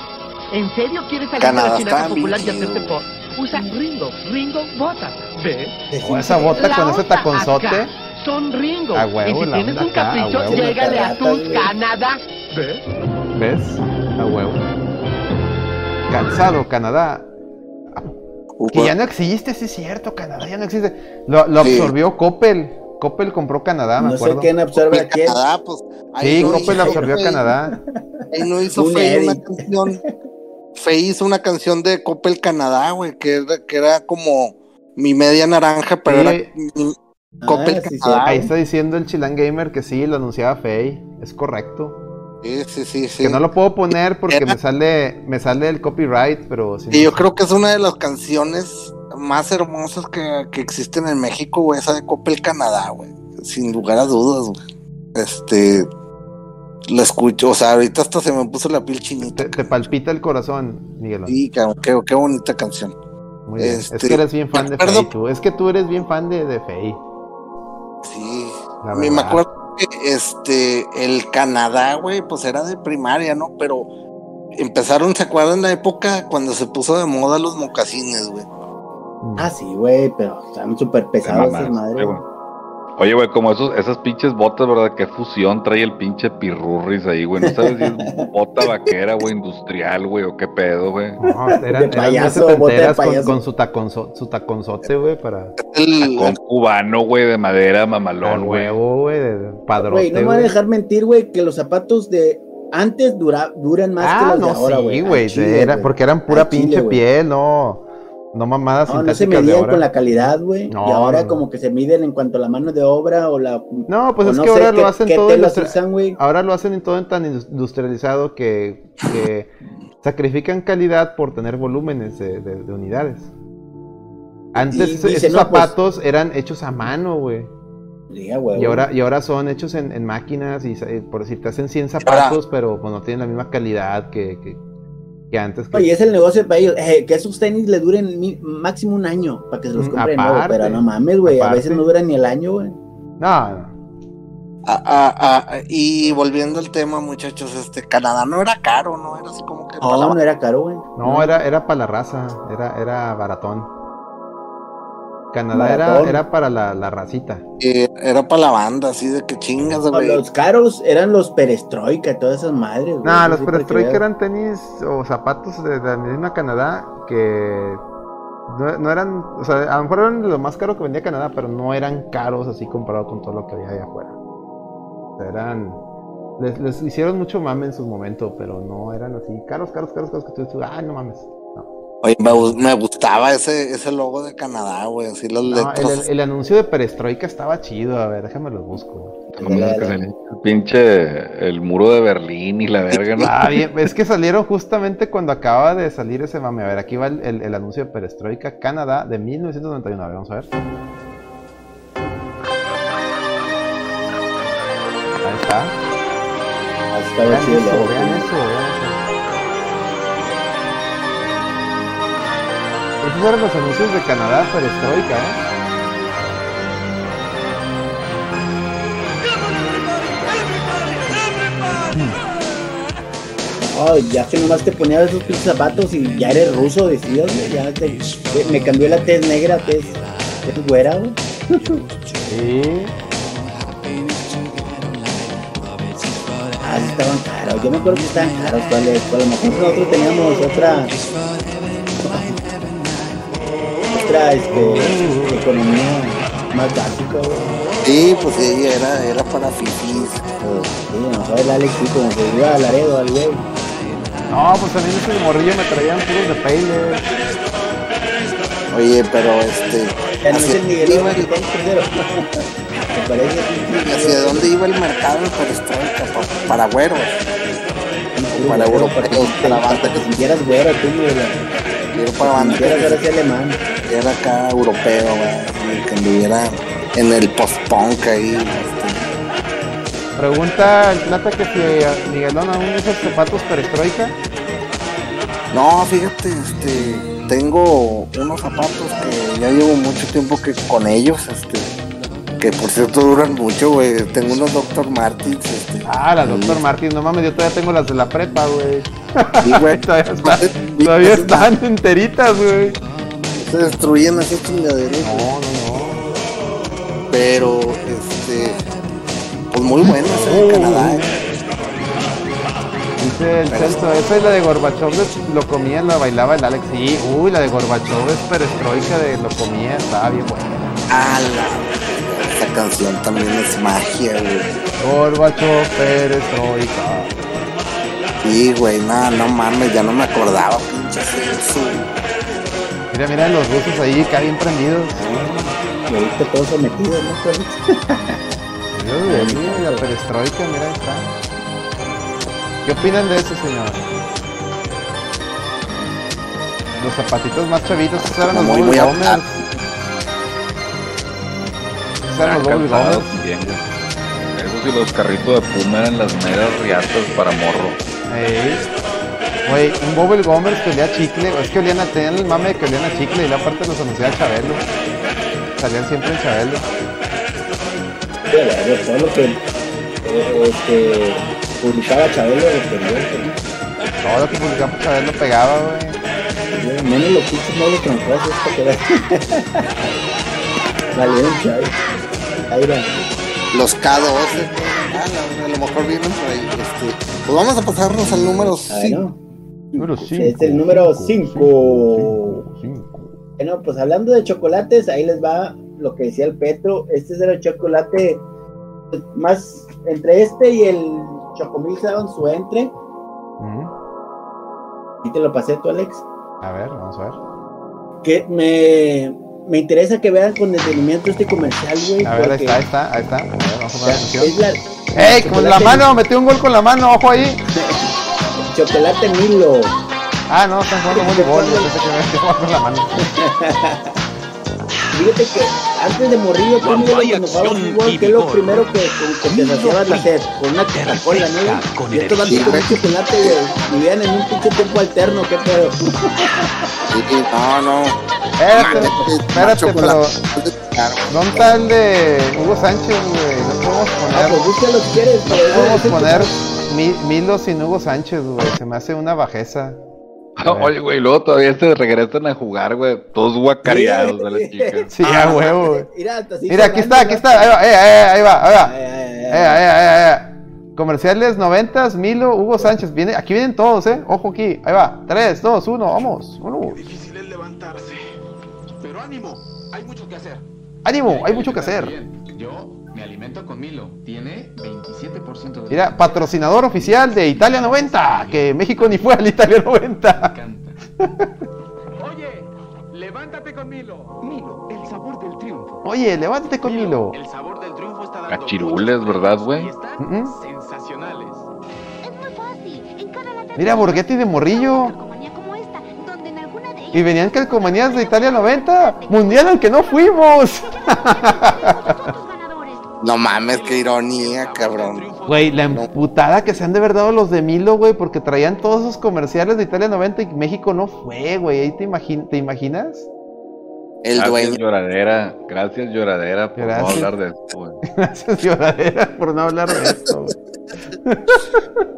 ¿En serio quieres salir de la chinaca popular y hacerte pop? Usa Ringo, Ringo Botas, ¿ves? Con esa bota, con ese taconzote. Son Ringo. A huevo, y si tienes un capricho, a llégale a tu Canadá. ¿Ves? ¿Ves? A huevo. Calzado, Canadá. Que ya no existe, sí es cierto, Canadá ya no existe. Lo, lo absorbió Coppel. Coppel compró Canadá, me acuerdo. No sé quién absorbe a quién. Canadá, pues, sí, Coppel absorbió a Canadá. Ahí no hizo Fe una canción. Fe hizo una canción de Coppel Canadá, güey, que era, que era como mi media naranja, pero era mi, Coppel ah, Canadá. Ahí está diciendo el Chilan Gamer que sí, lo anunciaba Fey. Es correcto. Sí, sí, sí, sí. Que no lo puedo poner porque me sale me sale el copyright, pero... y yo creo que es una de las canciones más hermosas que, que existen en México, güey, esa de Coppel Canadá, güey. Sin lugar a dudas, güey. Este. La escucho, o sea, ahorita hasta se me puso la piel chinita. Te, palpita el corazón, Miguel. Sí, qué, qué, bonita canción. Muy bien. es este, que eres bien fan de Fey, tú. Es que tú eres bien fan de, de Fey. Sí. Me acuerdo que este, el Canadá, güey, pues era de primaria, ¿no? Pero empezaron, ¿se acuerdan la época cuando se puso de moda los mocasines, güey? Ah, sí, güey, pero están súper pesados esas madres. Oye, güey, como esos, esas pinches botas, ¿verdad? Qué fusión trae el pinche pirurris ahí, güey. No sabes si es bota vaquera, güey, industrial, güey, o qué pedo, güey. No, eran, payaso, eran con, con, su, taconzo, su taconzote, güey, para... El tacón cubano, güey, de madera, mamalón, güey. güey, de padrón. Güey, no me voy a dejar mentir, güey, que los zapatos de antes dura, duran más que ah, los de ahora, güey. Sí, güey, era, porque eran pura pinche piel, no... No mamadas No, no se medían con la calidad, güey. y ahora como que se miden en cuanto a la mano de obra o la... No, pues es que ahora lo hacen todo... ahora lo hacen en todo tan industrializado que, sacrifican calidad por tener volúmenes de, unidades. Antes esos pues zapatos eran hechos a mano, güey. y ahora, y ahora son hechos en, máquinas y por decir, te hacen 100 zapatos, pero pues, no tienen la misma calidad que que antes. Oye, es el negocio para ellos, eh, que esos tenis le duren máximo un año para que se los mm, compren nuevo, pero no mames, güey, a veces no duran ni el año, güey. No, Ah, ah, ah, y volviendo al tema, muchachos, este Canadá no era caro, ¿no? Era así como que. No, no era caro, güey. No, era, era para la raza, era, era baratón. Canadá era, era para la, la racita. era para la banda, así de que chingas, güey. Los caros eran los perestroika, todas esas madres. No, nah, los perestroika eran tenis o zapatos de, la misma Canadá que No, eran, o sea, a lo mejor eran lo más caro que vendía Canadá, pero no eran caros así comparado con todo lo que había allá afuera. O sea, eran. Les, hicieron mucho mame en su momento, pero no eran así caros, caros, caros, caros que tú dices, ay, no mames. Oye, me, gustaba ese, ese logo de Canadá, güey, así los letras. El, anuncio de Perestroika estaba chido, a ver, déjame lo busco. el pinche el muro de Berlín y la verga, ¿no? Ah, bien, es que salieron justamente cuando acaba de salir ese mame. A ver, aquí va el, anuncio de Perestroika, Canadá, de 1991. A ver, vamos a ver. Ahí está. Ahí está vean, eso, vean eso, vean eso. Esos fueron los anuncios de Canadá perestroika, ¿eh? Oh, ya que nomás te ponías esos pinches zapatos y ya eres ruso, decías, ya te, me cambió la tez negra, tez, tez güera, güey. Sí. Ah, estaban caros, yo me acuerdo que estaban caros, ¿cuáles? A lo mejor nosotros teníamos otra este, economía más básica, Sí, pues sí, era, era para fifís. Sí, no sabes el Alex, como se iba a Laredo al güey. No, pues a mí ese morrillo me traían puros de Payle. Oye, pero este. Ya no es el Miguelón que Me parece ¿Hacia dónde iba el mercado en perestroika? Para, güeros. para europeos, para banda. Que si quieras güero, tú, Quiero para banda. Quieras alemán era acá europeo, que anduviera en el post-punk ahí. Este. Pregunta el plata que si Miguelón aún usa zapatos perestroika. No, fíjate, este, tengo unos zapatos que ya llevo mucho tiempo que con ellos, este, que por cierto duran mucho, güey. Tengo unos Dr. Martins, este. Ah, las Dr. Martins, no mames, yo todavía tengo las de la prepa, güey. Sí, güey. todavía, todavía están enteritas, güey se destruyen esas chingaderas. No, no, no. Pero, este, pues muy buenas en Canadá. ¿eh? Dice el Celso, esa es la de Gorbachov, lo comía, la bailaba el Alex. Sí, uy, la de Gorbachov es perestroika de lo comía, estaba bien buena. Ah, la, esa canción también es magia, güey. Gorbachov, perestroika. Sí, güey, no, no mames, ya no me acordaba, pinche. Mira, mira los rusos ahí, acá bien prendidos. Y ahorita todos sometidos, ¿no? Mira, la perestroika, mira, ahí está. ¿Qué opinan de eso, señor? Los zapatitos más chavitos, esos eran los muy, muy Esos eran los Bobby Esos y los carritos de Puma eran las meras riatas para morro. Güey, un Bobble Gomers que olía a chicle, es que olían a, tener el mame de que olían a chicle y la parte los anunciaba Chabelo. Salían siempre en Chabelo. Bueno, todo lo que este, publicaba Chabelo de Todo lo que publicaba Chabelo pegaba, güey. Menos los pinches modos troncosos para que Chabelo. Ahí va. Los K12, ah, a lo mejor vienen por ahí. Este, pues vamos a pasarnos al número 5. Número 5. Es el número 5. Bueno, pues hablando de chocolates, ahí les va lo que decía el Petro. Este es el chocolate más entre este y el Chocomil daban su entre. ¿Y te lo pasé tú, Alex? A ver, vamos a ver. Que me, me interesa que vean con detenimiento este comercial, güey. A ver, ahí está, ahí está, ahí está. A ver, vamos a ver atención. ¡Ey! Con la mano, metí un gol con la mano, ojo ahí. Chocolate Milo. Ah, no, están jugando voleibol. Yo pensé que me estoy con la mano. Fíjate que antes de morir yo cuando jugaba fútbol, que es lo primero que, que te saciabas la sed, con una Coca-Cola, ¿no? Y estos van a comer chocolate, y vivían en un pinche tiempo alterno, ¿qué pedo? Sí, no, no. Espérate, espérate, pero... ¿Dónde está el de Hugo Sánchez, güey? No podemos poner... Ah, pues si quieres, pero... Podemos poner Milo sin Hugo Sánchez, güey. Se me hace una bajeza. oye, güey, luego todavía se regresan a jugar, güey. Todos guacareados de las chicas. Sí, a ah, huevo, güey. Mira, aquí está, aquí está. Ahí va, eh, eh, ahí va, ahí va. Eh, Comerciales noventas, Milo, Hugo Sánchez. Viene, aquí vienen todos, ¿eh? Ojo aquí. Ahí va. 3, 2, 1, vamos. Uno. difícil es levantarse. ánimo, hay mucho que hacer. ¡Ánimo! Hay mucho que hacer. Yo me alimento con Milo. Tiene 27% de... Mira, patrocinador oficial de Italia 90, que México ni fue al Italia 90. Oye, levántate con Milo. Milo, el sabor del triunfo. Oye, levántate con Milo. El sabor del triunfo está dando Cachirules, ¿verdad, güey? sensacionales. Es muy fácil. En cada lata Mira, Borghetti de morrillo. como esta, donde en alguna de ellas Y venían calcomanías de Italia 90. Mundial al que no fuimos. No mames, qué ironía, cabrón. Güey, la emputada que se han de verdad dado los de Milo, güey, porque traían todos esos comerciales de Italia 90 y México no fue, güey. ¿Ahí te, ¿te imaginas? El gracias, dueño. lloradera. Gracias, lloradera, por Gracias. no hablar de esto, güey. Gracias, lloradera, por no hablar de esto, güey.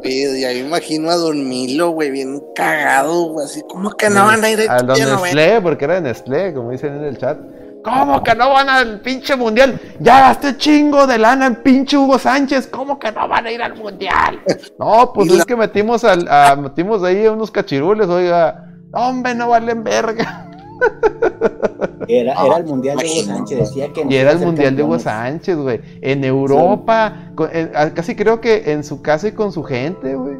Sí, ya me imagino a Don Milo, güey, bien cagado, güey, así como que no van a ir A los Italia 90? Nestlé, porque era de Nestlé, como dicen en el chat. ¿Cómo que no van al pinche mundial? Ya gasté chingo de lana en pinche Hugo Sánchez. ¿Cómo que no van a ir al mundial? No, pues es la- que metimos al, a- metimos ahí unos cachirules, oiga. Hombre, no valen verga. Era, era el mundial de Hugo Sánchez, decía que no Y era el mundial de Hugo. Sánchez, güey. En Europa, con- en- a- casi creo que en su casa y con su gente, güey.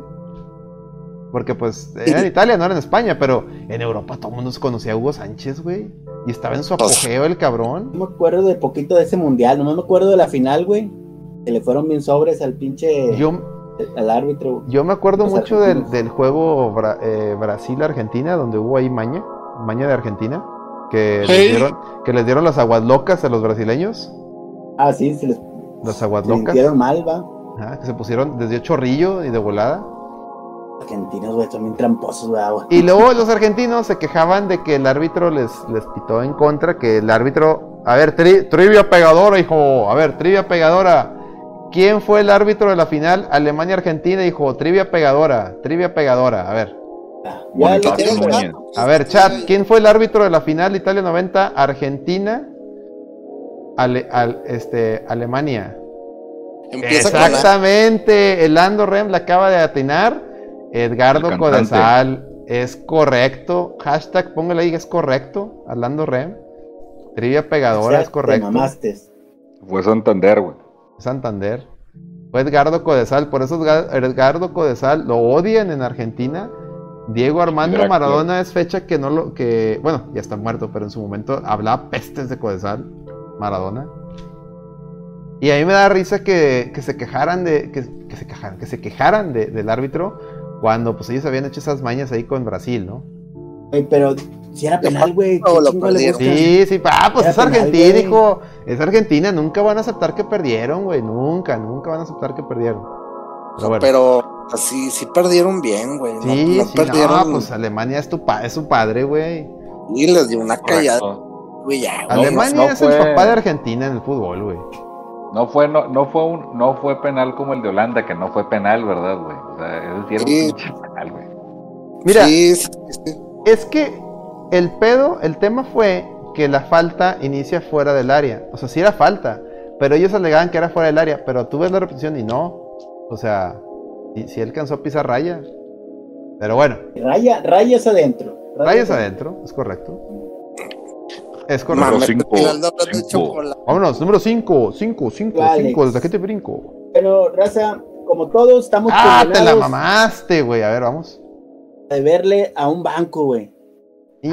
Porque pues era en Italia, no era en España, pero en Europa todo el mundo se conocía a Hugo Sánchez, güey. Y estaba en su Pues- apogeo el cabrón. No me acuerdo de poquito de ese mundial, no me acuerdo de la final, güey. Que le fueron bien sobres al pinche. Yo, al árbitro. Yo me acuerdo Los mucho del, juego Bra- eh, Brasil-Argentina, donde hubo ahí maña, maña de Argentina, que, les dieron, que les dieron las aguas locas a los brasileños, Ah, sí, se les las aguas se locas, mal, va. ajá, que se pusieron desde chorrillo y de volada. Argentinos, güey, son bien tramposos, güey. Y luego los argentinos se quejaban de que el árbitro les, les pitó en contra, que el árbitro, a ver, tri- trivia pegadora, hijo, a ver, trivia pegadora. ¿Quién fue el árbitro de la final Alemania-Argentina, hijo? Trivia pegadora, trivia pegadora, a ver. A ver, chat, ¿quién fue el árbitro de la final Italia 90, Argentina, Ale- al- este, Alemania? Empieza con la... Exactamente, el Lando Rem la acaba de atinar. Edgardo. Codesal, es correcto. Hashtag, póngale ahí, es correcto. Al Lando Rem. Trivia pegadora, O sea, es correcto. Te mamaste. Fue Santander, güey. Santander. Fue Edgardo Codesal, por eso Edgar- Edgardo Codesal lo odian en Argentina. Diego Armando Dracula. Maradona es fecha que no lo que bueno, ya está muerto, pero en su momento hablaba pestes de Codesal, Maradona. Y a mí me da risa que, que se quejaran de que, que se quejaran, que se quejaran de- del árbitro cuando pues ellos habían hecho esas mañas ahí con Brasil, ¿no? Pero si era penal, güey. Sí, sí, ah, pues Era es penal, Argentina, güey. hijo. Es Argentina, nunca van a aceptar que perdieron, güey. Nunca, nunca van a aceptar que perdieron. Pero bueno. Pero así, sí perdieron bien, güey. No- Sí, no, sí, perdieron. no, pues Alemania es, tu pa- es su padre, güey. Y les dio una callada, güey, ya. Alemania no es el papá de Argentina en el fútbol, güey. No fue, no, no fue un, no fue penal como el de Holanda, que no fue penal, ¿verdad, güey? O sea, ese sí era un pinche penal, güey. Mira, Sí, sí, sí. es que el pedo, el tema fue que la falta inicia fuera del área. O sea, sí era falta, pero ellos alegaban que era fuera del área, pero tú ves la repetición y no. O sea, sí, sí alcanzó a pisar raya. Pero bueno, Raya, rayas adentro. rayas adentro, es correcto. Es correcto. Número Mames, cinco, final de hablar de cinco. chocolate. Vámonos, número 5, 5, 5, Alex. 5, desde aquí te brinco. Pero, raza, como todos estamos Ah, te la mamaste, güey. A ver, vamos. de verle a un banco, güey. Su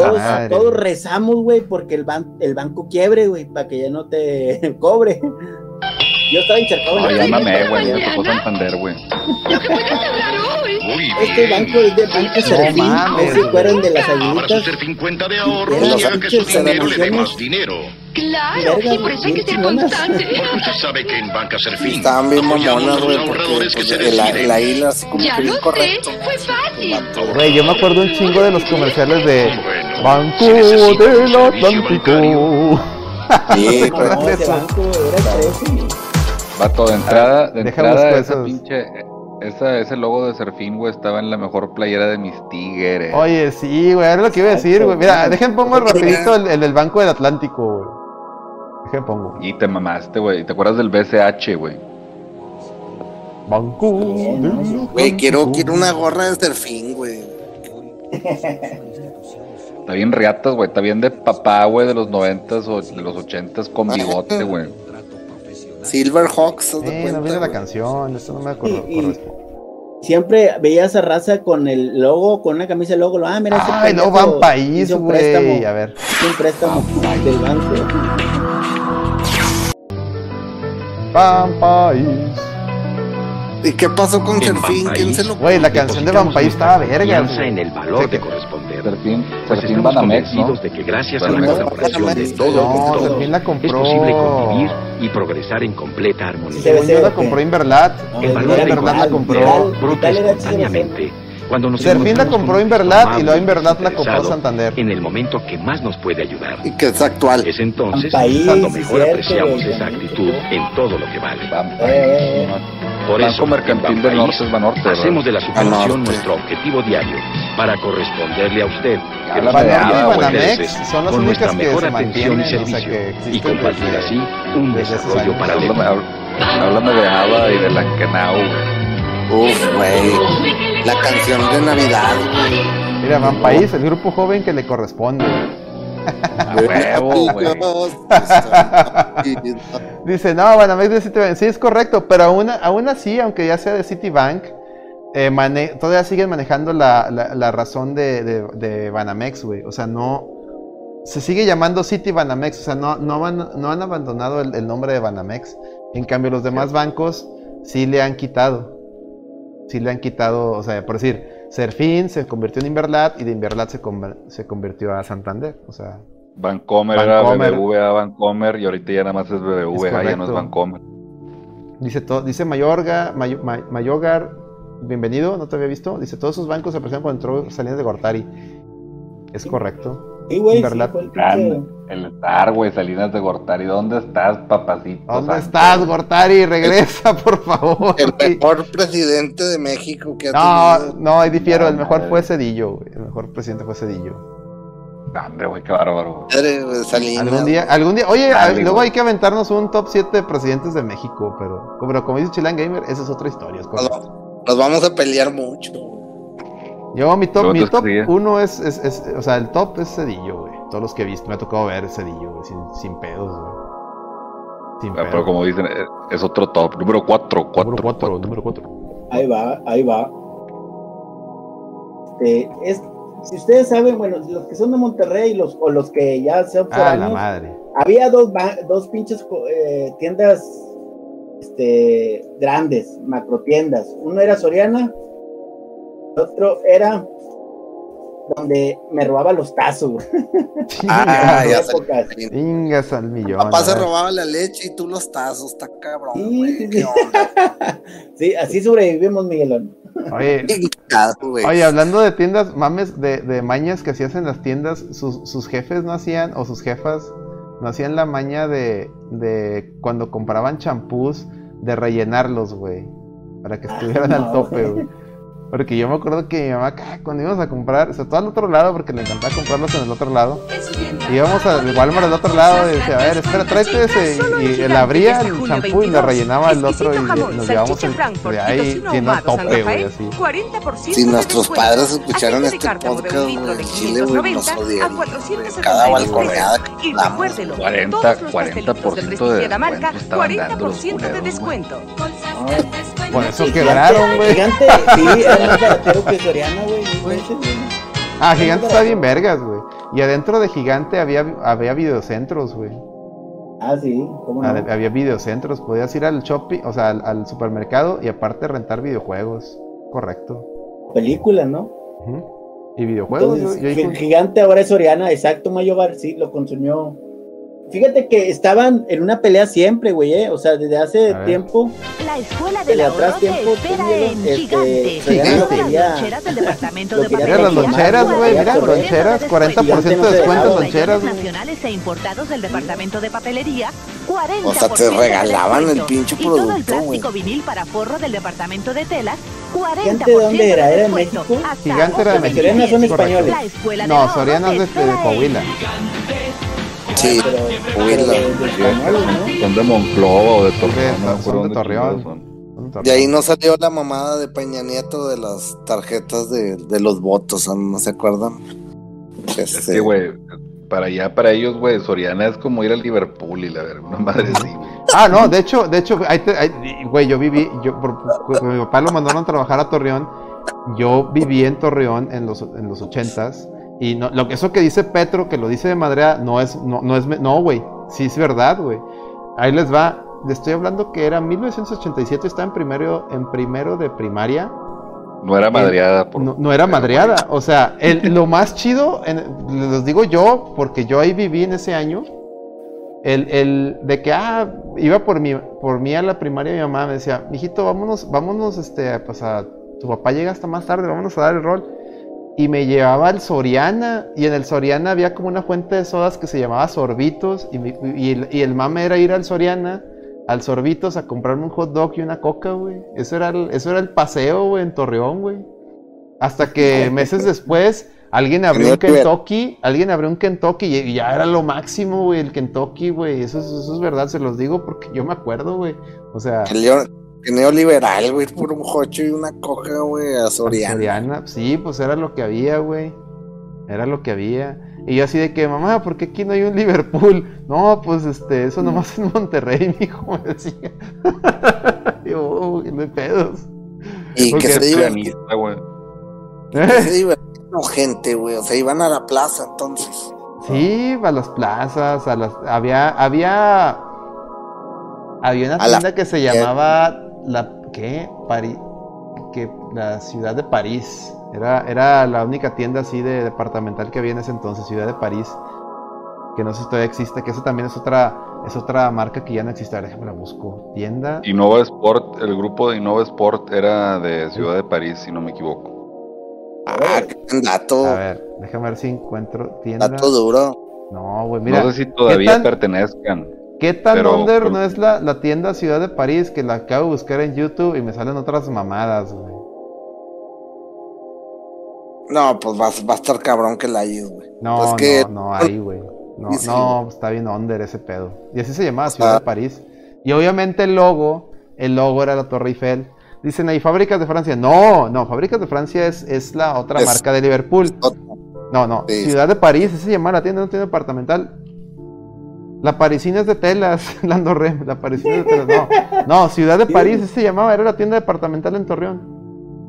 Todos, madre. todos rezamos, güey, porque el, ban- el banco quiebre, güey, para que ya no te cobre. Yo estaba encharcado en No, la ya mamé, güey. Me tocó Santander, güey. Lo que puedes hablar hoy. Este banco es de Banco mames, ese fueron de las aguilitas. Serfín cuenta de Y ahorros los y haga que su pinches dinero le dé donaciones. más dinero. Claro, Verga, y por eso hay que ser constante. Porque usted sabe que en Banca Serfín Estaban bien mamonas, güey, porque ahorradores que pues, se la, la isla así como Ya que lo bien sé, correcto. fue fácil. Güey, yo me acuerdo un chingo de los comerciales de Bueno, Banco del Atlántico. bancario, Sí, No, güey. ¿Recuerdas ese eso? banco era 13. Vato, de entrada, de entrada, esa esos. pinche, esa, ese logo de Serfín, güey, estaba en la mejor playera de mis tigres. Oye, sí, güey, era lo que iba a decir, güey. Mira, dejen pongo rapidito el, el del Banco del Atlántico, güey. Dejen pongo. Y te mamaste, güey. ¿Te acuerdas del BCH, güey? Banco. Güey, quiero, quiero una gorra de Serfín, güey. Está bien riatas, güey. Está bien de papá, güey, de los noventas o de los ochentas con bigote, güey. Silverhawks. Eh, no viene la canción, esto no me acuerdo. Siempre veías a raza con el logo, con una camisa de logo. Ah, mira, ese Ay, no van país, güey. A ver. Un préstamo del banco. Van país. ¿Y qué pasó con Serfín? ¿Quién se lo Güey, la canción de Vampire estaba verga. en el valor de corresponder. Serfín, pues Serfín Banamex, ¿no? de que gracias a la colaboración de todos no, Serfín la compró. es posible convivir y progresar en completa armonía. Sí, yo la compró Inverlat. Inverlat la compró. Bruto espontáneamente cuando nos Serfín la compró Inverlat y luego Inverlat la compró Santander. En el momento que más nos puede ayudar. Y que es actual. Es entonces cuando mejor apreciamos esa actitud en todo lo que vale. Por eso, Mercantil del Norte es Banorte. Hacemos de la superación nuestro objetivo diario para corresponderle a usted que nos a son las con nuestra mejor atención y servicio y compartir así un desarrollo paralelo. Háblame de Ava y de la Kenau. Uf, güey. La canción de Navidad, Mira, Van País, el grupo joven que le corresponde. Dice, no, Banamex de Citibank. Sí, es correcto, pero aún, aún así, aunque ya sea de Citibank, eh, todavía siguen manejando la, la, razón de, de, Banamex, güey. O sea, no. Se sigue llamando City Banamex, o sea, no, no, no han abandonado el, el nombre de Banamex. En cambio, los demás bancos sí le han quitado sí le han quitado, o sea, por decir, Serfín se convirtió en Inverlat y de Inverlat se, se convirtió a Santander, o sea. Vancomer, era BBVA Vancomer y ahorita ya nada más es BBVA, ya no es Vancomer. Dice, dice Mayorga, Mayogar, bienvenido, no te había visto. Dice, todos esos bancos se aprecian cuando entró Salinas de Gortari. Es correcto. Sí, güey, el estar, güey, Salinas de Gortari. ¿Dónde estás, papacito? ¿Dónde estás, Gortari? Regresa, por favor. El mejor presidente de México que ha no, tenido. No, ahí difiero. El mejor fue Cedillo, güey. El mejor presidente fue Cedillo. Hombre, güey, qué bárbaro. Salinas, algún día, algún día, oye, luego hay que aventarnos un top 7 de presidentes de México, pero, pero como dice Chilan Gamer, esa es otra historia. nos vamos a pelear mucho. Yo, mi top, mi top uno es, es, es, o sea, el top es Cedillo, güey. Todos los que he visto, me ha tocado ver Cedillo, güey, sin, sin pedos, güey. Sin ah, pero como dicen, eh, es otro top. Número 4, 4. Número 4, número 4. Ahí va, ahí va. Este, es, si ustedes saben, bueno, los que son de Monterrey los, o los que ya son Ah, la madre. Había dos, dos pinches eh, tiendas este, grandes, macro tiendas. Uno era Soriana otro era donde me robaba los tazos. ah, ya Ingas al millón. Papá se robaba la leche y tú los tazos, está cabrón. Sí, así sobrevivimos, Miguelón. Oye, oye, hablando de tiendas, mames, de, de mañas que hacías en las tiendas, sus, sus, jefes no hacían, o sus jefas, no hacían la maña de, de cuando compraban champús, de rellenarlos, güey, para que estuvieran al tope, güey. Porque yo me acuerdo que mi mamá, cuando íbamos a comprar, se todo al otro lado, porque le encantaba comprarlos en el otro lado. Íbamos al Walmart al otro lado y decía, a ver, espera, tráete ese. Y él abría el champú y le rellenaba el otro y nos llevamos el, de ahí tiene tope, güey, así. Si nuestros padres escucharon este podcast, güey, Chile, güey, nos odian. Cada balconeada que damos. 40, 40% de descuento 40% de descuento. Por eso quebraron, güey. Gigante, sí, más baratero que Soriana, güey. Ah, Gigante está bien vergas, güey. Y adentro de Gigante había, había videocentros, güey. Ah, sí, ¿cómo no? Había videocentros, podías ir al shopping, o sea, al, supermercado y aparte rentar videojuegos. Correcto. Películas, ¿no? Y videojuegos. Gigante ahora es Soriana, exacto, Mayobar, sí, lo consumió Fíjate que estaban en una pelea siempre, güey, ¿eh? O sea, desde hace tiempo. La escuela de la atrás tiempo, espera en este, Gigante. Lo quería, loncheras del departamento de Mira las loncheras, güey, mira, loncheras, 40% de descuento en loncheras. nacionales e importados del departamento de papelería, 40%. O sea, te regalaban el pinche producto, Y todo el plástico vinil para forro del departamento de telas, 40% de dónde era? ¿Era de México? Gigante era de México. Soriana son españoles. No, Soriana es de Coahuila. Sí, Son de Monclova o de Torreón. son de Torreón. De ahí no salió la mamada de Peña Nieto de las tarjetas de, de los votos, ¿no se acuerdan? Es que, este, güey, para allá, para ellos, güey, Soriana es como ir al Liverpool y la verdad, una madre así. Ah, no, de hecho, de hecho, güey, yo viví, yo, por, mi papá lo mandaron a trabajar a Torreón, yo viví en Torreón en los, en los ochentas, y no, lo, eso que dice Petro, que lo dice de Madrea, no es, no, no es, no, güey, sí es verdad, güey. Ahí les va, le estoy hablando que era 1987, estaba en primero, en primero de primaria, no era madreada. no, era madreada. O sea, lo más chido, les digo yo, porque yo ahí viví en ese año, el, de que, ah, iba por mí, por mí a la primaria, mi mamá me decía, mijito, vámonos, vámonos, este, pues a, tu papá llega hasta más tarde, vámonos a dar el rol. Y me llevaba al Soriana, y en el Soriana había como una fuente de sodas que se llamaba Sorbitos, y, y, el, y el mame era ir al Soriana al Sorbitos a comprarme un hot dog y una coca, güey. Eso era el, eso era el paseo, güey, en Torreón, güey. Hasta que meses después alguien abrió un Kentucky, alguien abrió un Kentucky y ya era lo máximo, güey, el Kentucky, güey. Eso, eso, es verdad, se los digo porque yo me acuerdo, güey. O sea... El neoliberal, güey, por un jocho y una coca, güey, a Soriana. Soriana, sí, pues era lo que había, güey. Era lo que había. Y yo así de que, mamá, ¿por qué aquí no hay un Liverpool? No, pues este, eso nomás en Monterrey, mi hijo me decía. yo, oh, no hay pedos. Y que se divertía, güey. ¿Eh? Se divertían gente, güey. O sea, iban a la plaza entonces. Sí, a las plazas, a las. Había. Había. Había una tienda que se llamaba. La. ¿Qué? París. Que la ciudad de París. Era, era la única tienda así de departamental que había en ese entonces, Ciudad de París. Que no sé si todavía existe, que eso también es otra, es otra marca que ya no existe. déjame la busco. Tienda. Innova Sport, el grupo de Innova Sport era de Ciudad de París, si no me equivoco. Ah, qué dato. A ver, déjame ver si encuentro tienda. Dato duro. No, güey, mira. No sé si todavía pertenezcan. ¿Qué tan under no es la, la, tienda Ciudad de París que la acabo de buscar en YouTube y me salen otras mamadas, güey? No, pues va, va, a estar cabrón que la hay, güey. No, pues que... no, no, ahí, güey. No, no, está bien under ese pedo. Y así se llamaba Ciudad de París. Y obviamente el logo, el logo era la Torre Eiffel. Dicen ahí, fábricas de Francia. No, no, fábricas de Francia es, es la otra marca de Liverpool. No, no, Ciudad de París, ese se llama la tienda, no tiene departamental. La parisina es de telas, Lando Rem, la parisina es de telas, no. No, Ciudad de París, se llamaba, era la tienda departamental en Torreón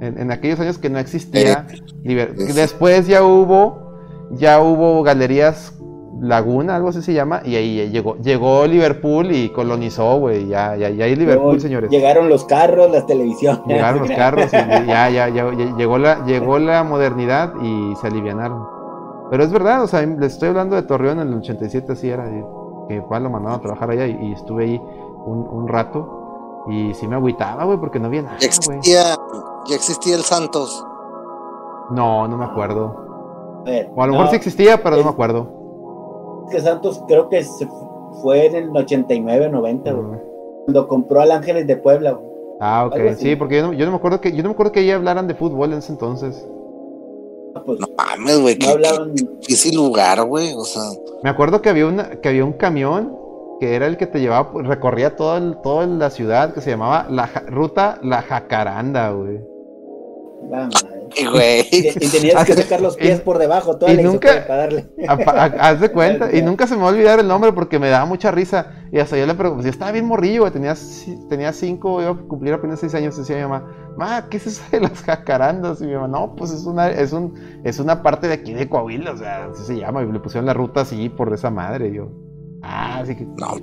en, aquellos años que no existía. Eh, después ya hubo, ya hubo galerías Laguna, algo así se llama, y ahí llegó, llegó Liverpool y colonizó, güey, ya, ya, ya hay Liverpool, señores. Llegaron los carros, las televisiones. Llegaron los carros, y ya, ya, ya, llegó la, llegó la modernidad y se alivianaron. Pero es verdad, o sea, les estoy hablando de Torreón en el 87, así era, que igual lo mandaron a trabajar allá y, estuve ahí un, un rato. Y sí me agüitaba, güey, porque no había nada, ya existía, ya existía el Santos. No, no me acuerdo. o a lo mejor sí existía, pero no me acuerdo. Que Santos creo que se fue en el 89 90, güey. Cuando compró al Ángeles de Puebla, güey. Ah, ok. Sí, porque yo no, yo no, me acuerdo que yo no me acuerdo que ahí hablaran de fútbol en ese entonces. Ah, pues, no mames, güey, no hablaban... difícil lugar, güey, o sea. Me acuerdo que había una que había un camión que era el que te llevaba, recorría toda todo la ciudad, que se llamaba la ruta La Jacaranda, güey. Güey. Y, tenías que sacar los pies por debajo, toda y nunca, para darle. haz de cuenta, y nunca se me va a olvidar el nombre porque me daba mucha risa. Y hasta yo le pregunté, yo estaba bien morrillo, güey, tenía, tenía cinco, yo cumplí apenas seis años, decía mi mamá, ma, ¿qué es eso de las jacarandas? Y mi mamá, no, pues es una, es un, es una parte de aquí de Coahuila, o sea, así se llama, y le pusieron la ruta así por esa madre, y yo. Ah, sí que. No,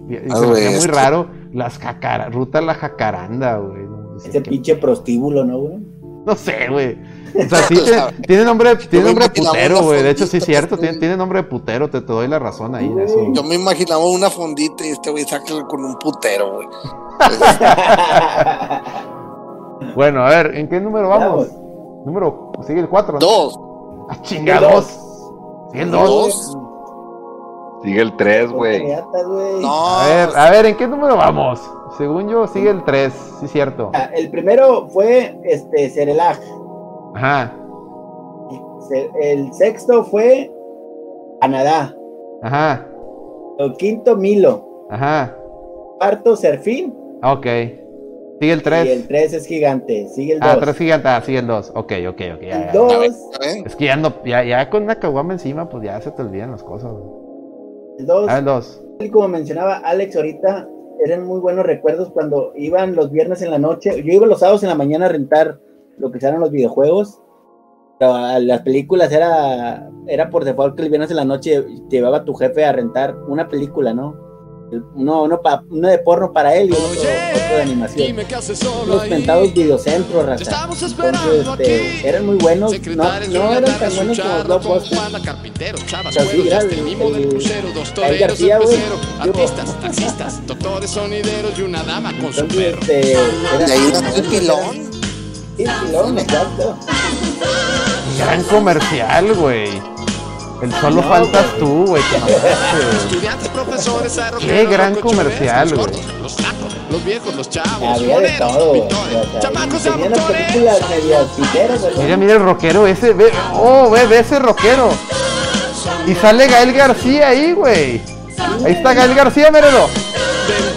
se muy raro. Las jacar ruta la jacaranda, güey. Ese pinche prostíbulo, ¿no, güey? No sé, güey. O sea, sí tiene, nombre, tiene nombre de putero, güey. De hecho, sí es cierto, tiene, tiene, nombre de putero, te, te, doy la razón ahí en eso. Yo me imaginaba una fondita y este güey saca con un putero, güey. bueno, a ver, ¿en qué número vamos? Número, sigue el 4. Dos. Ah, chingados. Sigue el 2. Sigue el 3, güey. No. A ver, a ver, ¿en qué número vamos? Según yo, sigue el 3, sí, cierto. El primero fue este Cerelac. Ajá. El sexto fue Canadá. Ajá. El quinto, Milo. Ajá. Cuarto, Serfín. Ok. Sigue el 3. Y el 3 es gigante. Sigue el 2. Ah, 3 gigante. Ah, sigue el 2. Ok, ok, ok. Ya, el 2. Es que ya, no, ya, ya con una caguama encima, pues ya se te olvidan las cosas. El 2. Ah, el 2. Como mencionaba Alex ahorita, eran muy buenos recuerdos cuando iban los viernes en la noche. Yo iba los sábados en la mañana a rentar lo que eran los videojuegos. las películas era, era por default que el viernes en la noche llevaba tu jefe a rentar una película, ¿no? Uno, uno, pa, uno de porno para él y otro, otro de animación. Los pentados videocentros, raza. Entonces, este, eran muy buenos. No, no eran tan buenos como Blockbuster. O sea, sí, era el, el, el García, güey. Artistas, taxistas, doctores sonideros y una dama con su perro. Este, era, ahí un pilón. Sí, pilón, exacto. Gran comercial, güey. El solo faltas tú, güey. Estudiantes, profesores, Qué gran comercial, güey. Los los viejos, los chavos. Había de todo. Chamacos películas medias Mira, mira el rockero ese. Ve, oh, ve, ve ese rockero. Y sale Gael García ahí, güey. Ahí está Gael García, míralo.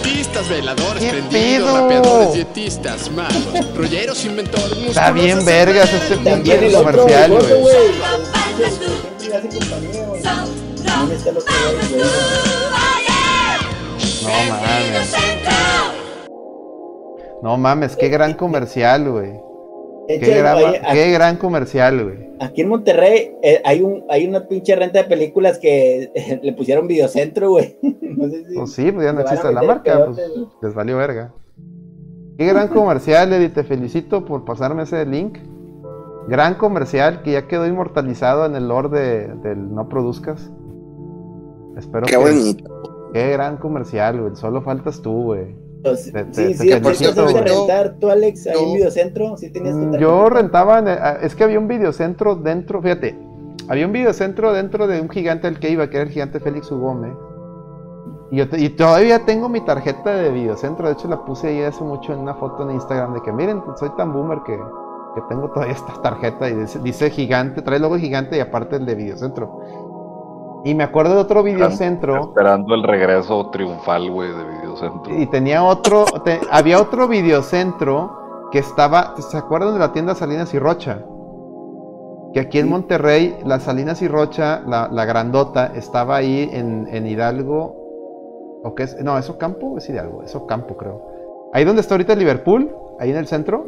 Dentistas, veladores, prendidos, rapeadores, dietistas, magos, rolleros, inventores, Está bien vergas este comercial, güey hace compañía, güey. ¿Dónde está lo que güey? No mames. No mames, qué gran comercial, güey. Qué, gran, qué gran comercial, güey. Aquí en Monterrey eh, hay un hay una pinche renta de películas que eh, le pusieron videocentro, güey. No sé si pues sí, pues ya no existe la marca, pues les valió verga. Qué gran comercial, Eddie, te felicito por pasarme ese link. Gran comercial que ya quedó inmortalizado en el lore del No Produzcas. Espero Qué bonito. Qué gran comercial, güey. Solo faltas tú, güey. sí, sí, sí, rentar tú, Alex, ahí en videocentro? ¿Sí tenías mm, Yo rentaba, ah, es que había un videocentro dentro, fíjate, había un videocentro dentro de un gigante al que iba, que era el gigante Félix Ugome. Y, y todavía tengo mi tarjeta de videocentro, de hecho la puse ahí hace mucho en una foto en Instagram de que miren, soy tan boomer que que tengo todavía esta tarjeta y dice, gigante, trae el logo gigante y aparte el de videocentro. Y me acuerdo de otro videocentro. Esperando el regreso triunfal, güey, de videocentro. Y tenía otro, había otro videocentro que estaba, ¿se acuerdan de la tienda Salinas y Rocha? Que aquí en Monterrey, la Salinas y Rocha, la, grandota, estaba ahí en, en Hidalgo. ¿O qué es? No, ¿eso campo? Es Hidalgo, eso campo creo. Ahí donde está ahorita Liverpool, ahí en el centro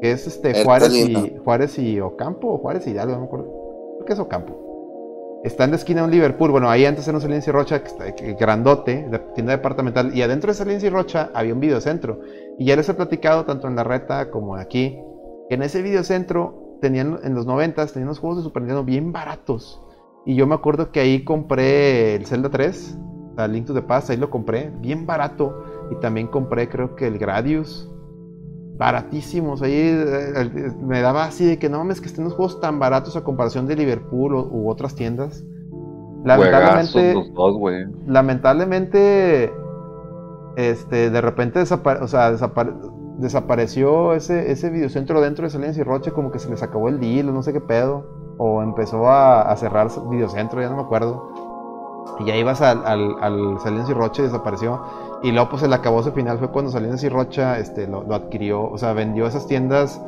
que es este Juárez y, Juárez y Ocampo, o Juárez y Hidalgo, no me acuerdo. Creo que es Ocampo. Está en la esquina de un Liverpool. Bueno, ahí antes era un Salinas y Rocha, grandote, de tienda departamental. Y adentro de Salinas y Rocha había un videocentro. Y ya les he platicado, tanto en la reta como aquí, que en ese videocentro tenían, en los noventas, tenían los juegos de Super Nintendo bien baratos. Y yo me acuerdo que ahí compré el Zelda 3, el Link to the Past, ahí lo compré, bien barato. Y también compré, creo que el Gradius baratísimos. Ahí eh, eh, me daba así de que no mames que estén los juegos tan baratos a comparación de Liverpool u otras tiendas. Lamentablemente, lamentablemente, este, de repente o sea, desapareció ese, ese videocentro dentro de Salinas y Roche, como que se les acabó el deal, no sé qué pedo, o empezó a, a cerrar videocentro, ya no me acuerdo. Y ya ibas al, al, al Salinas y Roche y desapareció. Y luego, pues el acabose final fue cuando Salinas y Rocha este, lo, adquirió, o sea, vendió esas tiendas,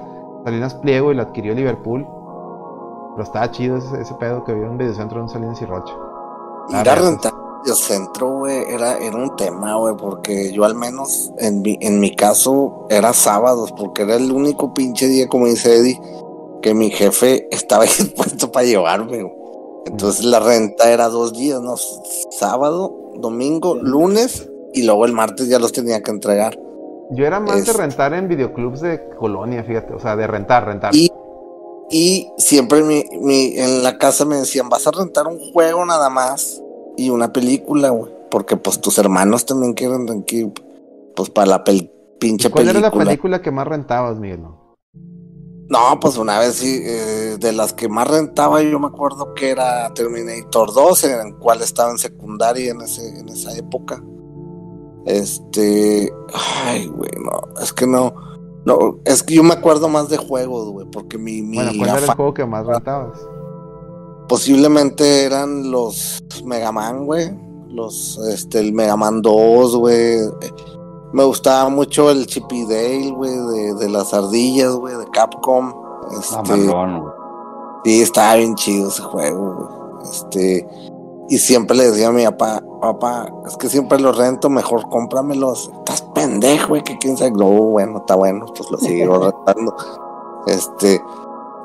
Salinas Pliego y lo adquirió Liverpool. Pero estaba chido ese, pedo que había un videocentro en Salinas y Rocha. Ir a rentar videocentro, güey, era, era un tema, güey, porque yo al menos, en mi, en mi caso, era sábados, porque era el único pinche día, como dice Eddie, que mi jefe estaba dispuesto para llevarme, güey. Entonces la renta era dos días, ¿no? Sábado, domingo, lunes y luego el martes ya los tenía que entregar. Yo era más de rentar en videoclubs de colonia, fíjate, o sea, de rentar, rentar. Y, y siempre mi, mi, en la casa me decían, vas a rentar un juego nada más y una película, güey, porque pues tus hermanos también quieren rentar, pues para la pinche película. ¿Cuál era la película que más rentabas, Miguel? No, pues una vez sí, eh, de las que más rentaba yo me acuerdo que era Terminator 2, en el cual estaba en secundaria en, ese, en esa época. Este. Ay, güey, no. Es que no. No, es que yo me acuerdo más de juegos, güey, porque mi. mi bueno, ¿cuál era el juego que más rentabas? Posiblemente eran los Mega Man, güey. Los, este, el Mega Man 2, güey. Me gustaba mucho el Chippy Dale, güey, de, de, las ardillas, güey, de Capcom. Este, sí, estaba bien chido ese juego, güey. Este, y siempre le decía a mi papá, papá, es que siempre lo rento, mejor cómpramelos. Estás pendejo, güey, que quién sabe. No, bueno, está bueno, pues lo sigo rentando. Este,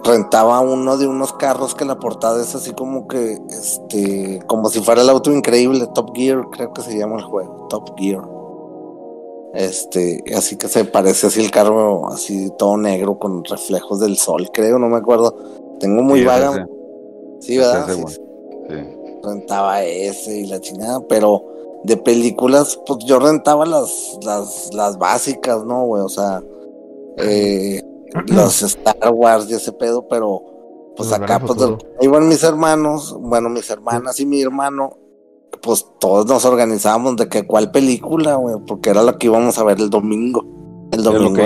rentaba uno de unos carros que la portada es así como que, este, como si fuera el auto increíble, Top Gear, creo que se llama el juego, Top Gear. Este, así que se parece así el carro, así todo negro con reflejos del sol, creo, no me acuerdo. Tengo muy vaga. Sí, ¿verdad? Rentaba ese y la chingada, pero de películas, pues yo rentaba las, las, las básicas, ¿no, güey? O sea, eh, los Star Wars y ese pedo, pero pues acá pues iban mis hermanos, bueno, mis hermanas y mi hermano, pues todos nos organizábamos de que cuál película, güey, porque era lo que íbamos a ver el domingo. El domingo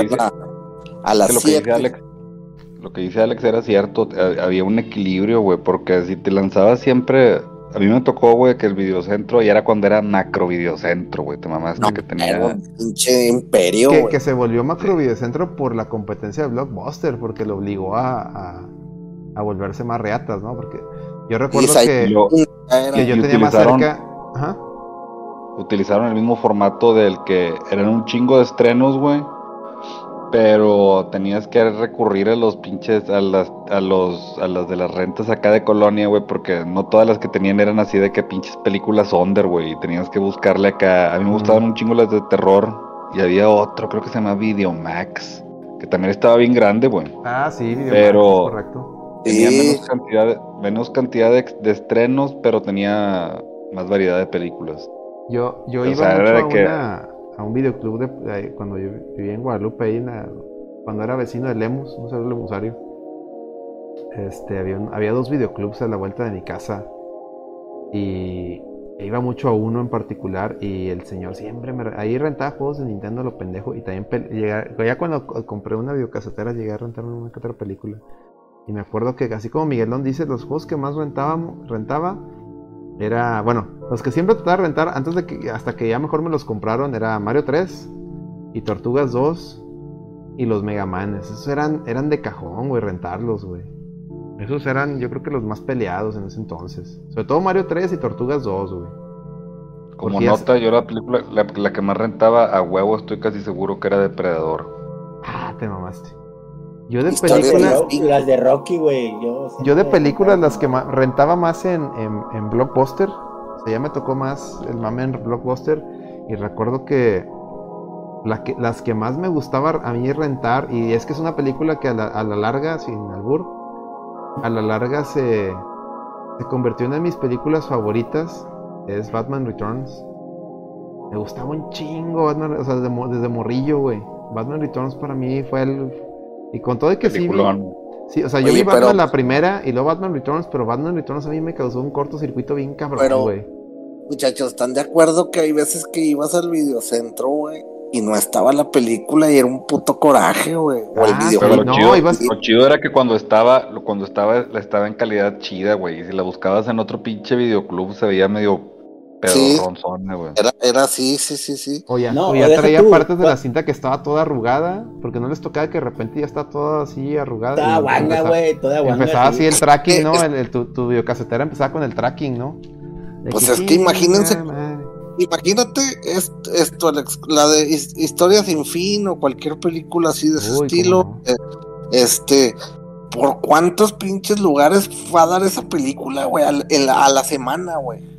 a las 7. Lo que dice Alex era cierto, eh, había un equilibrio, güey, porque si te lanzabas siempre a mí me tocó, güey, que el videocentro y era cuando era macro videocentro, güey. Te mamás que tenía. un pinche imperio, que, que, se volvió macro videocentro por la competencia de Blockbuster, porque lo obligó a, a, volverse más reatas, ¿no? Porque yo recuerdo que, yo, que yo tenía más cerca. Ajá. Utilizaron el mismo formato del que eran un chingo de estrenos, güey pero tenías que recurrir a los pinches, a las, a los, a las de las rentas acá de colonia, güey, porque no todas las que tenían eran así de que pinches películas under, güey, y tenías que buscarle acá. A mí me gustaban un chingo las de terror, y había otro, creo que se llama Videomax, que también estaba bien grande, güey. Ah, sí, Videomax, pero correcto. Tenía menos cantidad, menos cantidad de, estrenos, pero tenía más variedad de películas. Yo, yo iba mucho a que, una a un videoclub de, cuando yo vivía en Guadalupe, ahí cuando era vecino de Lemus, un saludo lemusario. Este, había, había dos videoclubs a la vuelta de mi casa y iba mucho a uno en particular y el señor siempre me... Ahí rentaba juegos de Nintendo lo pendejo y también ya cuando compré una videocasetera llegué a rentar una otra película. Y me acuerdo que así como Miguelón dice, los juegos que más rentaba, rentaba era, bueno, los que siempre trataba de rentar antes de que, hasta que ya mejor me los compraron, era Mario 3 y Tortugas 2 y los Mega Manes. Esos eran, eran de cajón, güey, rentarlos, güey. Esos eran, yo creo que los más peleados en ese entonces. Sobre todo Mario 3 y Tortugas 2, güey. Como nota, yo la película, la, que más rentaba a huevo, estoy casi seguro que era Depredador. Ah, te mamaste. Yo de películas. Las de Rocky, güey. Yo, de películas las que rentaba más en, en, Blockbuster. O sea, ya me tocó más el mame en Blockbuster. Y recuerdo que, las que más me gustaba a mí rentar. Y es que es una película que a la, larga, sin albur, a la larga se, se convirtió en una de mis películas favoritas. Es Batman Returns. Me gustaba un chingo, o sea, desde, desde morrillo, güey. Batman Returns para mí fue el, y con todo y que sí. Sí, o sea, yo vi Batman la primera y luego Batman Returns, pero Batman Returns a mí me causó un cortocircuito bien cabrón, güey. Muchachos, ¿están de acuerdo que hay veces que ibas al videocentro, güey? Y no estaba la película y era un puto coraje, güey. O el ah, video. lo, chido, lo chido era que cuando estaba, cuando estaba, estaba en calidad chida, güey. Y si la buscabas en otro pinche videoclub se veía medio sí, Era, era así, sí, sí, sí. O ya, no, ya traía partes de la cinta que estaba toda arrugada, porque no les tocaba que de repente ya está toda así arrugada. Toda guanga, güey, toda guanga. Empezaba así el tracking, ¿no? El, tu, tu, videocasetera empezaba con el tracking, ¿no? pues es que imagínense, imagínate esto, Alex, la de Historia sin fin o cualquier película así de ese estilo. Eh, este, ¿por cuántos pinches lugares va a dar esa película, güey? a la semana, güey.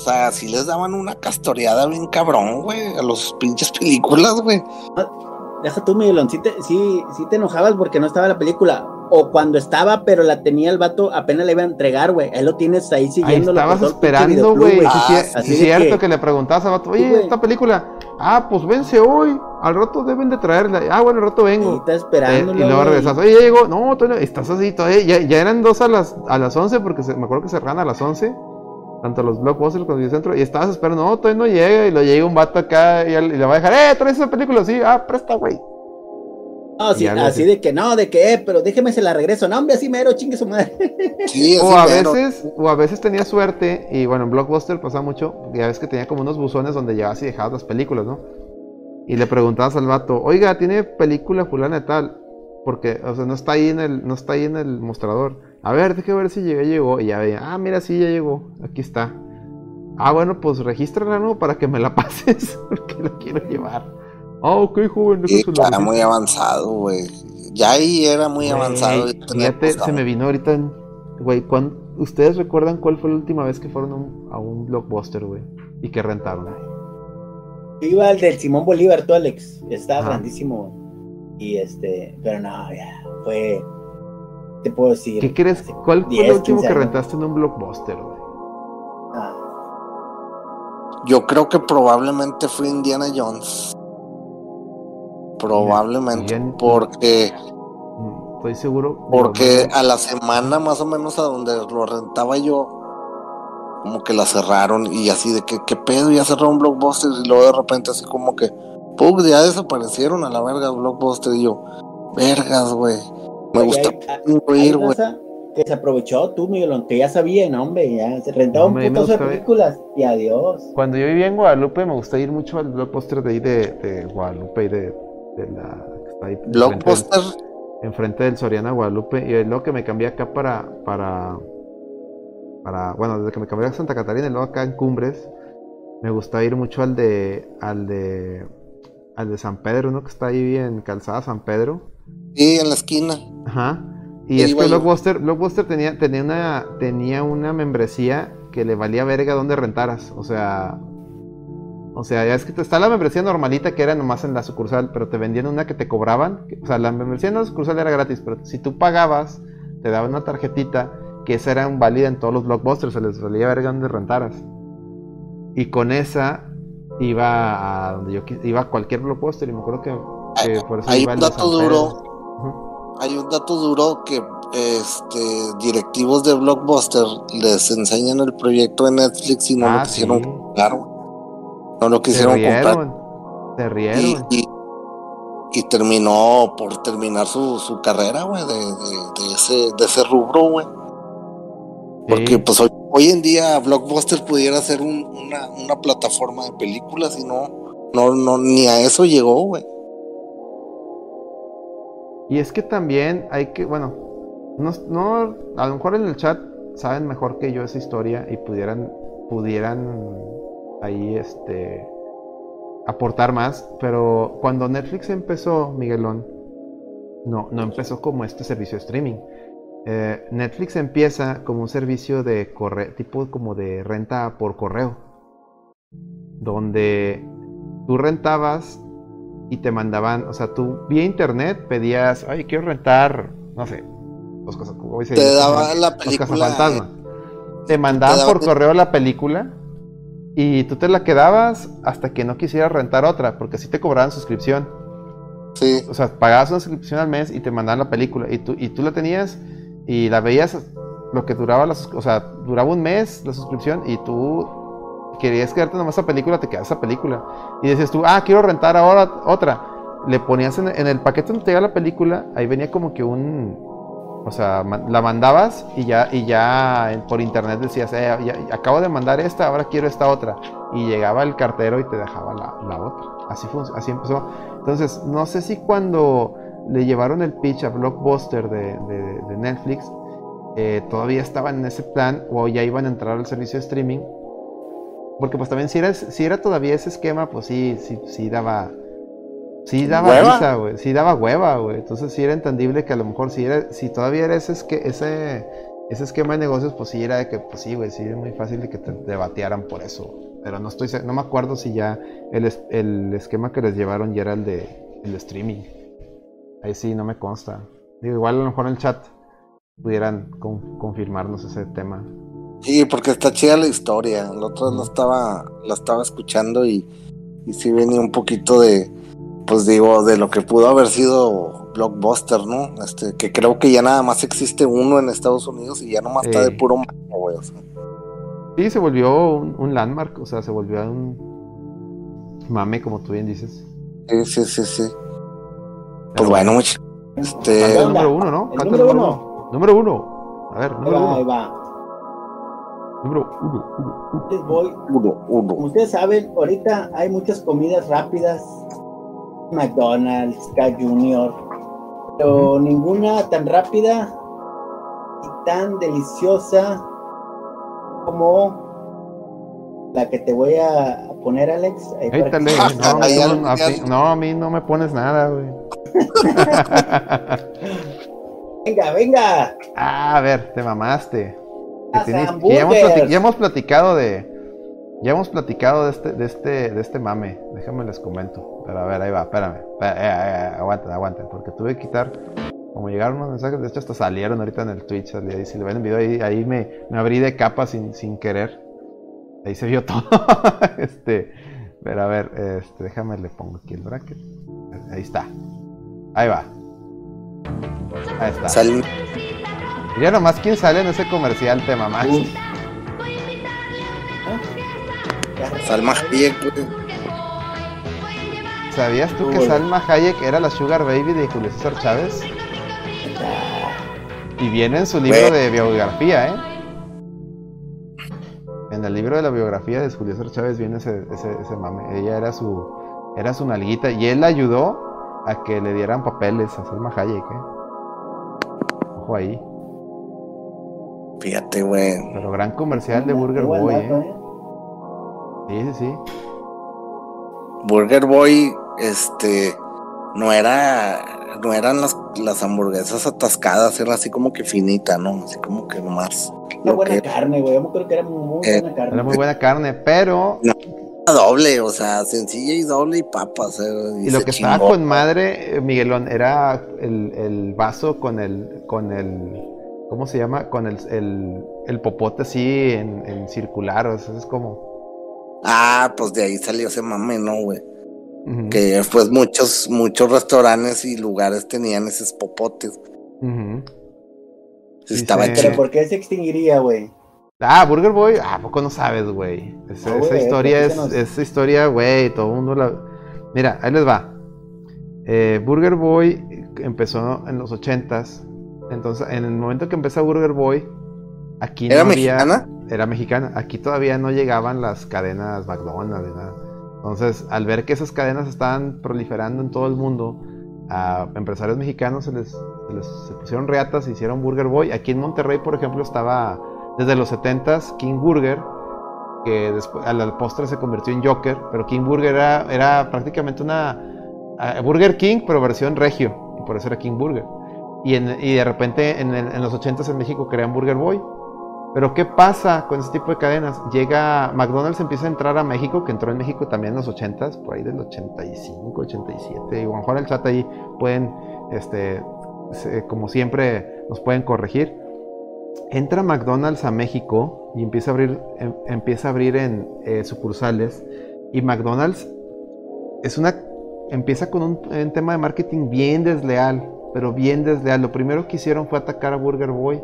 O sea, si les daban una castoreada bien cabrón, güey, a los pinches películas, güey. Ah, deja tú, Miguelón, si te, sí, sí te enojabas porque no estaba la película. O cuando estaba, pero la tenía el vato, apenas le iba a entregar, güey. Él lo tienes ahí siguiendo. Estabas esperando, güey. Ah, es cierto que... le preguntabas al vato, oye, esta película. Ah, pues vence hoy. Al rato deben de traerla. Ah, bueno, al rato vengo. Y está esperando. Eh, y luego regresas. Oye, ya llegó. No, todavía estás así todavía. Ya, ya eran dos a las, a las 11 porque me acuerdo que cerraban a las 11 tanto los blockbusters como el centro, y estabas esperando, no, todavía no llega, y lo llega un vato acá y, le va a dejar, eh, traes esa película, sí, ah, presta, güey. No, sí, así de que no, de que, eh, pero déjeme se la regreso, no, hombre, así mero, chingue su madre. Sí, o a veces, o a veces tenía suerte, y bueno, en Blockbuster pasaba mucho, ya ves que tenía como unos buzones donde llevabas y dejabas las películas, ¿no? y le preguntabas al vato, oiga, ¿tiene película fulana de tal? Porque, o sea, no está ahí en el, no está ahí en el mostrador. A ver, déjame ver si llegó, llegó. Y ya veía, ah, mira, sí, ya llegó. Aquí está. Ah, bueno, pues regístrala, ¿no? Para que me la pases, porque la quiero llevar. Ah, ok, joven. Sí, era muy avanzado, güey. Ya ahí era muy avanzado. Fíjate, se me vino ahorita, güey, ¿ustedes recuerdan cuál fue la última vez que fueron a un blockbuster, güey? Y que rentaron. Iba al del Simón Bolívar, tú, Alex. Estaba grandísimo. Y este, pero no, ya, fue. Te puedo decir. ¿Qué crees? ¿Cuál fue el último que rentaste en un blockbuster, güey? Ah. Yo creo que probablemente fue Indiana Jones. Probablemente, porque. Mm, estoy seguro. Porque a la semana más o menos a donde lo rentaba yo, como que la cerraron y así de que, ¿qué pedo? Ya cerraron Blockbuster y luego de repente así como que, ¡pum! Ya desaparecieron a la verga Blockbuster y yo, vergas, güey. Me gusta ir, güey. Que se aprovechó tú, Miguel, que ya sabía, no, hombre, ya se rentaba un puto de películas y adiós. Cuando yo vivía en Guadalupe me gusta ir mucho al Blockbuster de ahí de, de Guadalupe y de de la Blockbuster. Enfrente del, Soriana Guadalupe. Y luego que me cambié acá para, para, para, bueno, desde que me cambié a Santa Catarina y luego acá en Cumbres, me gusta ir mucho al de, al de, al de San Pedro, uno que está ahí en Calzada San Pedro. Y en la esquina. Ajá. Y es que Blockbuster, Blockbuster tenía, tenía una, tenía una membresía que le valía verga donde rentaras. O sea, o sea, ya es que está la membresía normalita que era nomás en la sucursal, pero te vendían una que te cobraban. O sea, la membresía en la sucursal era gratis, pero si tú pagabas, te daban una tarjetita que esa era válida en todos los blockbusters, se les valía verga donde rentaras. Y con esa iba a donde yo iba a cualquier blockbuster y me acuerdo que, por eso hay un dato duro. Hay un dato duro que este directivos de Blockbuster les enseñan el proyecto de Netflix y no lo ah, quisieron claro no lo quisieron comprar. Se rieron. Y, terminó por terminar su, su carrera, güey, de, de, ese, de ese rubro, güey. Porque pues hoy, en día Blockbuster pudiera ser una, una, plataforma de películas y no, no, no, ni a eso llegó, güey. Y es que también hay que, bueno, no, no, a lo mejor en el chat saben mejor que yo esa historia y pudieran, pudieran ahí este aportar más, pero cuando Netflix empezó, Miguelón, no, no empezó como este servicio de streaming. Eh, Netflix empieza como un servicio de correo, tipo como de renta por correo, donde tú rentabas y te mandaban, o sea, tú vía internet pedías, ay, quiero rentar, no sé, dos cosas, como te daba la película. Te mandaban por correo la película y tú te la quedabas hasta que no quisieras rentar otra, porque así te cobraban suscripción. Sí. O sea, pagabas una suscripción al mes y te mandaban la película. Y tú, y tú la tenías y la veías lo que duraba la O sea, duraba un mes la suscripción y tú querías quedarte nomás esa película, te quedas esa película. Y decías tú, ah, quiero rentar ahora otra. Le ponías en, el paquete donde te llega la película, ahí venía como que un, o sea, la mandabas y ya, y ya por internet decías, eh, acabo de mandar esta, ahora quiero esta otra. Y llegaba el cartero y te dejaba la, otra. Así, así empezó. Entonces, no sé si cuando le llevaron el pitch a Blockbuster de, Netflix, eh, todavía estaban en ese plan o ya iban a entrar al servicio de streaming. Porque pues también si era, si era todavía ese esquema, pues sí, sí, sí daba Sí daba risa, güey. Sí daba hueva, güey. Entonces sí era entendible que a lo mejor si era, si todavía era ese, ese, ese esquema de negocios, pues sí era de que, pues sí, güey, sí es muy fácil de que te debatearan por eso. Pero no estoy, no me acuerdo si ya el, el esquema que les llevaron ya era el de, el streaming. Ahí sí, no me consta. Digo, igual a lo mejor en el chat pudieran confirmarnos ese tema. Sí, porque está chida la historia. El otro la estaba, la estaba escuchando y, y sí venía un poquito de, pues digo, de lo que pudo haber sido Blockbuster, ¿no? Este, que creo que ya nada más existe uno en Estados Unidos y ya nomás está de puro güey. Sí, se volvió un, landmark, o sea, se volvió un mame, como tú bien dices. Sí, sí, sí, sí. pues bueno, mucho. Este... número uno, ¿no? número uno. Número uno. A ver, número uno. Ahí va. Número uno, uno, uno. Voy. Uno, uno. Como ustedes saben, ahorita hay muchas comidas rápidas McDonald's, K Junior, pero ninguna tan rápida y tan deliciosa como la que te voy a poner, Alex. no, a mí no me pones nada, güey. venga, venga. Ah, a ver, te mamaste. Ya, hemos platicado de. Ya hemos platicado de este, de este, de este mame. Déjame les comento. Pero a ver, ahí va, espérame. Eh, eh, eh, aguanten, aguanten. Porque tuve que quitar. Como llegaron unos mensajes, de hecho hasta salieron ahorita en el Twitch. Ahí, si le ven el video, ahí, ahí me, me abrí de capa sin, sin querer. Ahí se vio todo. este. Pero a ver, este, déjame le pongo aquí el bracket. Ahí está. Ahí va. Ahí está. Sal... Mira nomás quién sale en ese comercial, te mamás. Salma Hayek, ¿Sabías tú que Salma Hayek era la Sugar Baby de Julio César Chávez? Y viene en su libro de biografía, ¿eh? En el libro de la biografía de Julio César Chávez viene ese, ese, mame. Ella era su, era su nalguita y él la ayudó a que le dieran papeles a Salma Hayek, ¿eh? Ojo ahí. Fíjate, güey. Pero gran comercial de Burger Boy, ¿eh? ¿eh? Sí, sí, sí. Burger Boy, este, no era, no eran las, las hamburguesas atascadas, era así como que finita, ¿no? Así como que nomás. Una buena carne, güey. Yo creo que era muy eh, buena carne. Era muy buena carne, pero doble, o sea, sencilla y doble y papas. y, lo que estaba con madre, eh, Miguelón, era el, vaso con el, con el, ¿cómo se llama? Con el, el, popote así en, circular, o sea, es como... Ah, pues de ahí salió ese mame, ¿no, güey? Que después muchos, muchos restaurantes y lugares tenían esos popotes. Estaba Pero ¿por qué se extinguiría, güey? Ah, Burger Boy, ah, poco no sabes, güey? Esa, historia es, esa historia, güey, todo el mundo la... Mira, ahí les va. Eh, Burger Boy empezó en los ochentas. Entonces, en el momento que empezó Burger Boy, aquí ¿Era mexicana? Era mexicana. Aquí todavía no llegaban las cadenas McDonald's, nada. Entonces, al ver que esas cadenas estaban proliferando en todo el mundo, a empresarios mexicanos se les, se les se pusieron reatas y hicieron Burger Boy. Aquí en Monterrey, por ejemplo, estaba desde los 70s, King Burger, que después a la postre se convirtió en Joker, pero King Burger era, era prácticamente una Burger King, pero versión regio, y por eso era King Burger. Y, de repente en, los 80s en México crean Burger Boy. Pero ¿qué pasa con ese tipo de cadenas? Llega McDonald's empieza a entrar a México, que entró en México también en los 80s, por ahí del 85, 87, y lo mejor el chat ahí pueden, este, como siempre, nos pueden corregir entra McDonald's a México y empieza a abrir, em, empieza a abrir en eh, sucursales. Y McDonald's es una, empieza con un, tema de marketing bien desleal, pero bien desleal. Lo primero que hicieron fue atacar a Burger Boy,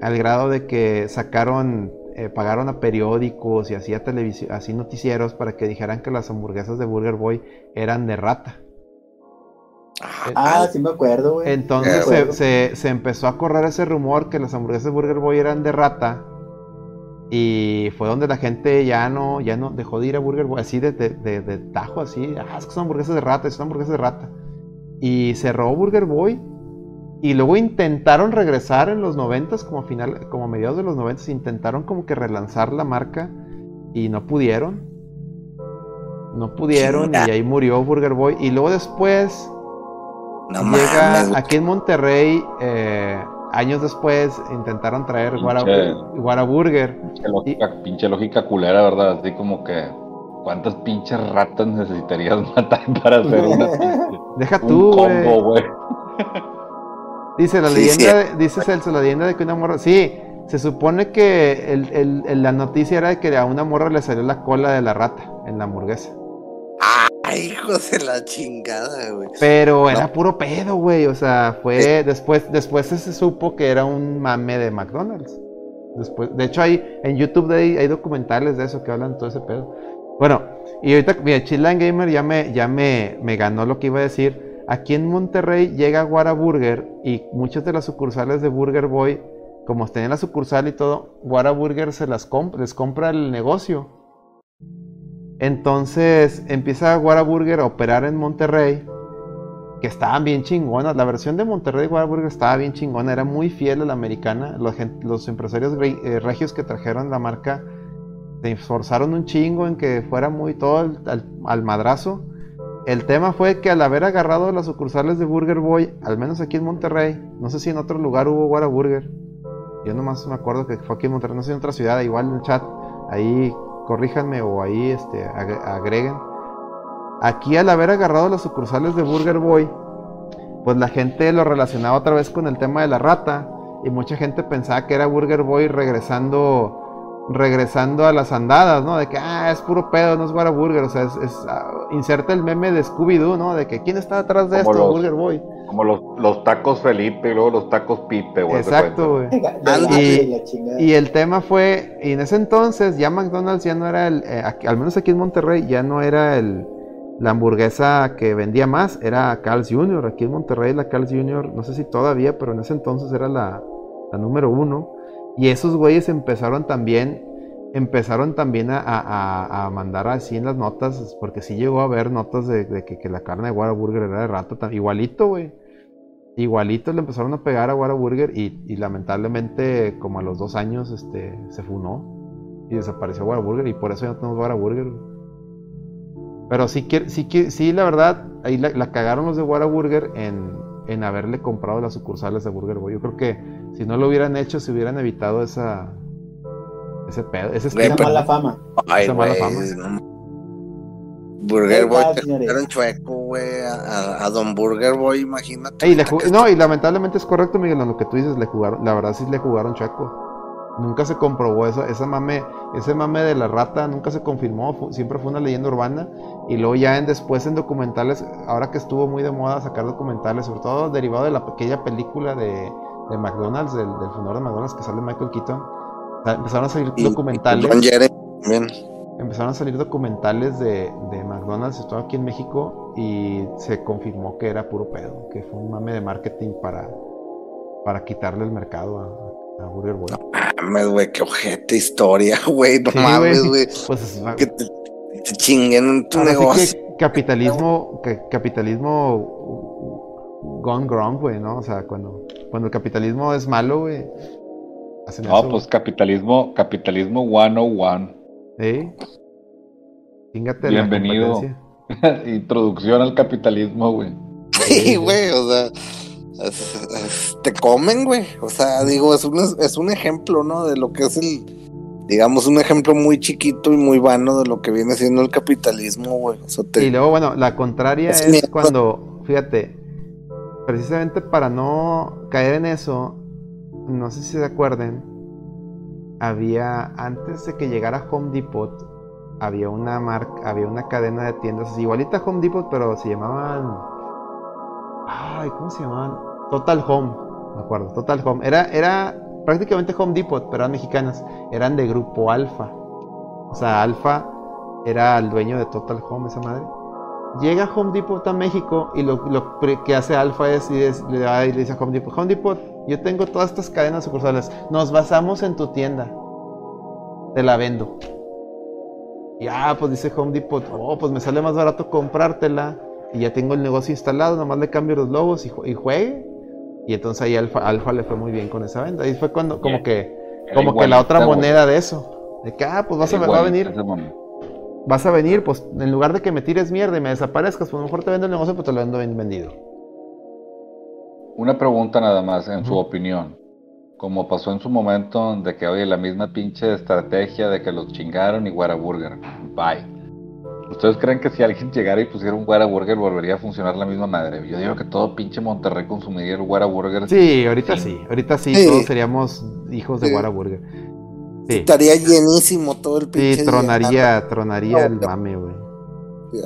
al grado de que sacaron, eh, pagaron a periódicos y así televisión, así noticieros para que dijeran que las hamburguesas de Burger Boy eran de rata. Ah, sí me acuerdo, güey. Entonces se, se, empezó a correr ese rumor que las hamburguesas de Burger Boy eran de rata. Y fue donde la gente ya no, ya no dejó de ir a Burger Boy, así de, de, tajo, así. Ah, es que son hamburguesas de rata, son hamburguesas de rata. Y cerró Burger Boy. Y luego intentaron regresar en los noventas, como a final, como a mediados de los noventas, intentaron como que relanzar la marca. Y no pudieron. No pudieron. Y ahí murió Burger Boy. Y luego después Llega aquí en Monterrey, eh, años después, intentaron traer Guaraburger. Pinche lógica, culera, ¿verdad? Así como que, ¿cuántas pinches ratas necesitarías matar para hacer una Deja tú, güey. Dice la leyenda, dice Celso, la leyenda de que una morra. Sí, se supone que el, la noticia era de que a una morra le salió la cola de la rata en la hamburguesa. Ay, hijo de la chingada, güey. Pero era puro pedo, güey. O sea, fue. Después, después se supo que era un mame de McDonald's. Después, de hecho, hay en YouTube hay, hay documentales de eso que hablan todo ese pedo. Bueno, y ahorita, mira, Chilan Gamer ya me, ya me, me ganó lo que iba a decir. Aquí en Monterrey llega Burger y muchas de las sucursales de Burger Boy, como tenían la sucursal y todo, Burger se las les compra el negocio Entonces empieza Whataburger a operar en Monterrey, que estaban bien chingonas. La versión de Monterrey de Whataburger estaba bien chingona, era muy fiel a la americana. Los, empresarios eh, regios que trajeron la marca se esforzaron un chingo en que fuera muy todo al, madrazo. El tema fue que al haber agarrado las sucursales de Burger Boy, al menos aquí en Monterrey, no sé si en otro lugar hubo Whataburger. Yo nomás me acuerdo que fue aquí en Monterrey, no sé en otra ciudad, igual en el chat, ahí corríjanme o ahí este, agreguen. Aquí al haber agarrado las sucursales de Burger Boy, pues la gente lo relacionaba otra vez con el tema de la rata y mucha gente pensaba que era Burger Boy regresando regresando a las andadas, ¿no? De que, ah, es puro pedo, no es Burger, o sea, es, ah, inserta el meme de Scooby-Doo, ¿no? De que, ¿quién está detrás de esto? Burger Boy. Como los, los, tacos Felipe y luego los tacos Pipe, güey. Exacto, güey. y, el tema fue, y en ese entonces ya McDonald's ya no era el, eh, al menos aquí en Monterrey, ya no era el, la hamburguesa que vendía más, era Carl's Jr. Aquí en Monterrey la Carl's Jr., no sé si todavía, pero en ese entonces era la, la número uno. Y esos güeyes empezaron también, empezaron también a, mandar así en las notas, porque sí llegó a haber notas de, que, la carne de Whataburger era de rata, igualito, güey. Igualito le empezaron a pegar a Whataburger y, y lamentablemente como a los dos años este, se funó y desapareció Whataburger y por eso ya no tenemos Whataburger. Pero sí, sí, sí, la verdad, ahí la, cagaron los de Whataburger en, en haberle comprado las sucursales de Burger Boy. Yo creo que si no lo hubieran hecho, se hubieran evitado esa. Ese pedo. Ese esa mala fama. esa mala fama. Burger Boy te chueco, güey. A, Don Burger Boy, imagínate. no, y lamentablemente es correcto, Miguel, lo que tú dices, le jugaron, la verdad sí le jugaron chueco. Nunca se comprobó eso, esa mame, ese mame de la rata nunca se confirmó, siempre fue una leyenda urbana. Y luego ya en, después en documentales, ahora que estuvo muy de moda sacar documentales, sobre todo derivado de la aquella película de, de McDonald's, del, fundador de McDonald's que sale Michael Keaton, empezaron a salir documentales. empezaron a salir documentales de, de McDonald's, todo aquí en México, y se confirmó que era puro pedo, que fue un mame de marketing para, para quitarle el mercado a, Burger Boy. No mames, güey, qué ojete historia, güey, no mames, güey. Pues, que te, chinguen en tu negocio. capitalismo, que, capitalismo gone wrong, güey, ¿no? O sea, cuando, cuando el capitalismo es malo, güey. No, pues capitalismo, capitalismo 101. ¿Sí? Bienvenido. Introducción al capitalismo, güey. Sí, güey, o sea, te comen, güey. O sea, digo, es un, es un ejemplo, ¿no? De lo que es el, digamos, un ejemplo muy chiquito y muy vano de lo que viene siendo el capitalismo, güey. Y luego, bueno, la contraria es cuando, fíjate, precisamente para no caer en eso, no sé si se acuerden, había, antes de que llegara Home Depot, había una marca, había una cadena de tiendas igualita a Home Depot, pero se llamaban, ay, ¿cómo se llamaban? Total Home, me acuerdo, Total Home. Era, era prácticamente Home Depot, pero eran mexicanas, eran de grupo Alfa. O sea, Alfa era el dueño de Total Home, esa madre. Llega Home Depot a México y lo, que hace Alfa es, y le, dice a Home Depot, Home Depot, yo tengo todas estas cadenas sucursales, nos basamos en tu tienda, te la vendo. Y ah, pues dice Home Depot, oh, pues me sale más barato comprártela y ya tengo el negocio instalado, nomás le cambio los logos y, y juegue. Y entonces ahí Alfa, Alfa le fue muy bien con esa venta. Y fue cuando, como que, como que la otra moneda de eso. De que, ah, pues vas a, va a venir vas a venir, pues en lugar de que me tires mierda y me desaparezcas, pues mejor te vendo el negocio, pues te lo vendo bien vendido. Una pregunta nada más, en su opinión. Como pasó en su momento de que, oye, la misma pinche estrategia de que los chingaron y Whataburger. Bye. ¿Ustedes creen que si alguien llegara y pusiera un Whataburger volvería a funcionar la misma madre? Yo digo que todo pinche Monterrey consumiría el Whataburger. Sí, ahorita sí. Ahorita sí, todos seríamos hijos de Whataburger. Estaría llenísimo todo el pinche. Sí, tronaría, tronaría el mame, güey.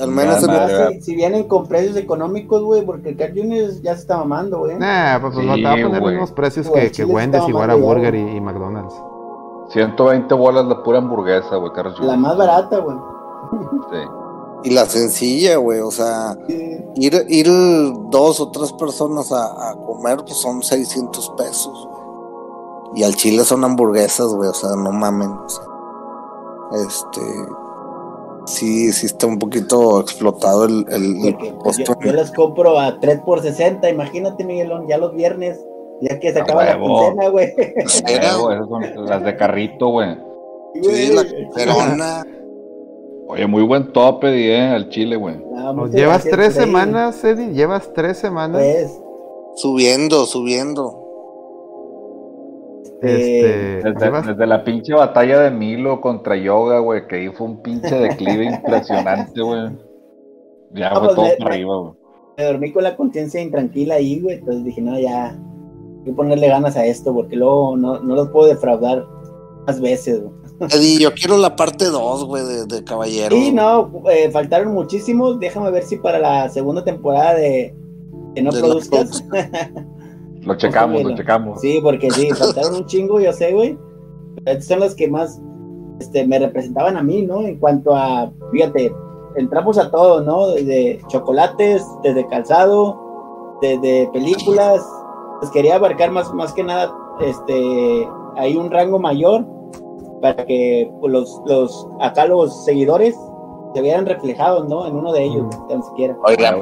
al menos si, vienen con precios económicos, güey, porque el Carl Jr. ya se está mamando, güey. Nah, pues, pues va a poner los mismos precios que, que Wendy's y Burger y, McDonald's. 120 bolas la pura hamburguesa, güey, Carl Jr. La más barata, güey. Sí. Y la sencilla, güey, o sea, ir, ir dos o tres personas a, a comer, pues son 600 pesos. Y al chile son hamburguesas, güey, o sea, no mamen. este. sí, sí está un poquito explotado el, el, pues, yo, les compro a 3 por 60, imagínate Miguelón, ya los viernes, ya que se acaba la quincena, güey. Esas son las de carrito, güey. Sí, la perona. Oye, muy buen tope, eh, al chile, güey. llevas tres semanas, Eddie, llevas tres semanas. Pues, subiendo, subiendo. Este, desde, la pinche batalla de Milo contra Yoga, güey, que ahí fue un pinche declive impresionante, güey. Ya fue pues, todo por arriba, güey. Me dormí con la conciencia intranquila ahí, güey. Entonces dije, no, ya, hay que ponerle ganas a esto, porque luego no, no los puedo defraudar más veces, güey. Eddie, yo quiero la parte 2, güey, de, de Caballero. Sí, no, eh, faltaron muchísimos. Déjame ver si para la segunda temporada de, de No Produzcas. lo checamos, lo checamos. Sí, porque sí, faltaron un chingo, yo sé, güey. Estos son los que más este, me representaban a mí, ¿no? En cuanto a, fíjate, entramos a todo, ¿no? Desde chocolates, desde calzado, desde películas. Pues quería abarcar más, más que nada, este, hay un rango mayor para que pues, los, los, acá los seguidores se vieran reflejados, ¿no? En uno de ellos, tan siquiera. Oigan,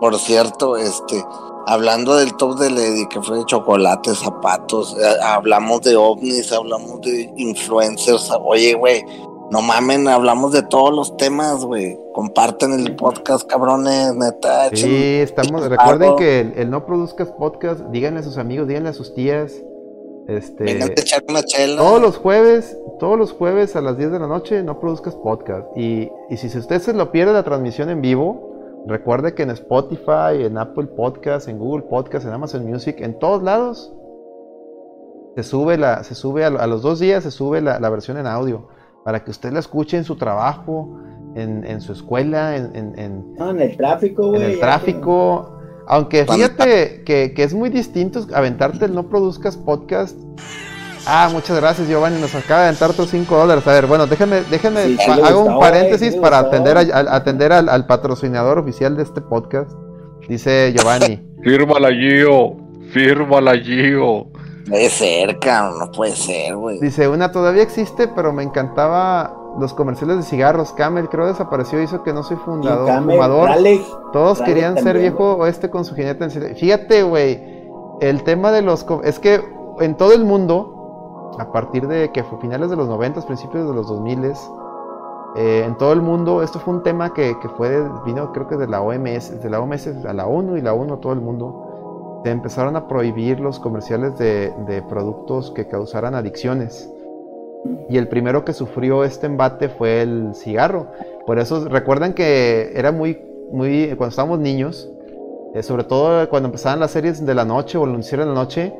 por cierto, este, hablando del top de Lady, que fue de chocolate, zapatos, eh, hablamos de ovnis, hablamos de influencers, oye, güey, no mamen, hablamos de todos los temas, güey. Comparten el podcast, cabrones, neta. Sí, estamos, recuerden que el, el, no produzcas podcast, díganle a sus amigos, díganle a sus tías, este, echar una chela. Todos los jueves, todos los jueves a las 10 de la noche no produzcas podcast. Y, y si usted se lo pierde la transmisión en vivo, recuerde que en Spotify, en Apple Podcast, en Google Podcast, en Amazon Music, en todos lados, se sube, la, se sube a, los dos días, se sube la, versión en audio. Para que usted la escuche en su trabajo, en, en su escuela, en, en, en, el tráfico, En el tráfico aunque fíjate que, es muy distinto aventarte el no produzcas podcast. Ah, muchas gracias Giovanni, nos acaba de aventar otros 5 dólares. A ver, bueno, déjenme, déjenme, hago un paréntesis para atender, atender al, patrocinador oficial de este podcast. Dice Giovanni. Fírmala Gio, fírmala Gio. Puede ser, cabrón, no puede ser, güey. Dice, una todavía existe, pero me encantaba los comerciales de cigarros. Camel creo desapareció, hizo que no soy fundador, fumador. Todos querían ser viejo oeste con su jinete Fíjate, güey, el tema de los... Es que en todo el mundo, a partir de que fue finales de los 90, principios de los 2000, eh, en todo el mundo, esto fue un tema que, fue, vino creo que de la OMS, de la OMS a la ONU y la ONU a todo el mundo. Se empezaron a prohibir los comerciales de, de productos que causaran adicciones. Y el primero que sufrió este embate fue el cigarro. Por eso recuerdan que era muy, muy, cuando estábamos niños, eh, sobre todo cuando empezaban las series de la noche o lo hicieron en la noche,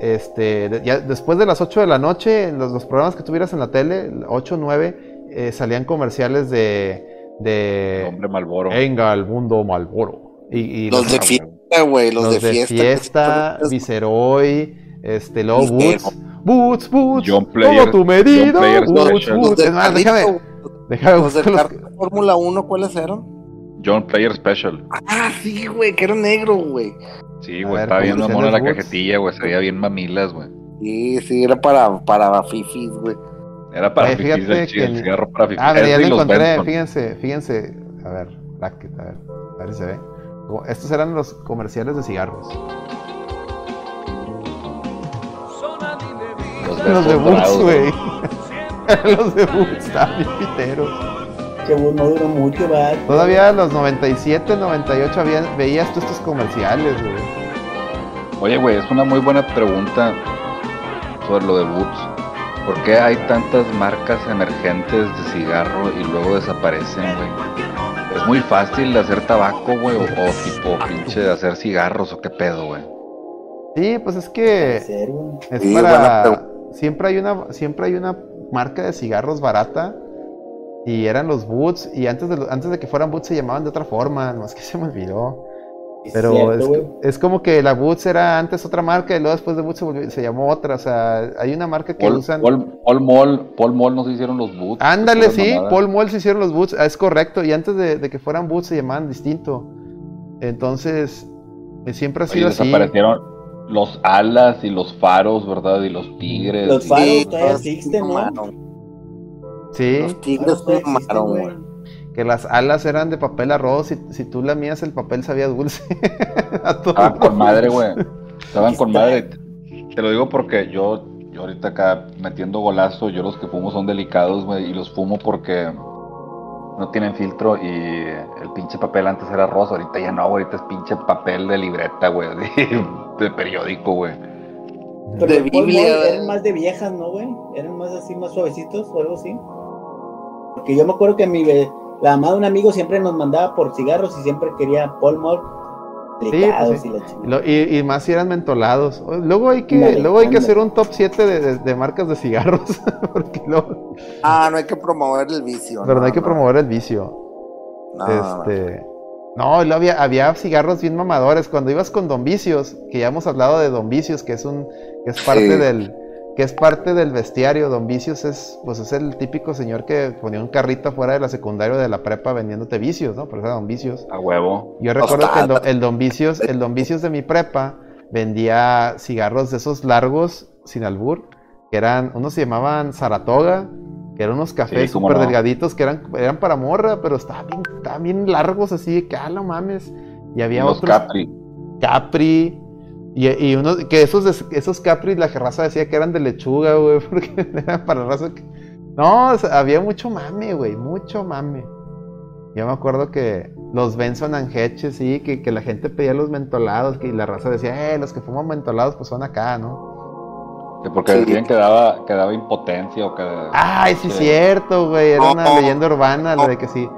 este, ya después de las 8 de la noche, los, los programas que tuvieras en la tele, 8 o 9, eh, salían comerciales de... de Hombre Malboro. Venga al mundo Malboro. Y, los, de fiesta, güey, los, de, fiesta. Viceroy, este, Low Boots, Boots, John Player, todo tu medida, Boots, Boots. Es más, déjame, déjame los de Fórmula 1, ¿cuáles eran? John Player Special. Ah, sí, güey, que era negro, güey. Sí, güey, estaba viendo amor en la cajetilla, güey, se veía bien mamilas, güey. Sí, sí, era para, para fifis, güey. Era para fifis el, cigarro para fifis. Ah, ya lo encontré, fíjense, fíjense. A ver, bracket, a ver, a ver si se ve. Estos eran los comerciales de cigarros. Los de Boots, güey. los de Boots estaban bien piteros. Que no duró mucho, ¿verdad? Todavía los 97, 98 veías tú estos comerciales, güey. Oye, güey, es una muy buena pregunta sobre lo de Boots. ¿Por qué hay tantas marcas emergentes de cigarro y luego desaparecen, güey? Es muy fácil hacer tabaco, güey, o, tipo pinche de hacer cigarros o qué pedo, güey. Sí, pues es que es para siempre hay una, siempre hay una marca de cigarros barata y eran los Boots y antes de, antes de que fueran Boots se llamaban de otra forma, no es que se me olvidó. Pero es, como que la Boots era antes otra marca y luego después de Boots se, llamó otra. O sea, hay una marca que usan. Paul, Paul, Mall, Paul Mall no se hicieron los Boots. Ándale, sí, Paul Mall se hicieron los Boots, es correcto. Y antes de, que fueran Boots se llamaban distinto. Entonces, eh, siempre ha sido así. Desaparecieron, los alas y los faros, ¿verdad? Y los tigres. Los faros todavía existen, ¿no? Sí. Los tigres se güey. Que las alas eran de papel arroz y si tú lamías el papel sabía dulce. Estaban con madre, güey. Estaban con madre. Te lo digo porque yo, yo ahorita acá metiendo golazo, yo los que fumo son delicados, güey, y los fumo porque no tienen filtro y el pinche papel antes era rosa, ahorita ya no, ahorita es pinche papel de libreta, güey, de, periódico, güey. Pero de Biblia. Eran más de viejas, ¿no, güey? Eran más así, más suavecitos o algo así. Porque yo me acuerdo que mi, la mamá de un amigo siempre nos mandaba por cigarros y siempre quería Paul Mall Sí, pues y, más si eran mentolados. Luego hay que, luego hay que hacer un top 7 de, marcas de cigarros. porque Ah, no hay que promover el vicio. Pero no, hay que promover el vicio. No, este. No, había, había cigarros bien mamadores. Cuando ibas con Don Vicios, que ya hemos hablado de Don Vicios, que es un, que es parte del, que es parte del bestiario. Don Vicios es, pues es el típico señor que ponía un carrito afuera de la secundaria de la prepa vendiéndote vicios, ¿no? Por eso Don Vicios. A huevo. Yo recuerdo que el, Don Vicios, el Don Vicios de mi prepa vendía cigarros de esos largos, sin albur, que eran, unos se llamaban Saratoga, que eran unos cafés súper delgaditos, que eran, eran para morra, pero estaban bien, estaban bien largos así, que ah, no mames. Y había otros. Capri. Capri, y, uno, que esos, esos Capri, la raza decía que eran de lechuga, güey, porque eran para raza que... No, había mucho mame, güey, mucho mame. Yo me acuerdo que los Benson Angeche, sí, que, que, la gente pedía los mentolados, que la raza decía, eh, los que fuman mentolados pues son acá, ¿no? Que porque decían que daba, que daba impotencia o que... Ay, sí, cierto, güey, era una leyenda urbana la de que sí.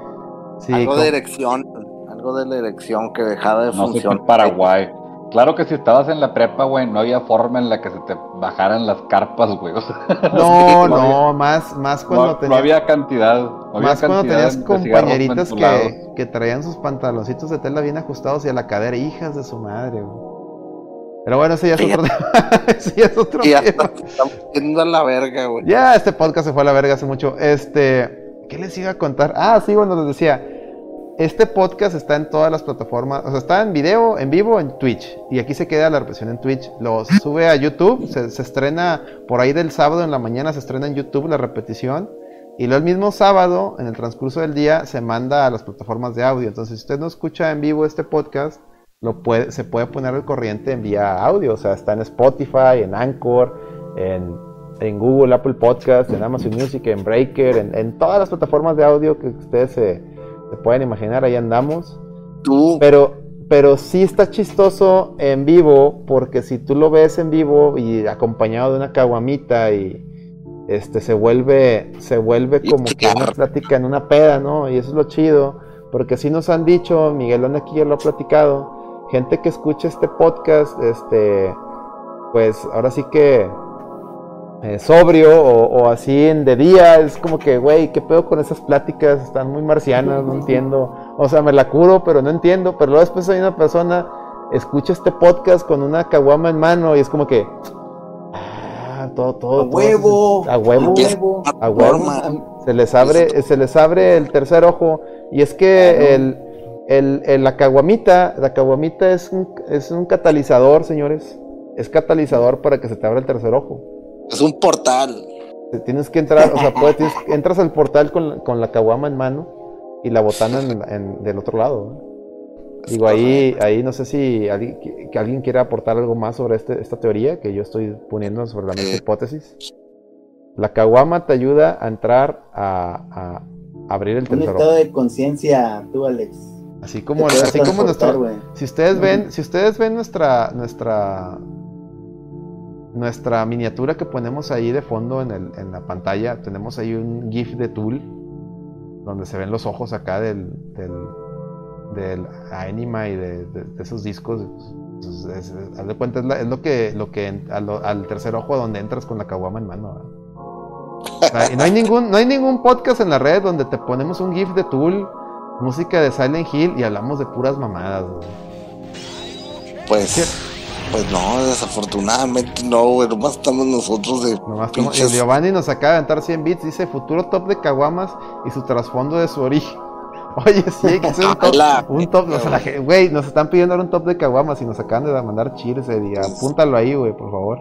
sí algo de erección, algo de la erección que dejaba de funcionar. en Paraguay. Claro que si estabas en la prepa, güey, no había forma en la que se te bajaran las carpas, güey. no, no, más, más cuando tenías... No había cantidad. más cuando tenías compañeritas que, que, traían sus pantaloncitos de tela bien ajustados y a la cadera, hijas de su madre, güey. Pero bueno, ese ya es otro tema. ese ya es otro tema. Estamos yendo a la verga, güey. Ya, este podcast se fue a la verga hace mucho. Este, ¿qué les iba a contar? Ah, sí, bueno, les decía este podcast está en todas las plataformas, o sea, está en video, en vivo, en Twitch. Y aquí se queda la repetición en Twitch. Lo sube a YouTube, se, estrena por ahí del sábado en la mañana, se estrena en YouTube la repetición. Y luego el mismo sábado, en el transcurso del día, se manda a las plataformas de audio. Entonces, si usted no escucha en vivo este podcast, lo puede, se puede poner al corriente en vía audio. O sea, está en Spotify, en Anchor, en, Google, Apple Podcast, en Amazon Music, en Breaker, en, en todas las plataformas de audio que ustedes se se pueden imaginar, ahí andamos. Tú. Pero, pero sí está chistoso en vivo, porque si tú lo ves en vivo y acompañado de una caguamita y este se vuelve, se vuelve como que una plática en una peda, ¿no? Y eso es lo chido, porque si nos han dicho, Miguelón aquí ya lo ha platicado, gente que escucha este podcast, este, pues ahora sí que eh, sobrio o, así en de día, es como que, güey, ¿qué pedo con esas pláticas? Están muy marcianas, no entiendo. O sea, me la curo, pero no entiendo. Pero luego después hay una persona, escucha este podcast con una caguama en mano y es como que, ah, todo, todo. A huevo. a huevo. A huevo. Se les abre, se les abre el tercer ojo. Y es que el, el, la caguamita, la caguamita es un, es un catalizador, señores. Es catalizador para que se te abra el tercer ojo. Es un portal. Tienes que entrar, o sea, puedes, entras al portal con, con, la caguama en mano y la botana en, del otro lado. Digo, ahí, ahí no sé si alguien, que alguien quiera aportar algo más sobre este, esta teoría que yo estoy poniendo sobre la misma hipótesis. La caguama te ayuda a entrar a, a abrir el tesoro. Un estado de conciencia, tú, Alex. Así como, así como nuestro. Si ustedes ven, si ustedes ven nuestra, nuestra nuestra miniatura que ponemos ahí de fondo en, el, en, la pantalla, tenemos ahí un GIF de Tool, donde se ven los ojos acá del, del, del Anima y de, esos discos. haz de cuenta, es, lo que, lo que al, tercer ojo donde entras con la caguama en mano. y no hay, ningún, no hay ningún podcast en la red donde te ponemos un GIF de Tool, música de Silent Hill y hablamos de puras mamadas. Pues. Pues no, desafortunadamente no, güey. Nomás estamos nosotros de. Nomás Giovanni nos acaba de aventar 100 bits. Dice futuro top de Caguamas y su trasfondo de su origen. Oye, sí, hay que hacer un top. un top güey, nos están pidiendo ahora un top de Caguamas y nos acaban de mandar chiles. Eh, apúntalo ahí, güey, por favor.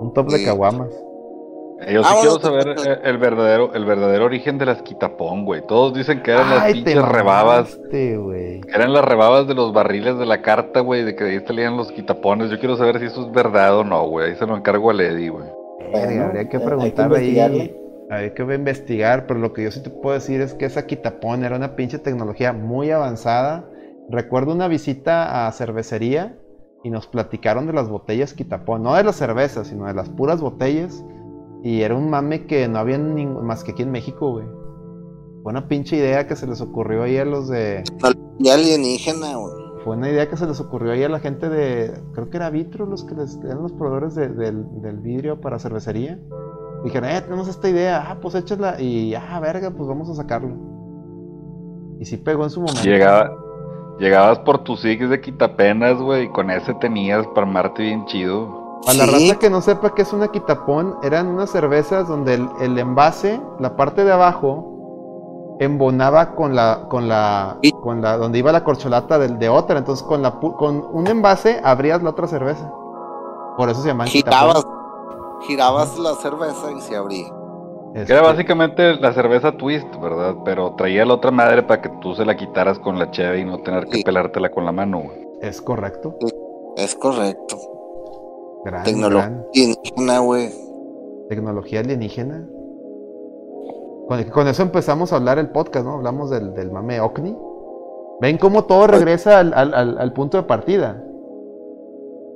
Un top de Caguamas. Eh, yo sí quiero saber el, verdadero, el verdadero origen de las quitapón, güey. Todos dicen que eran las pinches rebabas. Eran las rebabas de los barriles de la carta, güey, de que ahí salían los quitapones. Yo quiero saber si eso es verdad o no, güey. Ahí se lo encargo a Lady, güey. habría que preguntar ahí. Hay que investigar, pero lo que yo sí te puedo decir es que esa quitapón era una pinche tecnología muy avanzada. Recuerdo una visita a cervecería y nos platicaron de las botellas quitapón, no de las cervezas, sino de las puras botellas. Y era un mame que no había más que aquí en México, güey. Fue una pinche idea que se les ocurrió ahí a los de. Alienígena, güey. Fue una idea que se les ocurrió ahí a la gente de. Creo que era Vitro los que les, eran los proveedores del, del vidrio para cervecería. Dijeron, eh, tenemos esta idea, ah, pues échala. Y, ah, verga, pues vamos a sacarlo. Y sí pegó en su momento. Llegaba, llegabas por tus sigues de quitapenas, güey, y con ese tenías para armarte bien chido. A la raza que no sepa qué es una quitapón, eran unas cervezas donde el, envase, la parte de abajo, embonaba con la, con la, con la, donde iba la corcholata de, de otra. Entonces con la, con un envase abrías la otra cerveza. Por eso se llaman quitapón girabas la cerveza y se abría. Este... Era básicamente la cerveza twist, ¿verdad? Pero traía la otra madre para que tú se la quitaras con la cheve y no tener que pelártela con la mano, güey. Es correcto. Es correcto. Tecnología alienígena, güey. Tecnología alienígena. Con, eso empezamos a hablar el podcast, ¿no? Hablamos del, del mame OCNI. Ven cómo todo regresa al, al, al punto de partida.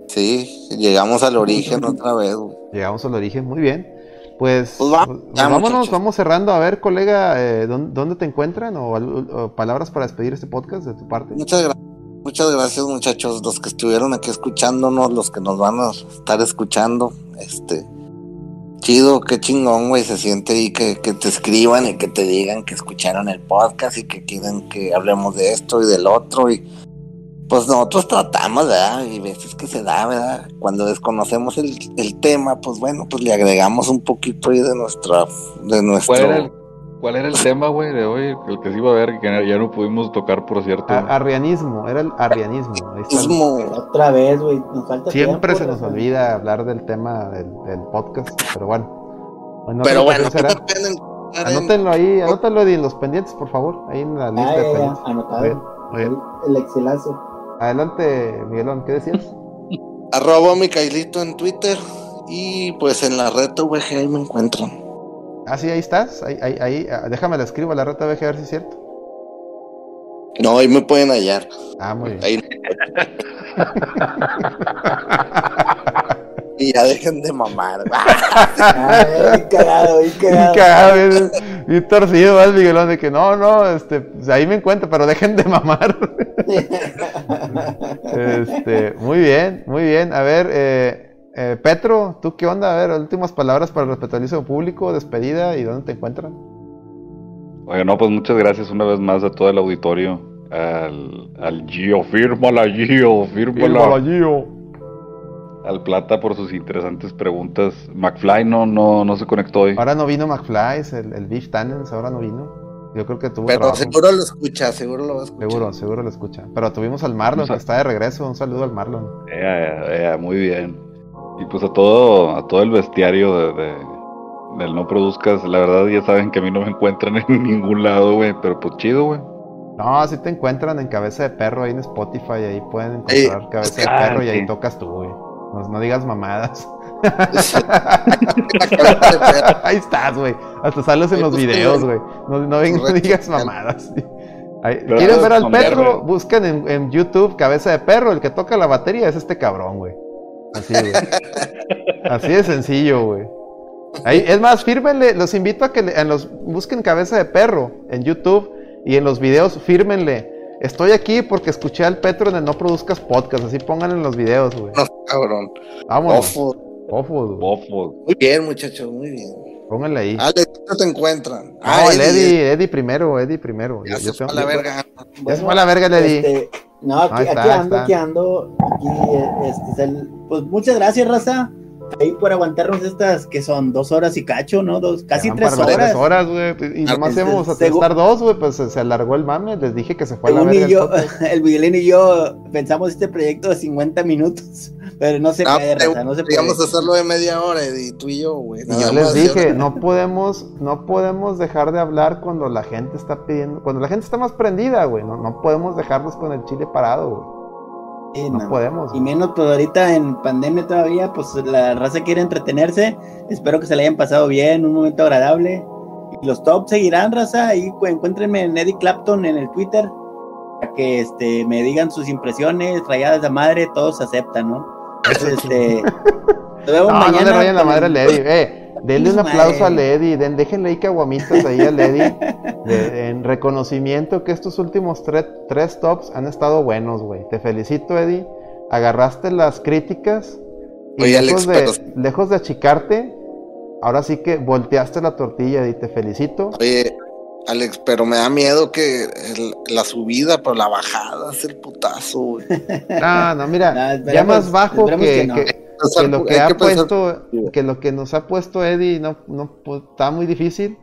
Sí, llegamos al origen otra vez. Llegamos al origen, muy bien. Pues, pues, pues vámonos, vamos cerrando. A ver, colega, eh, ¿dónde, te encuentran? O, palabras para despedir este podcast de tu parte. Muchas gracias. Muchas gracias muchachos, los que estuvieron aquí escuchándonos, los que nos van a estar escuchando. Este, chido, qué chingón, güey, se siente y que, que te escriban y que te digan que escucharon el podcast y que quieren que hablemos de esto y del otro y pues nosotros tratamos, ¿verdad? Y veces que se da, ¿verdad? Cuando desconocemos el, el tema, pues bueno, pues le agregamos un poquito ahí de nuestra, de nuestro... ¿Cuál era el, cuál era el tema, güey, de hoy? El que se iba a ver, que ya no pudimos tocar, por cierto. arrianismo, era el arrianismo. Otra vez, güey, nos falta Siempre se nos olvida hablar del tema del, del podcast, pero bueno. pero bueno, Anótenlo ahí, anótenlo en los pendientes, por favor, ahí en la lista de pendientes. Anotado. El excelazo. Adelante, Miguelón, ¿qué decías? Arroba Micaelito en Twitter y pues en la red VG ahí me encuentran. Ah, sí, ahí estás. Ahí, ahí, ahí. Ah, déjame la escribo a la red VG a ver si es cierto. No, ahí me pueden hallar. Ah, muy bien. Ahí... y ya dejen de mamar. Ay, cagado, y cagado. cagado, y torcido, ¿vale, Miguelón? De que no, no, este, pues ahí me encuentro, pero dejen de mamar. este, muy bien, muy bien. A ver, eh, eh, Petro, ¿tú qué onda? A ver, últimas palabras para el respetabilismo público, despedida y dónde te encuentran. Oye, no, pues muchas gracias una vez más a todo el auditorio. Al, al Gio, fírmala Gio, fírmala. Fírmala Gio al Plata por sus interesantes preguntas. McFly no, no, no se conectó hoy. Ahora no vino McFly, el, el Beef Tannens ahora no vino. Yo creo que tuvo Pero seguro lo escucha, seguro lo escucha. Seguro, seguro lo escucha. Pero tuvimos al Marlon, que está de regreso. Un saludo al Marlon. muy bien. Y pues a todo, a todo el bestiario de, del No Produzcas, la verdad ya saben que a mí no me encuentran en ningún lado, güey. Pero pues chido, güey. No, así te encuentran en Cabeza de Perro ahí en Spotify. Ahí pueden encontrar Cabeza de Perro y ahí tocas tú, güey. No, digas mamadas. Ahí estás, güey. Hasta sales en los videos, güey. No, no, digas mamadas. ¿Quieren ver al perro? Busquen en, YouTube Cabeza de Perro. El que toca la batería es este cabrón, güey. Así, güey. Así de sencillo, güey. es más, fírmenle. Los invito a que en los, busquen Cabeza de Perro en YouTube y en los videos, fírmenle. Estoy aquí porque escuché al Petro en el No Produzcas Podcast. Así pongan en los videos, güey. No, cabrón. Vámonos. Muy bien, muchachos, muy bien. Pónganle ahí. Ale, ¿dónde te encuentran? No, ah, el Eddie, Eddie primero, Eddie primero. Ya se fue a la verga. Ya se fue a la verga el Eddie. Este, no, aquí, aquí ando, aquí ando. Aquí, este, el, pues muchas gracias, raza ahí por aguantarnos estas que son dos horas y cacho, ¿no? Dos, casi tres horas. Tres horas, güey. Y nomás íbamos a estar dos, güey, pues se alargó el mame. Les dije que se fue a la verga. Y yo, el Miguelín y yo pensamos este proyecto de 50 minutos. Pero no se puede, no se puede. Digamos hacerlo de media hora, y tú y yo, güey. yo les dije, no podemos, no podemos dejar de hablar cuando la gente está pidiendo, cuando la gente está más prendida, güey. No, no podemos dejarlos con el chile parado, güey. no, podemos. Y menos pues ahorita en pandemia todavía, pues la raza quiere entretenerse. Espero que se le hayan pasado bien, un momento agradable. Y los tops seguirán, raza. Ahí encuéntrenme en Eddie Clapton en el Twitter que este, me digan sus impresiones, rayadas de madre, todos aceptan, ¿no? Este, no, mañana. No le rayan la madre a Lady, eh, denle un aplauso a Lady, den, déjenle ahí caguamitas ahí a Lady, en reconocimiento que estos últimos tres tops han estado buenos, güey. Te felicito, Eddie. Agarraste las críticas y lejos, de, lejos de achicarte, ahora sí que volteaste la tortilla y te felicito. Oye, Alex, pero me da miedo que la subida, pero la bajada es el putazo, No, no, mira, ya más bajo que, lo que ha puesto, que lo que nos ha puesto Eddie, no, no, pues, está muy difícil.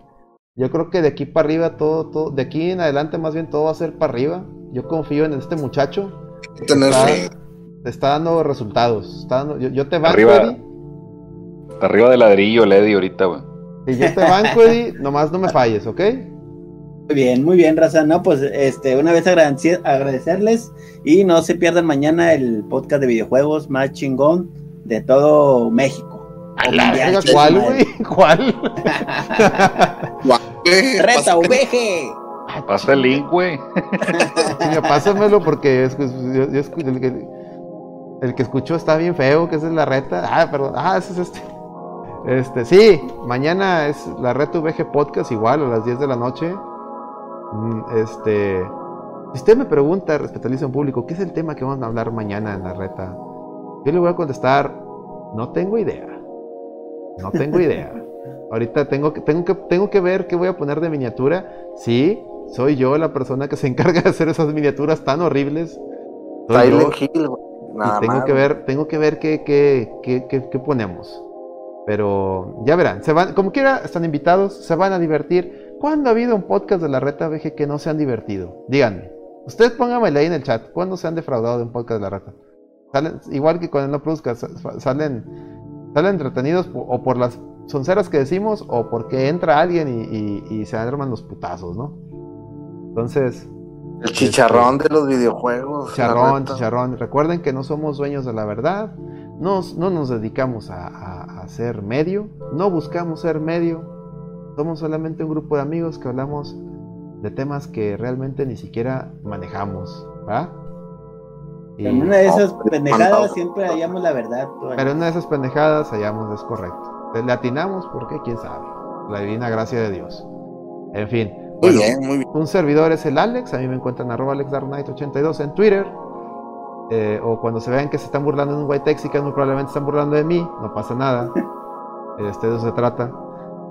Yo creo que de aquí para arriba todo, todo, de aquí en adelante más bien todo va a ser para arriba. Yo confío en este muchacho. Tener está, está dando resultados. Está dando, yo, te banco, arriba, Eddie. Arriba del ladrillo Eddie ahorita, güey. Y yo te banco, Eddie, nomás no me falles, ¿ok? Muy bien, muy bien, Raza. No, pues este, una vez agradecerles y no se pierdan mañana el podcast de videojuegos más chingón de todo México. ¿Cuál, güey? ¿Cuál? Reta VG. Pasa el link, güey. pásamelo porque es, el, que, el que escuchó está bien feo, que esa es la reta. Ah, perdón. Ah, ese es este. Este, sí, mañana es la Reta VG Podcast igual a las 10 de la noche. Mm, este, si usted me pregunta, respetaliza un público, ¿qué es el tema que vamos a hablar mañana en la reta? Yo le voy a contestar, no tengo idea. No tengo idea. Ahorita tengo que, tengo que, tengo que ver qué voy a poner de miniatura. Sí, soy yo la persona que se encarga de hacer esas miniaturas tan horribles. Silent Hill, tengo que ver, tengo que ver qué, qué, qué, qué, ponemos. Pero ya verán, se van, como quiera, están invitados, se van a divertir. ¿Cuándo ha habido un podcast de la Reta VG que no se han divertido? Díganme. Ustedes pónganmele ahí en el chat. ¿Cuándo se han defraudado de un podcast de la Reta? Salen, igual que con el no produzca, salen, salen entretenidos o por las sonceras que decimos o porque entra alguien y, se arman los putazos, ¿no? Entonces. El chicharrón de los videojuegos. Chicharrón, chicharrón. Recuerden que no somos dueños de la verdad. no nos dedicamos a, a ser medio. No buscamos ser medio somos solamente un grupo de amigos que hablamos de temas que realmente ni siquiera manejamos, ¿va? en una de esas pendejadas siempre hallamos la verdad. Pero en una de esas pendejadas hallamos, es correcto. Le atinamos porque quién sabe. La divina gracia de Dios. En fin. Muy bien, muy bien. Un servidor es el Alex. A mí me encuentran arroba AlexDarkKnight82 en Twitter. Eh, o cuando se vean que se están burlando de un white y que muy probablemente están burlando de mí, no pasa nada. este, de eso se trata.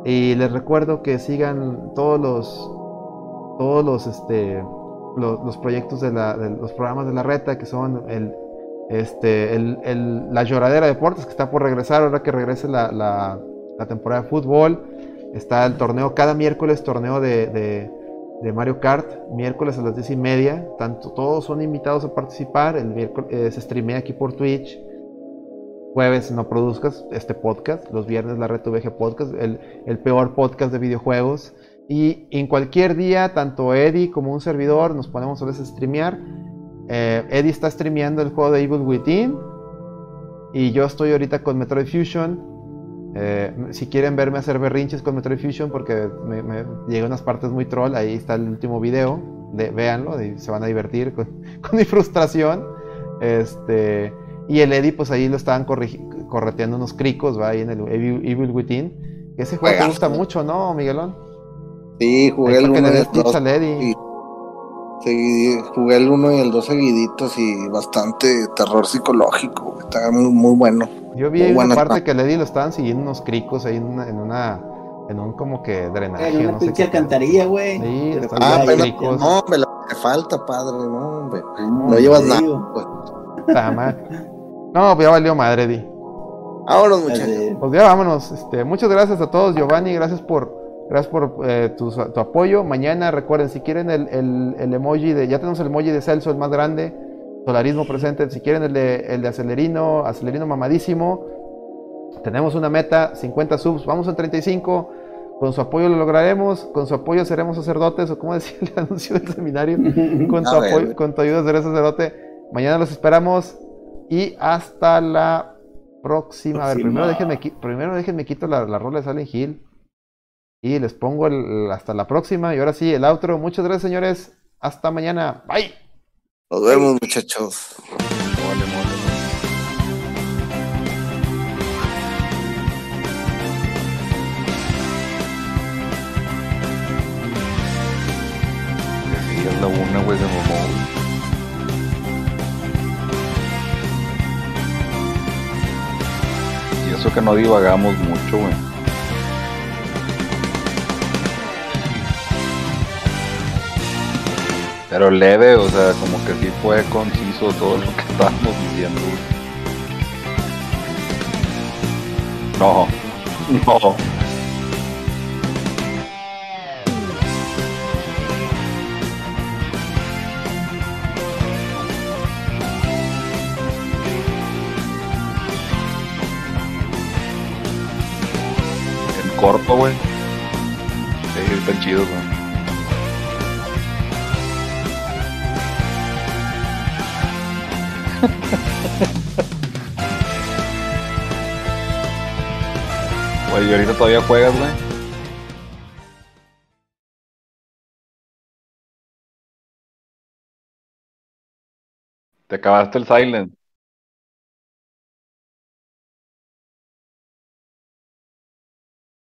Y les recuerdo que sigan todos los todos los este los, proyectos de, la, los programas de la reta que son el este el, la lloradera de deportes que está por regresar ahora que regrese la, la, temporada de fútbol. Está el torneo cada miércoles torneo de, de, Mario Kart miércoles a las diez y media. Tanto todos son invitados a participar. El miércoles eh, se streamea aquí por Twitch jueves no produzcas este podcast, los viernes la Red VG Podcast, el, el, peor podcast de videojuegos. Y en cualquier día, tanto Eddie como un servidor nos ponemos a veces a streamear. Eh, Eddie está streameando el juego de Evil Within. Y yo estoy ahorita con Metroid Fusion. Eh, si quieren verme hacer berrinches con Metroid Fusion, porque me, me unas partes muy troll, ahí está el último video. De, véanlo y se van a divertir con, con mi frustración. Este. Y el Eddie, pues ahí lo estaban correteando unos cricos, va ahí en el Evil, Within. Ese juego te gusta mucho, ¿no, Miguelón? Sí, jugué el 1 y el 2. Sí, jugué el 1 y el 2 seguiditos y bastante terror psicológico. Está muy, muy bueno. Yo vi una parte que el Eddie lo estaban siguiendo unos cricos ahí en una, en una en un como que drenaje. En una no pinche alcantarilla, güey. Sí, ah, pero no, me lo que falta, padre, no, hombre. No, llevas nada. Está mal. No, pues ya valió madre, Di. Vámonos, muchachos. Pues ya vámonos. Este, muchas gracias a todos, Giovanni. Gracias por, gracias por eh, tu, apoyo. Mañana, recuerden, si quieren el, el, emoji de. Ya tenemos el emoji de Celso, el más grande. Solarismo presente. Si quieren el de, el de Acelerino, Acelerino mamadísimo. Tenemos una meta, 50 subs. Vamos a 35. Con su apoyo lo lograremos. Con su apoyo seremos sacerdotes. O como decía el anuncio del seminario. Con tu, apoyo, con tu ayuda seré sacerdote. Mañana los esperamos. Y hasta la próxima. A ver, primero déjenme, primero déjenme quito la, la rola de Silent Hill. Y les pongo el, hasta la próxima. Y ahora sí, el outro. Muchas gracias, señores. Hasta mañana. Bye. Nos vemos, muchachos. Es la una, güey, de mamó. Eso que no divagamos mucho, güey. Pero leve, o sea, como que sí fue conciso todo lo que estábamos diciendo. No, no. Corto, güey. Sí, están chidos, güey. Güey, ¿y ahorita todavía juegas, güey? Te acabaste el silent.